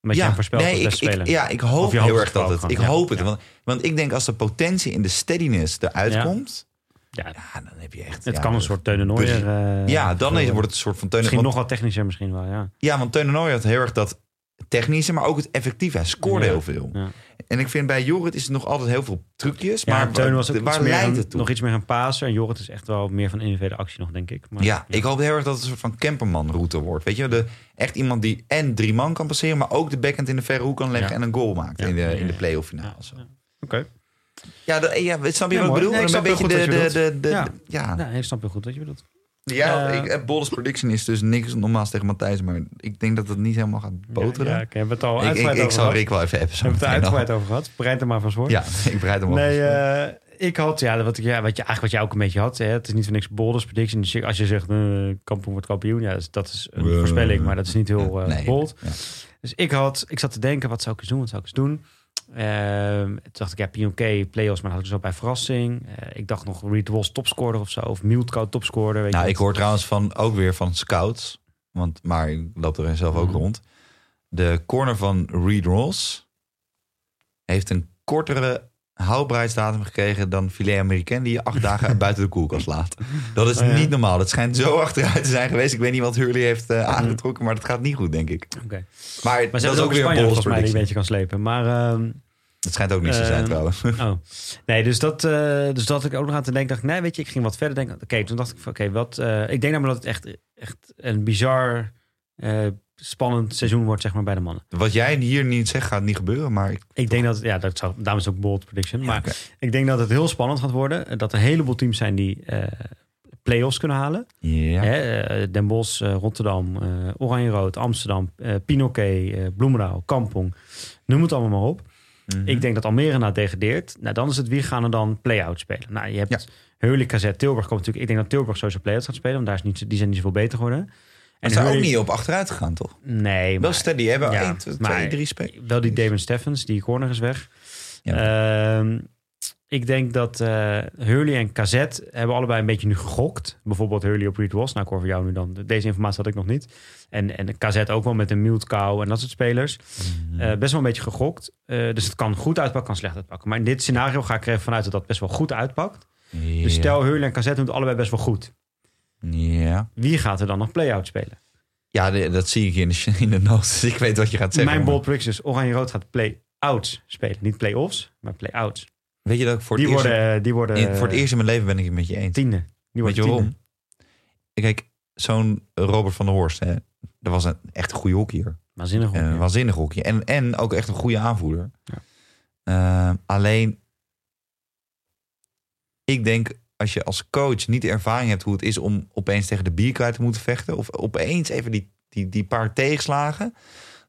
Je hem voorspelt nee, ik, ik- speler. ja, ik hoop heel erg dat het. Ik hoop het. Want, want ik denk als de potentie in de steadiness eruit komt, ja, ja, dan heb je echt. het ja, kan een soort Teun de Nooier. eh, Ja, dan is, wordt het een soort van Teun. Misschien want- nog wat technischer misschien wel, ja. Ja, want Teun had heel erg dat technische, maar ook het effectieve. Hij scoorde Ja, heel veel. ja. En ik vind bij Jorrit is het nog altijd heel veel trucjes. Ja, maar Teun was ook waar iets meer leidt het toe? nog iets meer een paser. En Jorrit is echt wel meer van individuele actie nog, denk ik. Maar, ja, ik hoop heel erg dat het een soort van camperman-route wordt. Weet je, de, echt iemand die en drie man kan passeren, maar ook de backhand in de verre hoek kan leggen Ja. en een goal maakt Ja, in de, ja, in de ja. play-off finale. Ja, zo. Ja. Ja, snap je wat ik bedoel? Nee, ik een snap beetje de, de, de, Ja. ja. Nou, ik snap heel goed wat je bedoelt. Ja, Eh, ik, eh, Bolders prediction is dus niks normaals tegen Matthijs, maar ik denk dat het niet helemaal gaat boteren. Ja, ja, hebben het al ik, ik, uitgebreid ik over zal. Rick wel even appen. We hebben het er uitgebreid over gehad. Bereid er maar van voor. Ja, ik bereid hem. Nee, eh, ik had, ja, wat, ik, ja, wat, je, eigenlijk wat jij ook een beetje had. Hè, het is niet voor niks Boulders prediction. Dus als je zegt, eh kampioen wordt kampioen. Ja, dat is, dat is een Eh, voorspelling, maar dat is niet heel eh Nee, bold. ja. Dus ik had, ik zat te denken, wat zou ik eens doen? Wat zou ik eens doen? Ehm, toen dacht ik, ja, Pionk, play-offs, maar dat had ik dus ook bij verrassing. Eh, ik dacht nog Reed Walls topscorer of zo. Of Mildkoud topscorer. Weet Nou, je ik hoor trouwens van, ook weer van scouts, want, maar ik loop er zelf ook Mhm. rond. De corner van Reed Ross heeft een kortere houdbaarheidsdatum gekregen dan filet Amerikaan die je acht dagen buiten de koelkast laat. Dat is Oh ja. niet normaal. Dat schijnt zo achteruit te zijn geweest. Ik weet niet wat Hurley heeft eh, aangetrokken, maar dat gaat niet goed, denk ik. Maar, dat is ook ook weer een Spanje volgens mij die een beetje kan slepen. Maar ehm, Het schijnt ook niet te zijn Ehm, trouwens. Oh, nee, dus dat, eh, dus dat ik ook nog aan te denken. Dacht, ik, nee, weet je, ik ging wat verder denken. Oké, toen dacht ik van, oké, wat. eh, ik denk namelijk dat het echt, echt een bizar, eh, spannend seizoen wordt, zeg maar, bij de mannen. Wat jij hier niet zegt, gaat niet gebeuren, maar ik, Ik denk dat, ja, dat zou, daarom is ook bold prediction. maar ik denk dat het heel spannend gaat worden. Dat er een heleboel teams zijn die eh play-offs kunnen halen. ja. Hè, Den Bosch, Rotterdam, Oranje-Rood, Amsterdam, Pinoquet, Bloemendaal, Kampong. Noem het allemaal maar op. Mhm. Ik denk dat Almere nou degradeert. Nou, dan is het wie gaan er dan play-out spelen. Nou, je hebt Ja. Heulik, Tilburg komt natuurlijk. Ik denk dat Tilburg sowieso play-out gaat spelen, want daar is niet, die zijn niet zoveel beter geworden. En ze zijn ook niet op achteruit gegaan, toch? Nee, Wel maar, steady. Hebben ja, 1, 2, maar 3 spelen. wel die Damon Steffens, die corner is weg. Ehm, ik denk dat eh Hurley en KZ hebben allebei een beetje nu gegokt. Bijvoorbeeld Hurley op Reed Was. Nou, ik hoor van jou nu dan. Deze informatie had ik nog niet. En, en KZ ook wel met een Milt Kou en dat soort spelers. Mhm. Eh, best wel een beetje gegokt. Eh, dus het kan goed uitpakken, kan slecht uitpakken. Maar in dit scenario ga ik er even vanuit dat dat best wel goed uitpakt. Dus stel Hurley en KZ doen het allebei best wel goed. Ja, Wie gaat er dan nog play-out spelen? ja dat zie ik in de, in de notes. Dus ik weet wat je gaat zeggen. Mijn bold prediction is Oranje-Rood gaat play-outs spelen. Niet play-offs, maar play-outs. Weet je dat ik voor Die het, eerst, worden, die worden in- voor het eerst in mijn leven ben ik het met je eens. tiende. Die Weet je worden waarom? Kijk, zo'n Robert van der Horst, hè, dat was een echt een goede hockeyer. Waanzinnig. En Een hoor. waanzinnig hockey. En, en ook echt een goede aanvoerder. Ja. Eh, alleen, ik denk als je als coach niet de ervaring hebt hoe het is om opeens tegen de bierkruid te moeten vechten. Of opeens even die, die, die paar tegenslagen.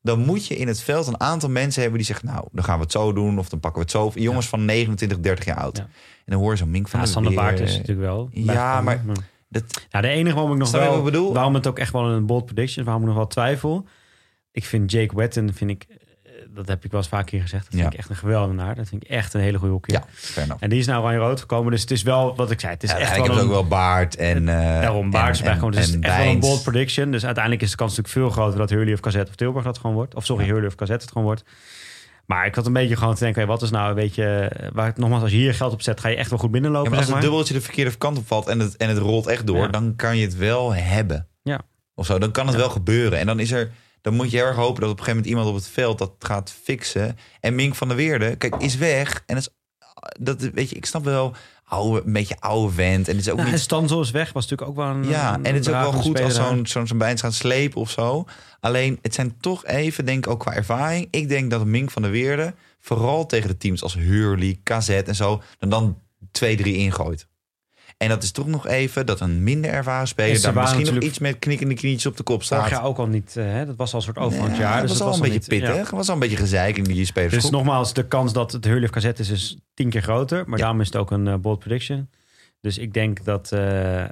Dan moet je in het veld een aantal mensen hebben die zeggen, nou, dan gaan we het zo doen. Of dan pakken we het zo. Jongens van 29, 30 jaar oud. Ja. En dan hoor je zo'n Mink van Ja, der Sander. Baart is natuurlijk wel. Ja, maar- Dat, Nou, de enige waarom ik nog wel... Waarom het ook echt wel een bold prediction is, waarom ik nog wel twijfel. Ik vind Jake Wetton, vind ik... Dat heb ik wel eens vaak hier gezegd. Dat vind Ja. ik echt een geweldenaar. Dat vind ik echt een hele goede hockey. ja. En die is nou oranje-rood gekomen. Dus het is wel, wat ik zei, het is Ja, echt ik wel een... ook wel Baart en... eh Daarom is en- bijgekomen. Dus het en is echt wel een bold prediction. Dus uiteindelijk is de kans natuurlijk veel groter dat Hurley of Kazet of Tilburg dat gewoon wordt. Of sorry, Ja. Hurley of Kazet het gewoon wordt. Maar ik had een beetje gewoon te denken, hey, wat is nou een beetje... Waar, het- nogmaals, als je hier geld op zet, ga je echt wel goed Ja, binnenlopen, maar als zeg het dubbeltje de verkeerde kant op valt en het, en het rolt echt door, dan kan je het wel hebben. Ja. Of zo. Dan kan het wel gebeuren. En dan is er. Dan moet je heel erg hopen dat op een gegeven moment iemand op het veld dat gaat fixen. En Mink van der Weerde, kijk, is weg. En dat is, dat, weet je, ik snap wel, oude, een beetje oude vent. En het is ook Nou, niet Stanzo is weg, was natuurlijk ook wel een ja, een en het is ook wel goed als zo'n zo'n zo'n bijns gaat slepen of zo. Alleen, het zijn toch even, denk ik, ook qua ervaring. Ik denk dat Mink van der Weerde, vooral tegen de teams als Hurley, KZ en zo, dan dan twee, drie ingooit. En dat is toch nog even dat een minder ervaren En speler ze daar misschien nog iets met knikkende knietjes op de kop Vorig staat. jaar ook al niet, eh, hè? dat was al een soort overgangsjaar. Ja, dus dat was al een niet- beetje pittig. ja. Was al een beetje gezeik in die spelers. Dus nogmaals, de kans dat het Hurley of is, is tien keer groter. Maar daarom is het ook een eh, bold prediction. Dus ik denk dat eh,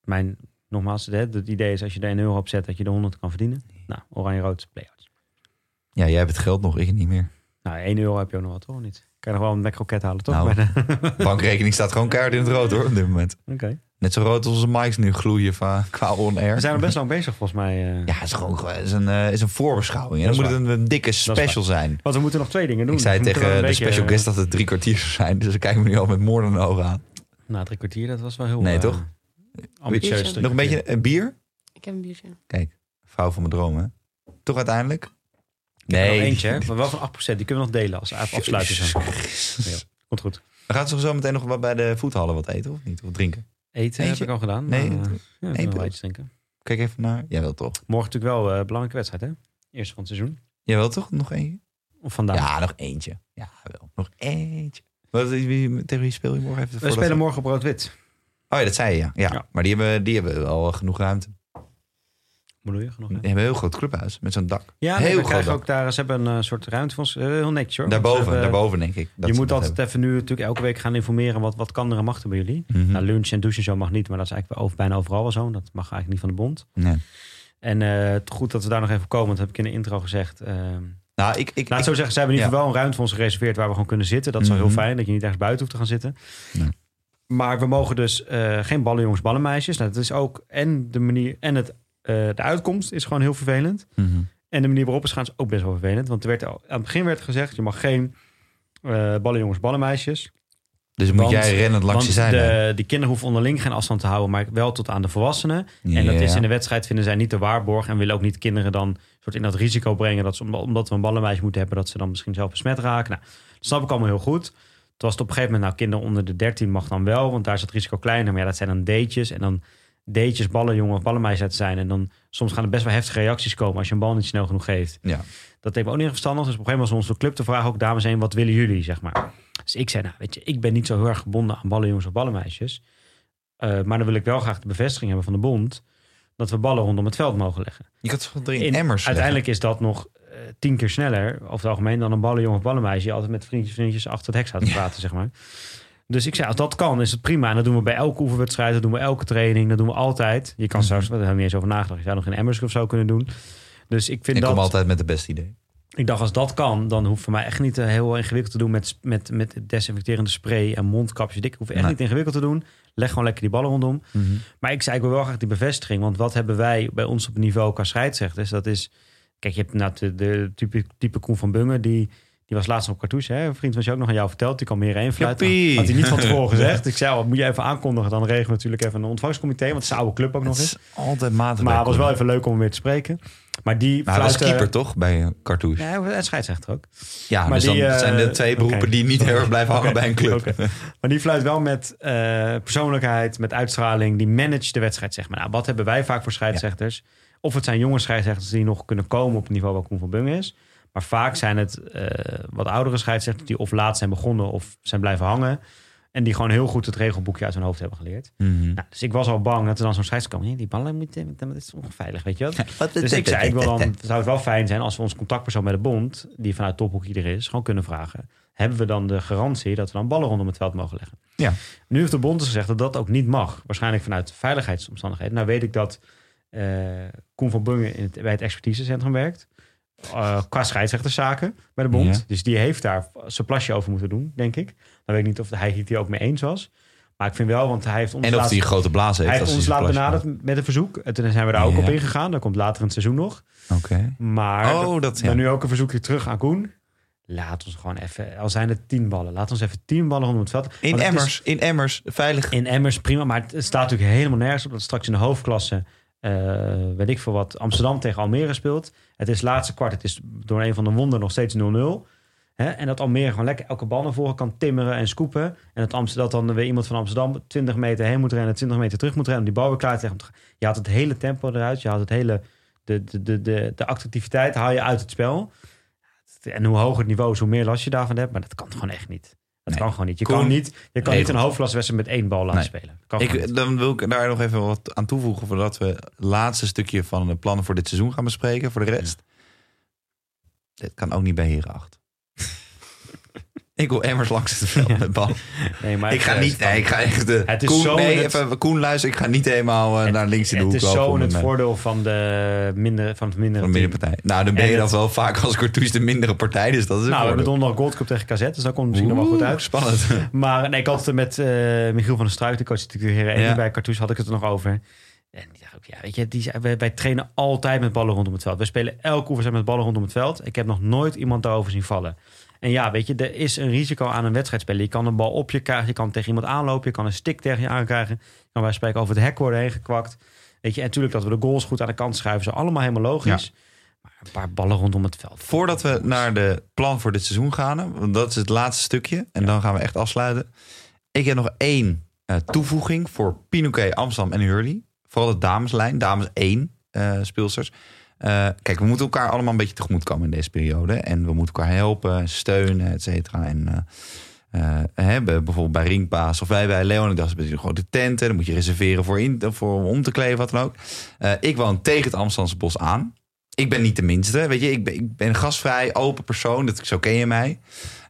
mijn, nogmaals, het idee is als je er 1 euro op zet, dat je de 100 kan verdienen. Nou, oranje-rood play-outs. Ja, jij hebt het geld nog, ik niet meer. Nou, 1 euro heb je ook nog wat, toch? Niet? Kan je nog wel een McRocket halen, toch? Nou. De- Bankrekening staat gewoon keihard in het rood hoor, op dit moment. Oké. Net zo rood als onze mics nu gloeien van, qua on-air. We zijn er best lang bezig, volgens mij. eh. Ja, het is gewoon is een, eh, is een voorbeschouwing. En Dat dan moet het een, een dikke special zijn. Want we moeten nog twee dingen doen. Ik zei Dus tegen de special guest dat het drie kwartier zou zijn. Dus ik kijk me nu al met moordende ogen aan. eh, Nou, drie kwartier, dat was wel heel... Nee, eh, toch? Ambitieus. Nog een beetje een bier? Ik heb een biertje. Kijk, vrouw van mijn dromen. hè? Toch uiteindelijk? Ik nog eentje, maar wel van 8%. Die kunnen we nog delen als afsluiten. Ja. Komt goed. We gaan zo meteen nog wat bij de voethallen wat eten of niet? Of drinken? Eten Eentje? heb ik al gedaan. Nee, maar, eh, ja, wel iets drinken. Kijk even naar. Jij wil toch? Morgen natuurlijk wel eh, een belangrijke wedstrijd, hè? Eerste van het seizoen. Jij wil toch nog eentje? Of vandaag. Ja, nog eentje. Ja, wel. Nog eentje. Wat, wie, tegen wie speel je morgen even? we spelen morgen op rood-wit. Oh ja, dat zei je, ja. ja. Ja. Maar die hebben, die hebben wel genoeg ruimte. Bedoel je? Genoeg, hè? Die hebben een heel groot clubhuis met zo'n dak. Ja, heel we groot krijgen ook daar... Ze hebben een eh, soort ruimte voor ons. eh, heel netjes, hoor. Daarboven, hebben- daarboven denk ik. dat je moet altijd even nu natuurlijk elke week gaan informeren... wat, wat kan er en mag er bij jullie. Mhm. Nou, lunch en douchen zo mag niet, maar dat is eigenlijk over, bijna overal wel zo. Dat mag eigenlijk niet van de bond. Nee. En eh, het goed dat we daar nog even komen, want dat heb ik in de intro gezegd. Ehm, Nou, ik, ik, Laat ik- zo zeggen, ze hebben in ieder Ja. geval wel een ruimte voor ons gereserveerd waar we gewoon kunnen zitten. Dat is wel Mhm. heel fijn, dat je niet ergens buiten hoeft te gaan zitten. Nee. Maar we mogen dus eh, geen ballenjongens, ballenmeisjes. Nou, dat is ook en de manier en het, eh, de uitkomst is gewoon heel vervelend. Mhm. En de manier waarop het gaan is ook best wel vervelend. Want er werd, al- aan het begin werd gezegd, je mag geen eh ballenjongens, ballenmeisjes. Dus moet jij rennend langs je zijlijn. de, die kinderen hoeven onderling geen afstand te houden, maar wel tot aan de volwassenen. En dat is in de wedstrijd vinden zij niet de waarborg en willen ook niet kinderen dan soort in dat risico brengen dat ze omdat we een ballenmeisje moeten hebben dat ze dan misschien zelf besmet raken. Nou, dat snap ik allemaal heel goed. Toen was het op een gegeven moment nou kinderen onder de 13 mag dan wel, want daar is het risico kleiner. Maar ja, dat zijn dan datejes en dan datejes ballenjongen of ballenmeisje uit zijn en dan soms gaan er best wel heftige reacties komen als je een bal niet snel genoeg geeft. Ja. Dat me ook niet verstandig. Dus op een gegeven moment was onze club te vragen ook dames heen, wat willen jullie, zeg maar. Dus ik zei, nou weet je, ik ben niet zo heel erg gebonden aan ballenjongens of ballenmeisjes. Eh, maar dan wil ik wel graag de bevestiging hebben van de bond dat we ballen rondom het veld mogen leggen. Je kan toch drie In- emmers Uiteindelijk is dat nog eh, tien keer sneller, over het algemeen, dan een ballenjongen of ballenmeisje. Die altijd met vriendjes, vriendjes achter het hek staat te praten, zeg maar. Dus ik zei, als dat kan, is het prima. En dat doen we bij elke oefenwedstrijd, dat doen we elke training, dat doen we altijd. Je kan Mhm. straks, we hebben niet eens over nagedacht, je zou nog in emmers of zo kunnen doen. Dus ik vind Ik dat... kom altijd met de beste idee. Ik dacht, als dat kan, dan hoeft voor mij echt niet eh, heel ingewikkeld te doen met, met, met desinfecterende spray en mondkapjes. Dik hoef echt Nee. niet ingewikkeld te doen. Leg gewoon lekker die ballen rondom. Maar ik zei, ik wil wel graag die bevestiging. Want wat hebben wij bij ons op niveau qua scheidsrechters? Dat is, kijk, je hebt nou de, de type, type Koen van Bungen, die, die was laatst op Cartouche. Hè? Een vriend was je ook nog aan jou verteld. Die kan meer één fluiten. Joppie. Had hij niet van tevoren gezegd. Ik zei, al, moet je even aankondigen. Dan regelen we natuurlijk even een ontvangstcomité. Want het is een oude club ook nog eens. is altijd matig. Maar het was wel even leuk om hem weer te spreken. Maar die Maar hij was keeper toch bij eh, Cartouche? Ja, en scheidsrechter ook. Ja, Maar dus dan die, eh, zijn de twee beroepen die niet heel erg blijven hangen bij een club. Maar die fluit wel met eh, persoonlijkheid, met uitstraling. Die managt de wedstrijd, zeg maar. Nou, wat hebben wij vaak voor scheidsrechters? Of het zijn jonge scheidsrechters die nog kunnen komen op het niveau waar Koen van Bungen is. Maar vaak zijn het eh, wat oudere scheidsrechters die of laat zijn begonnen of zijn blijven hangen. En die gewoon heel goed het regelboekje uit hun hoofd hebben geleerd. Mhm. Nou, dus ik was al bang dat er dan zo'n scheidsrechter komen. Die ballen moeten, dat is onveilig, weet je wel. Wat Dus ik zei, ik wil dan, zou het wel fijn zijn als we ons contactpersoon bij de bond, die vanuit Tophoek ieder is, gewoon kunnen vragen. Hebben we dan de garantie dat we dan ballen rondom het veld mogen leggen? Ja. Nu heeft de bond dus gezegd dat dat ook niet mag. Waarschijnlijk vanuit veiligheidsomstandigheden. Nou weet ik dat eh Koen van Bungen in het, bij het expertisecentrum werkt. Eh, qua scheidsrechterszaken bij de bond. Ja. Dus die heeft daar zijn plasje over moeten doen, denk ik. Dan weet ik niet of hij het hier ook mee eens was. Maar ik vind wel, want hij heeft ons En of laatst- hij een grote blaas heeft. hij heeft ons laat benaderd met een verzoek. En toen zijn we daar ook Ja. op ingegaan. Dat komt later in het seizoen nog. Oké. Maar Oh, dat- ja. dan nu ook een verzoekje terug aan Koen. laat ons gewoon even, al zijn het tien ballen, laat ons even tien ballen rondom het veld. In is- Emmers, in Emmers, veilig. in Emmers prima, maar het staat natuurlijk helemaal nergens op dat straks in de hoofdklasse, eh, weet ik veel wat, Amsterdam tegen Almere speelt. Het is laatste kwart, het is door een van de wonderen nog steeds 0-0. Hè? En dat Almere gewoon lekker elke bal naar voren kan timmeren en scoepen. En dat, Amsterdam, dat dan weer iemand van Amsterdam 20 meter heen moet rennen, 20 meter terug moet rennen om die bal weer klaar te leggen. Je haalt het hele tempo eruit, je haalt het hele, de, de, de, de, de activiteit haal je uit het spel. En hoe hoger het niveau is, hoe meer last je daarvan hebt. Maar dat kan gewoon echt niet. Dat Nee. kan gewoon niet. Je Koen, kan niet, je kan niet een hoofdklassewedstrijd met één bal laten Nee. spelen. Kan. Ik, dan wil ik daar nog even wat aan toevoegen voordat we het laatste stukje van de plannen voor dit seizoen gaan bespreken. Voor de rest. Dit kan ook niet bij Heren 8. Ik wil Emmers langs het veld met bal. Nee, maar Ik ga het- niet, nee, ik ga echt de. Het is Koen, zo nee, het- even, Koen, luister, ik ga niet helemaal eh, Het- naar links in de Het hoek is lopen. zo in het mijn- voordeel van, de minder, van het mindere van de team. middenpartij. Nou, dan ben En je het- dat wel vaak als Courtois de mindere partij, dus dat is Nou, we hebben donderdag Gold Cup tegen KZ, dus dat komt misschien nog wel goed uit. Spannend. Maar nee, ik had het met eh, Michiel van der Struik, de coach natuurlijk Heren 1 Ja. bij Cartouche, had ik het er nog over. En die dacht ook, ja, weet je, die, wij, wij trainen altijd met ballen rondom het veld. We spelen elke oefenwedstrijd met ballen rondom het veld. Ik heb nog nooit iemand daarover zien vallen. En ja, weet je, er is een risico aan een wedstrijd spelen. Je kan een bal op je krijgen, je kan tegen iemand aanlopen, je kan een stick tegen je aankrijgen. Je kan bij spreken over het hek worden heen gekwakt. Weet je, en natuurlijk dat we de goals goed aan de kant schuiven, is allemaal helemaal logisch. Maar een paar ballen rondom het veld. Voordat we naar de plan voor dit seizoen gaan, want dat is het laatste stukje. En dan gaan we echt afsluiten. Ik heb nog één eh, toevoeging voor Pinoquet, Amsterdam en Hurley. Vooral de dameslijn, dames 1 eh, speelsters. Eh, kijk, we moeten elkaar allemaal een beetje tegemoet komen in deze periode. En we moeten elkaar helpen, steunen, et cetera. En eh, eh, bij- bijvoorbeeld bij Ringpaas of wij bij Leonidas hebben je grote tenten. Dan moet je reserveren voor, in, voor om te kleden, wat dan ook. Eh, ik woon tegen het Amsterdamse bos aan. Ik ben niet de minste, weet je. Ik ben, ik ben gastvrij, open persoon. Dat, zo ken je mij.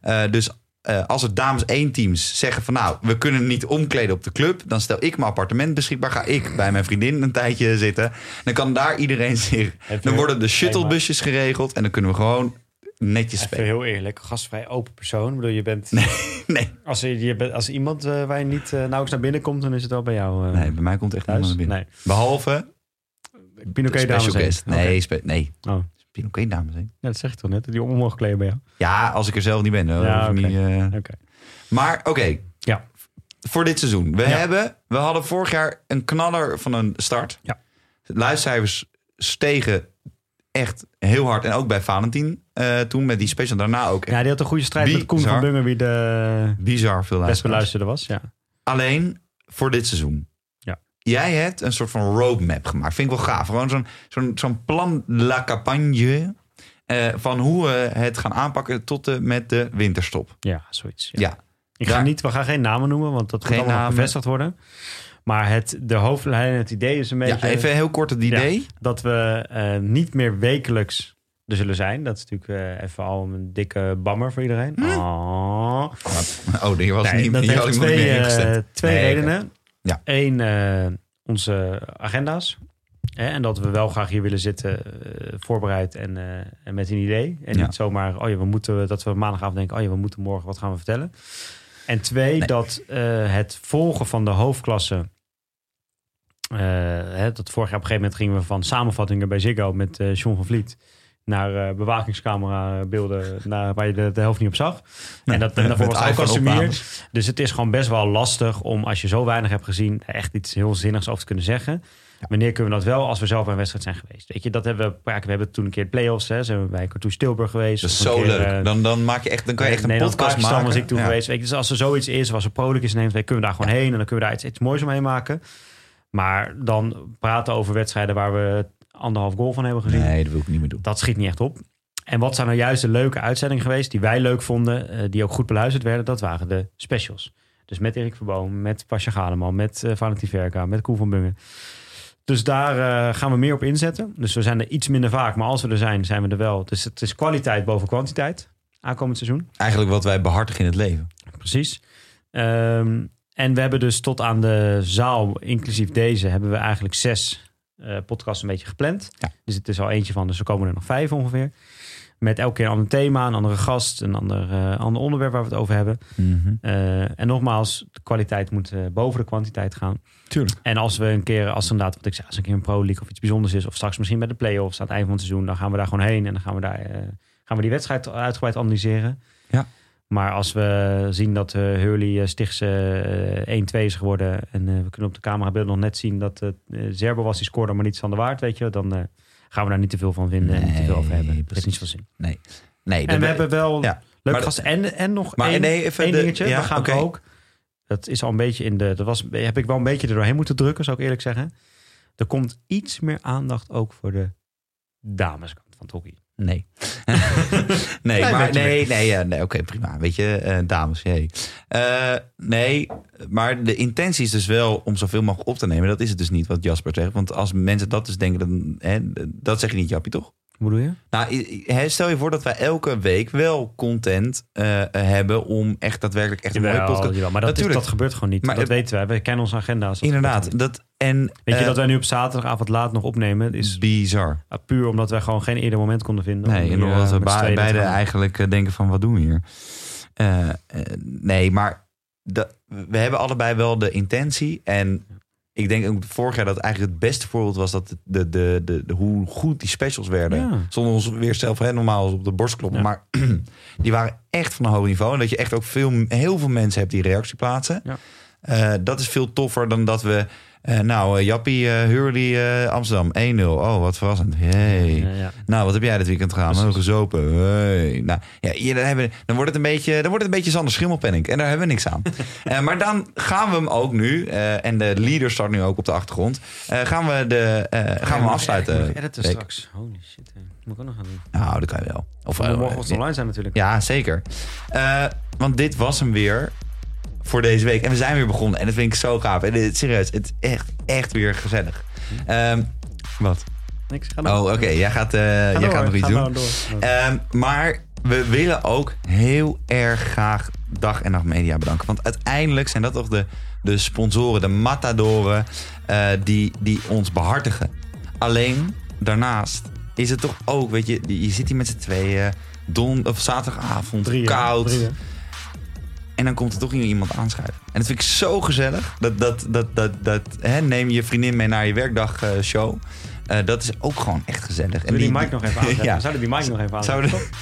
Eh, dus eh, als er dames 1 teams zeggen van nou, we kunnen niet omkleden op de club, dan stel ik mijn appartement beschikbaar. Ga ik bij mijn vriendin een tijdje zitten. Dan kan daar iedereen zich. Dan worden de shuttlebusjes geregeld en dan kunnen we gewoon netjes Even spelen. heel eerlijk, gastvrij open persoon. Ik bedoel, je bent, Nee, als, je, je bent, als iemand eh, waar je niet eh, nauwelijks naar binnen komt, dan is het wel bij jou nee, bij mij komt echt thuis. niemand naar binnen. Nee. Behalve de dames. Nee, nee. Oh. Pinoquet dames heen. Ja, dat zeg ik toch net. Die om mogen kleden bij jou. Ja, als ik er zelf niet ben. hoor. Ja, oké. niet, eh, Oké. Maar oké, Ja. voor dit seizoen. We, Ja. hebben, we hadden vorig jaar een knaller van een start. Ja. Luistercijfers stegen echt heel hard. En ook bij Valentin eh, toen met die special. Daarna ook Ja, die had een goede strijd met Koen van Bungen, wie de bizar veel best beluisterde was. Ja. Alleen voor dit seizoen. Jij hebt een soort van roadmap gemaakt. Vind ik wel gaaf. Gewoon zo'n zo'n zo'n plan la campagne. eh, van hoe we het gaan aanpakken tot en met de winterstop. ja, zoiets. Ja. Ja. Ik ga Daar- niet, we gaan geen namen noemen, want dat moet allemaal namen. bevestigd worden. Maar het, de hoofdlijn, het idee is een beetje... Ja, even heel kort het idee. dat we eh, niet meer wekelijks er zullen zijn. Dat is natuurlijk eh, even al een dikke bammer voor iedereen. Oh. Oh, die was Nee, niet dat heeft twee, twee Nee, redenen. Ja. Eén, eh, onze agenda's. Hè, en dat we wel graag hier willen zitten, eh, voorbereid en, eh, en met een idee. En Ja. niet zomaar, oh ja, we moeten, dat we maandagavond denken, oh ja, we moeten morgen, wat gaan we vertellen? En twee, Nee. dat het volgen van de hoofdklasse. eh, hè, dat vorig jaar op een gegeven moment gingen we van samenvattingen bij Ziggo met John van Vliet naar eh, bewakingscamera beelden naar, waar je de, de helft niet op zag. en dat, en daarvoor was ook Casemir. opnames. Dus het is gewoon best wel lastig om, als je zo weinig hebt gezien, echt iets heel zinnigs over te kunnen zeggen. Wanneer kunnen we dat wel als we zelf bij een wedstrijd zijn geweest? Weet je, dat hebben we, ja, we hebben toen een keer de play-offs, hè, zijn we bij Cartouche Tilburg geweest. Dat is zo keer, leuk. eh, Dan, dan, maak je echt, dan kan je echt een Nederland, podcast Pakistan maken. was ik toen Ja. geweest. Weet je, dus als er zoiets is, was er Prolix is neemt, kunnen we daar gewoon heen en dan kunnen we daar iets, iets moois omheen maken. Maar dan praten over wedstrijden waar we anderhalf goal van hebben gezien. Nee, dat wil ik niet meer doen. Dat schiet niet echt op. En wat zijn nou juist de leuke uitzendingen geweest die wij leuk vonden, eh, die ook goed beluisterd werden, dat waren de specials. Dus met Erik Verboom, met Pasja Galeman, met eh Valentin Verka, met Koen van Bungen. Dus daar eh, gaan we meer op inzetten. Dus we zijn er iets minder vaak, maar als we er zijn, zijn we er wel. Dus het is kwaliteit boven kwantiteit aankomend seizoen. Eigenlijk wat wij behartigen in het leven. Precies. Ehm, en we hebben dus tot aan de zaal, inclusief deze, hebben we eigenlijk zes eh, podcasts een beetje gepland. Ja. Dus het is al eentje van, dus er komen er nog vijf ongeveer. Met elke keer een ander thema, een andere gast, een ander, eh, ander onderwerp waar we het over hebben. Eh, en nogmaals, de kwaliteit moet boven de kwantiteit gaan. Tuurlijk. En als we een keer, als er inderdaad, wat ik zei, als een keer een Pro League of iets bijzonders is, of straks misschien bij de play-offs aan het eind van het seizoen, dan gaan we daar gewoon heen en dan gaan we daar gaan we die wedstrijd uitgebreid analyseren. Ja. Maar als we zien dat uh, Hurley uh, Stichtse uh, 1-2 is geworden... en we kunnen op de camerabeeld nog net zien dat uh, Zerbo was die scoorde, maar niet van de waard, weet je, dan gaan we daar niet te veel van vinden en niet te veel over hebben. Dat heeft niet veel zin. Nee. nee en we hebben wel ja. leuke gasten. En, en nog maar één, nee, even één de- dingetje. ja, we gaan ook... Dat is al een beetje in de... Dat was, heb ik wel een beetje er doorheen moeten drukken, zou ik eerlijk zeggen. Er komt iets meer aandacht ook voor de dameskant van het hockey. Nee. nee, Klein maar beetje nee, nee, nee oké, prima. Weet je, eh, dames. Eh, nee, maar de intentie is dus wel om zoveel mogelijk op te nemen. Dat is het dus niet wat Jasper zegt. Want als mensen dat dus denken, dan, hè, dat zeg je niet, Jappie, toch? Hoe bedoel je? Nou, stel je voor dat wij elke week wel content eh, hebben om echt daadwerkelijk echt een mooie podcast. jawel, maar dat, is, dat gebeurt gewoon niet. Maar dat weten wij. We kennen onze agenda's. Inderdaad. Dat, en, Weet je eh, dat wij nu op zaterdagavond laat nog opnemen? Is bizar. puur omdat wij gewoon geen eerder moment konden vinden. Nee, en omdat we beide eigenlijk eh, denken van wat doen we hier? Eh, eh, nee, maar dat- we hebben allebei wel de intentie. En ik denk ook vorig jaar dat eigenlijk het beste voorbeeld was dat de, de, de, de- hoe goed die specials werden. Ja. Zonder ons weer zelf hè, normaal op de borst kloppen. Ja. Maar die waren echt van een hoog niveau. En dat je echt ook veel, heel veel mensen hebt die reactie plaatsen. Ja. Eh, dat is veel toffer dan dat we. Eh, nou, eh, Jappie, Hurley, eh, Amsterdam 1-0. Oh, wat verrassend. Hey. Ja, ja. Nou, wat heb jij dit weekend gedaan? Precies. Gezopen. Hey. Nou, ja, hier, dan, hebben, dan wordt het een beetje, dan wordt het een beetje Sander Schimmelpenning. En daar hebben we niks aan. Maar dan gaan we hem ook nu, en de leader start nu ook op de achtergrond. gaan we, de, gaan we hem afsluiten. editen Week. straks. Holy shit. hè. Moet ik ook nog gaan doen. Nou, dat kan je wel. Of eh, morgen online zijn natuurlijk. Ja, zeker. Want dit was hem weer voor deze week. En we zijn weer begonnen. En dat vind ik zo gaaf. En dit, serieus, het is echt, echt weer gezellig. Ehm, wat? Niks. Oh, oké. Jij gaat, eh, Ga jij door, gaat nog iets doen. Ehm, maar we willen ook heel erg graag Dag en Nacht Media bedanken. Want uiteindelijk zijn dat toch de, de sponsoren, de matadoren... eh, die, die ons behartigen. Alleen, daarnaast is het toch ook... Weet je, je zit hier met z'n tweeën... Don, of zaterdagavond, koud. En dan komt er toch iemand aanschuiven. En dat vind ik zo gezellig. Dat, dat, dat, dat, dat, hè, neem je vriendin mee naar je werkdag eh, show. Eh, dat is ook gewoon echt gezellig. Zullen we die mic nog even aanzetten? ja. Zouden die mic nog even Zouden- aanzetten?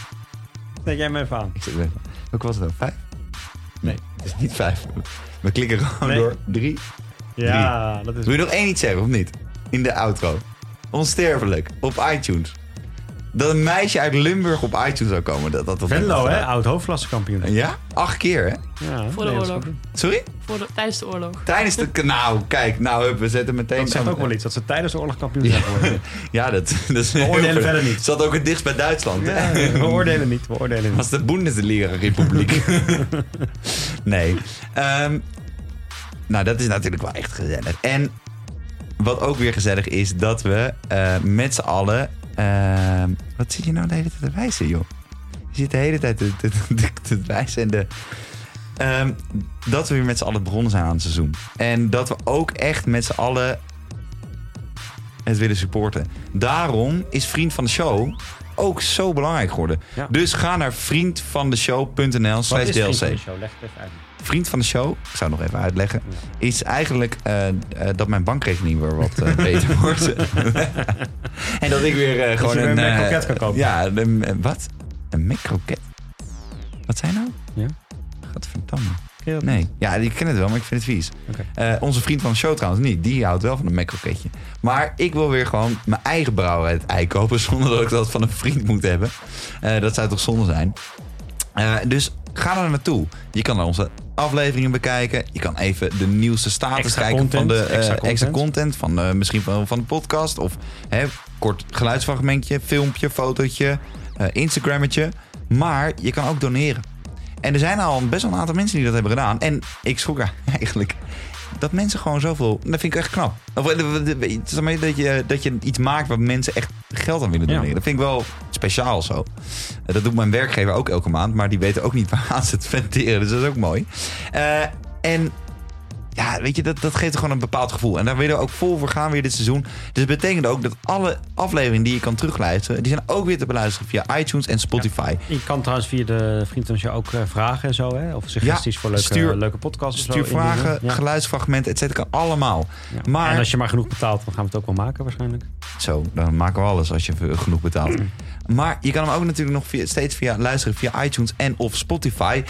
Zet jij me even aan. Ik zit even. Welke was het dan? Vijf? Nee, het is niet vijf. We klikken gewoon Nee. door. Drie. Ja, dat is... Wil je nog één iets zeggen of niet? In de outro. Onsterfelijk. Op iTunes. Dat een meisje uit Limburg op iTunes zou komen. Dat, dat, dat Venlo, hè? Oud hoofdklassekampioen. Ja? Acht keer, hè? Ja, Voor de oorlog. Sorry? Voor de, tijdens de oorlog. Tijdens de... Nou, kijk. Nou, hup, we zetten meteen... Dat zegt ook wel iets, dat ze tijdens de oorlog kampioen zijn geworden. Ja, dat, dat is We oordelen verder niet. Zat ook het dichtst bij Duitsland. Ja, we oordelen niet, we oordelen niet. was de Bundesliga-republiek. nee. Ehm, nou, dat is natuurlijk wel echt gezellig. En wat ook weer gezellig is, dat we eh, met z'n allen... ehm, wat zit je nou de hele tijd te wijzen, joh? Je zit de hele tijd te, te, te, te wijzen en de... ehm, dat we weer met z'n allen begonnen zijn aan het seizoen. En dat we ook echt met z'n allen het willen supporten. Daarom is Vriend van de Show ook zo belangrijk geworden. Ja. Dus ga naar vriendvandeshow.nl slash is Vriend van DLC. de show? Leg het even uit. Vriend van de show, ik zou het nog even uitleggen, is eigenlijk eh, eh, dat mijn bankrekening weer wat eh, beter wordt. en dat ik weer gewoon een... een McCroket kan kopen. Ja, een, wat? Een McCroket? Wat zijn nou? Ja. Gadverdamme. Nee, ja, ik ken het wel, maar ik vind het vies. Oké. Eh, onze vriend van de show trouwens niet. Die houdt wel van een McCroketje. Maar ik wil weer gewoon mijn eigen brouwerij uit ei kopen... zonder dat ik dat van een vriend moet hebben. Eh, dat zou toch zonde zijn. Eh, dus ga er naartoe. Je kan naar onze afleveringen bekijken. Je kan even de nieuwste status Extra kijken van content, de eh, extra extra, content. content. Van, eh, misschien van, van de podcast. Of hè, kort geluidsfragmentje, filmpje, fotootje, eh Instagrammetje. Maar je kan ook doneren. En er zijn al best wel een aantal mensen die dat hebben gedaan. En ik schrok eigenlijk dat mensen gewoon zoveel... Dat vind ik echt knap. Of, eh, zeg maar, dat, je, dat je iets maakt waar mensen echt geld aan willen Ja. doneren. Dat vind ik wel speciaal zo. Eh, Dat doet mijn werkgever ook elke maand. Maar die weten ook niet waar ze het venteren. Dus dat is ook mooi. Eh, en ja, weet je, dat, dat geeft gewoon een bepaald gevoel. En daar willen we ook vol voor gaan weer dit seizoen. Dus het betekent ook dat alle afleveringen die je kan terugluisteren... die zijn ook weer te beluisteren via iTunes en Spotify. Je kan trouwens via de Vriend van Show ook eh, vragen en zo, hè? Of suggesties Ja, voor leuke, stuur- leuke podcasts. of Stuur zo vragen, Ja. geluidsfragmenten, et cetera. Allemaal. Ja. Maar- En als je maar genoeg betaalt, dan gaan we het ook wel maken waarschijnlijk. Zo, dan maken we alles als je genoeg betaalt. Maar je kan hem ook natuurlijk nog via, steeds via luisteren via iTunes en of Spotify.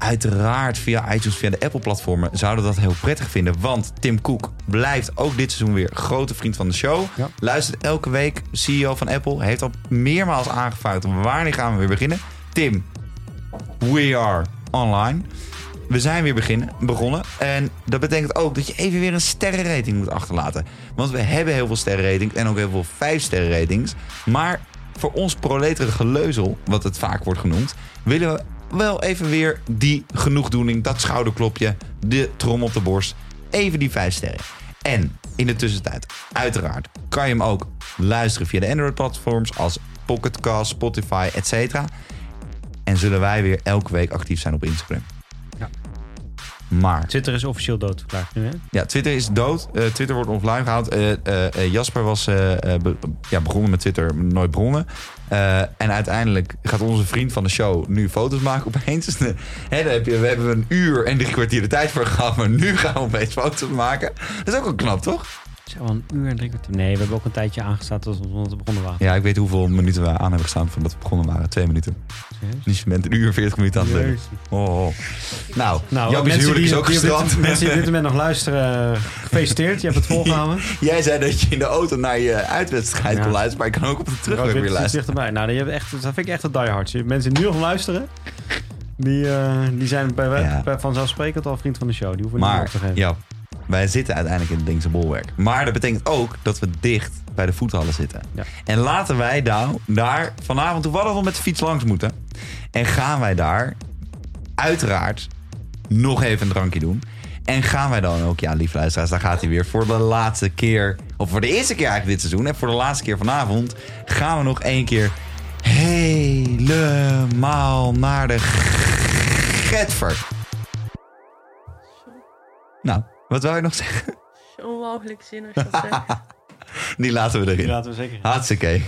Uiteraard via iTunes, via de Apple-platformen zouden we dat heel prettig vinden. Want Tim Cook blijft ook dit seizoen weer grote vriend van de show. Ja. Luistert elke week, CEO van Apple. Heeft al meermaals aangevraagd wanneer gaan we weer beginnen. Tim, we are online. We zijn weer beginnen, begonnen. En dat betekent ook dat je even weer een sterrenrating moet achterlaten. Want we hebben heel veel sterrenratings en ook heel veel vijf sterrenratings. Maar voor ons proletere geleuzel, wat het vaak wordt genoemd, willen we wel even weer die genoegdoening, dat schouderklopje, de trom op de borst. Even die vijf sterren. En in de tussentijd, uiteraard, kan je hem ook luisteren via de Android-platforms als Pocketcast, Spotify, etc. En zullen wij weer elke week actief zijn op Instagram. Maar Twitter is officieel doodverklaard nu, hè? ja, Twitter is dood. Eh, Twitter wordt offline gehaald. Eh, eh, Jasper was be- ja, begonnen met Twitter, nooit begonnen. Eh, en uiteindelijk gaat onze vriend van de show nu foto's maken opeens. Hè, daar heb je, we hebben een uur en drie kwartier de tijd voor gehad. Maar nu gaan we opeens foto's maken. Dat is ook wel knap, toch? Is wel een uur en drie kwartier. Nee, we hebben ook een tijdje aangestaan tot we begonnen waren. Ja, ik weet hoeveel minuten we aan hebben gestaan voordat we begonnen waren. Twee minuten. Serieus? Dus je bent een uur en veertig minuten aan het lullen. Oh, oh. Nou, Nou, Jappie's mensen die, is ook die op dit- gestrand. mensen die op dit moment nog luisteren, eh, gefeliciteerd. Je hebt het volgehouden. Jij zei dat je in de auto naar je uitwedstrijd Ja. kon luisteren. Maar ik kan ook op de terugweg weer luisteren. dichterbij. Nou, die hebben echt, dat vind ik echt een diehards. Mensen die nu nog luisteren, die, eh, die zijn bij, Ja. bij vanzelfsprekend al vriend van de show. Die hoeven niet meer op Maar te geven. ja, wij zitten uiteindelijk in het Dingse bolwerk. Maar dat betekent ook dat we dicht bij de voethallen zitten. Ja. En laten wij nou daar vanavond toevallig wel met de fiets langs moeten. En gaan wij daar uiteraard nog even een drankje doen. En gaan wij dan ook, ja lief luisteraars, daar gaat hij weer voor de laatste keer. Of voor de eerste keer eigenlijk dit seizoen. En voor de laatste keer vanavond gaan we nog één keer helemaal naar de Getver. Nou, wat wou je nog zeggen? Zo'n walgelijk zin als je dat zegt. Die laten we erin. Die laten we zeker. Hartstikke.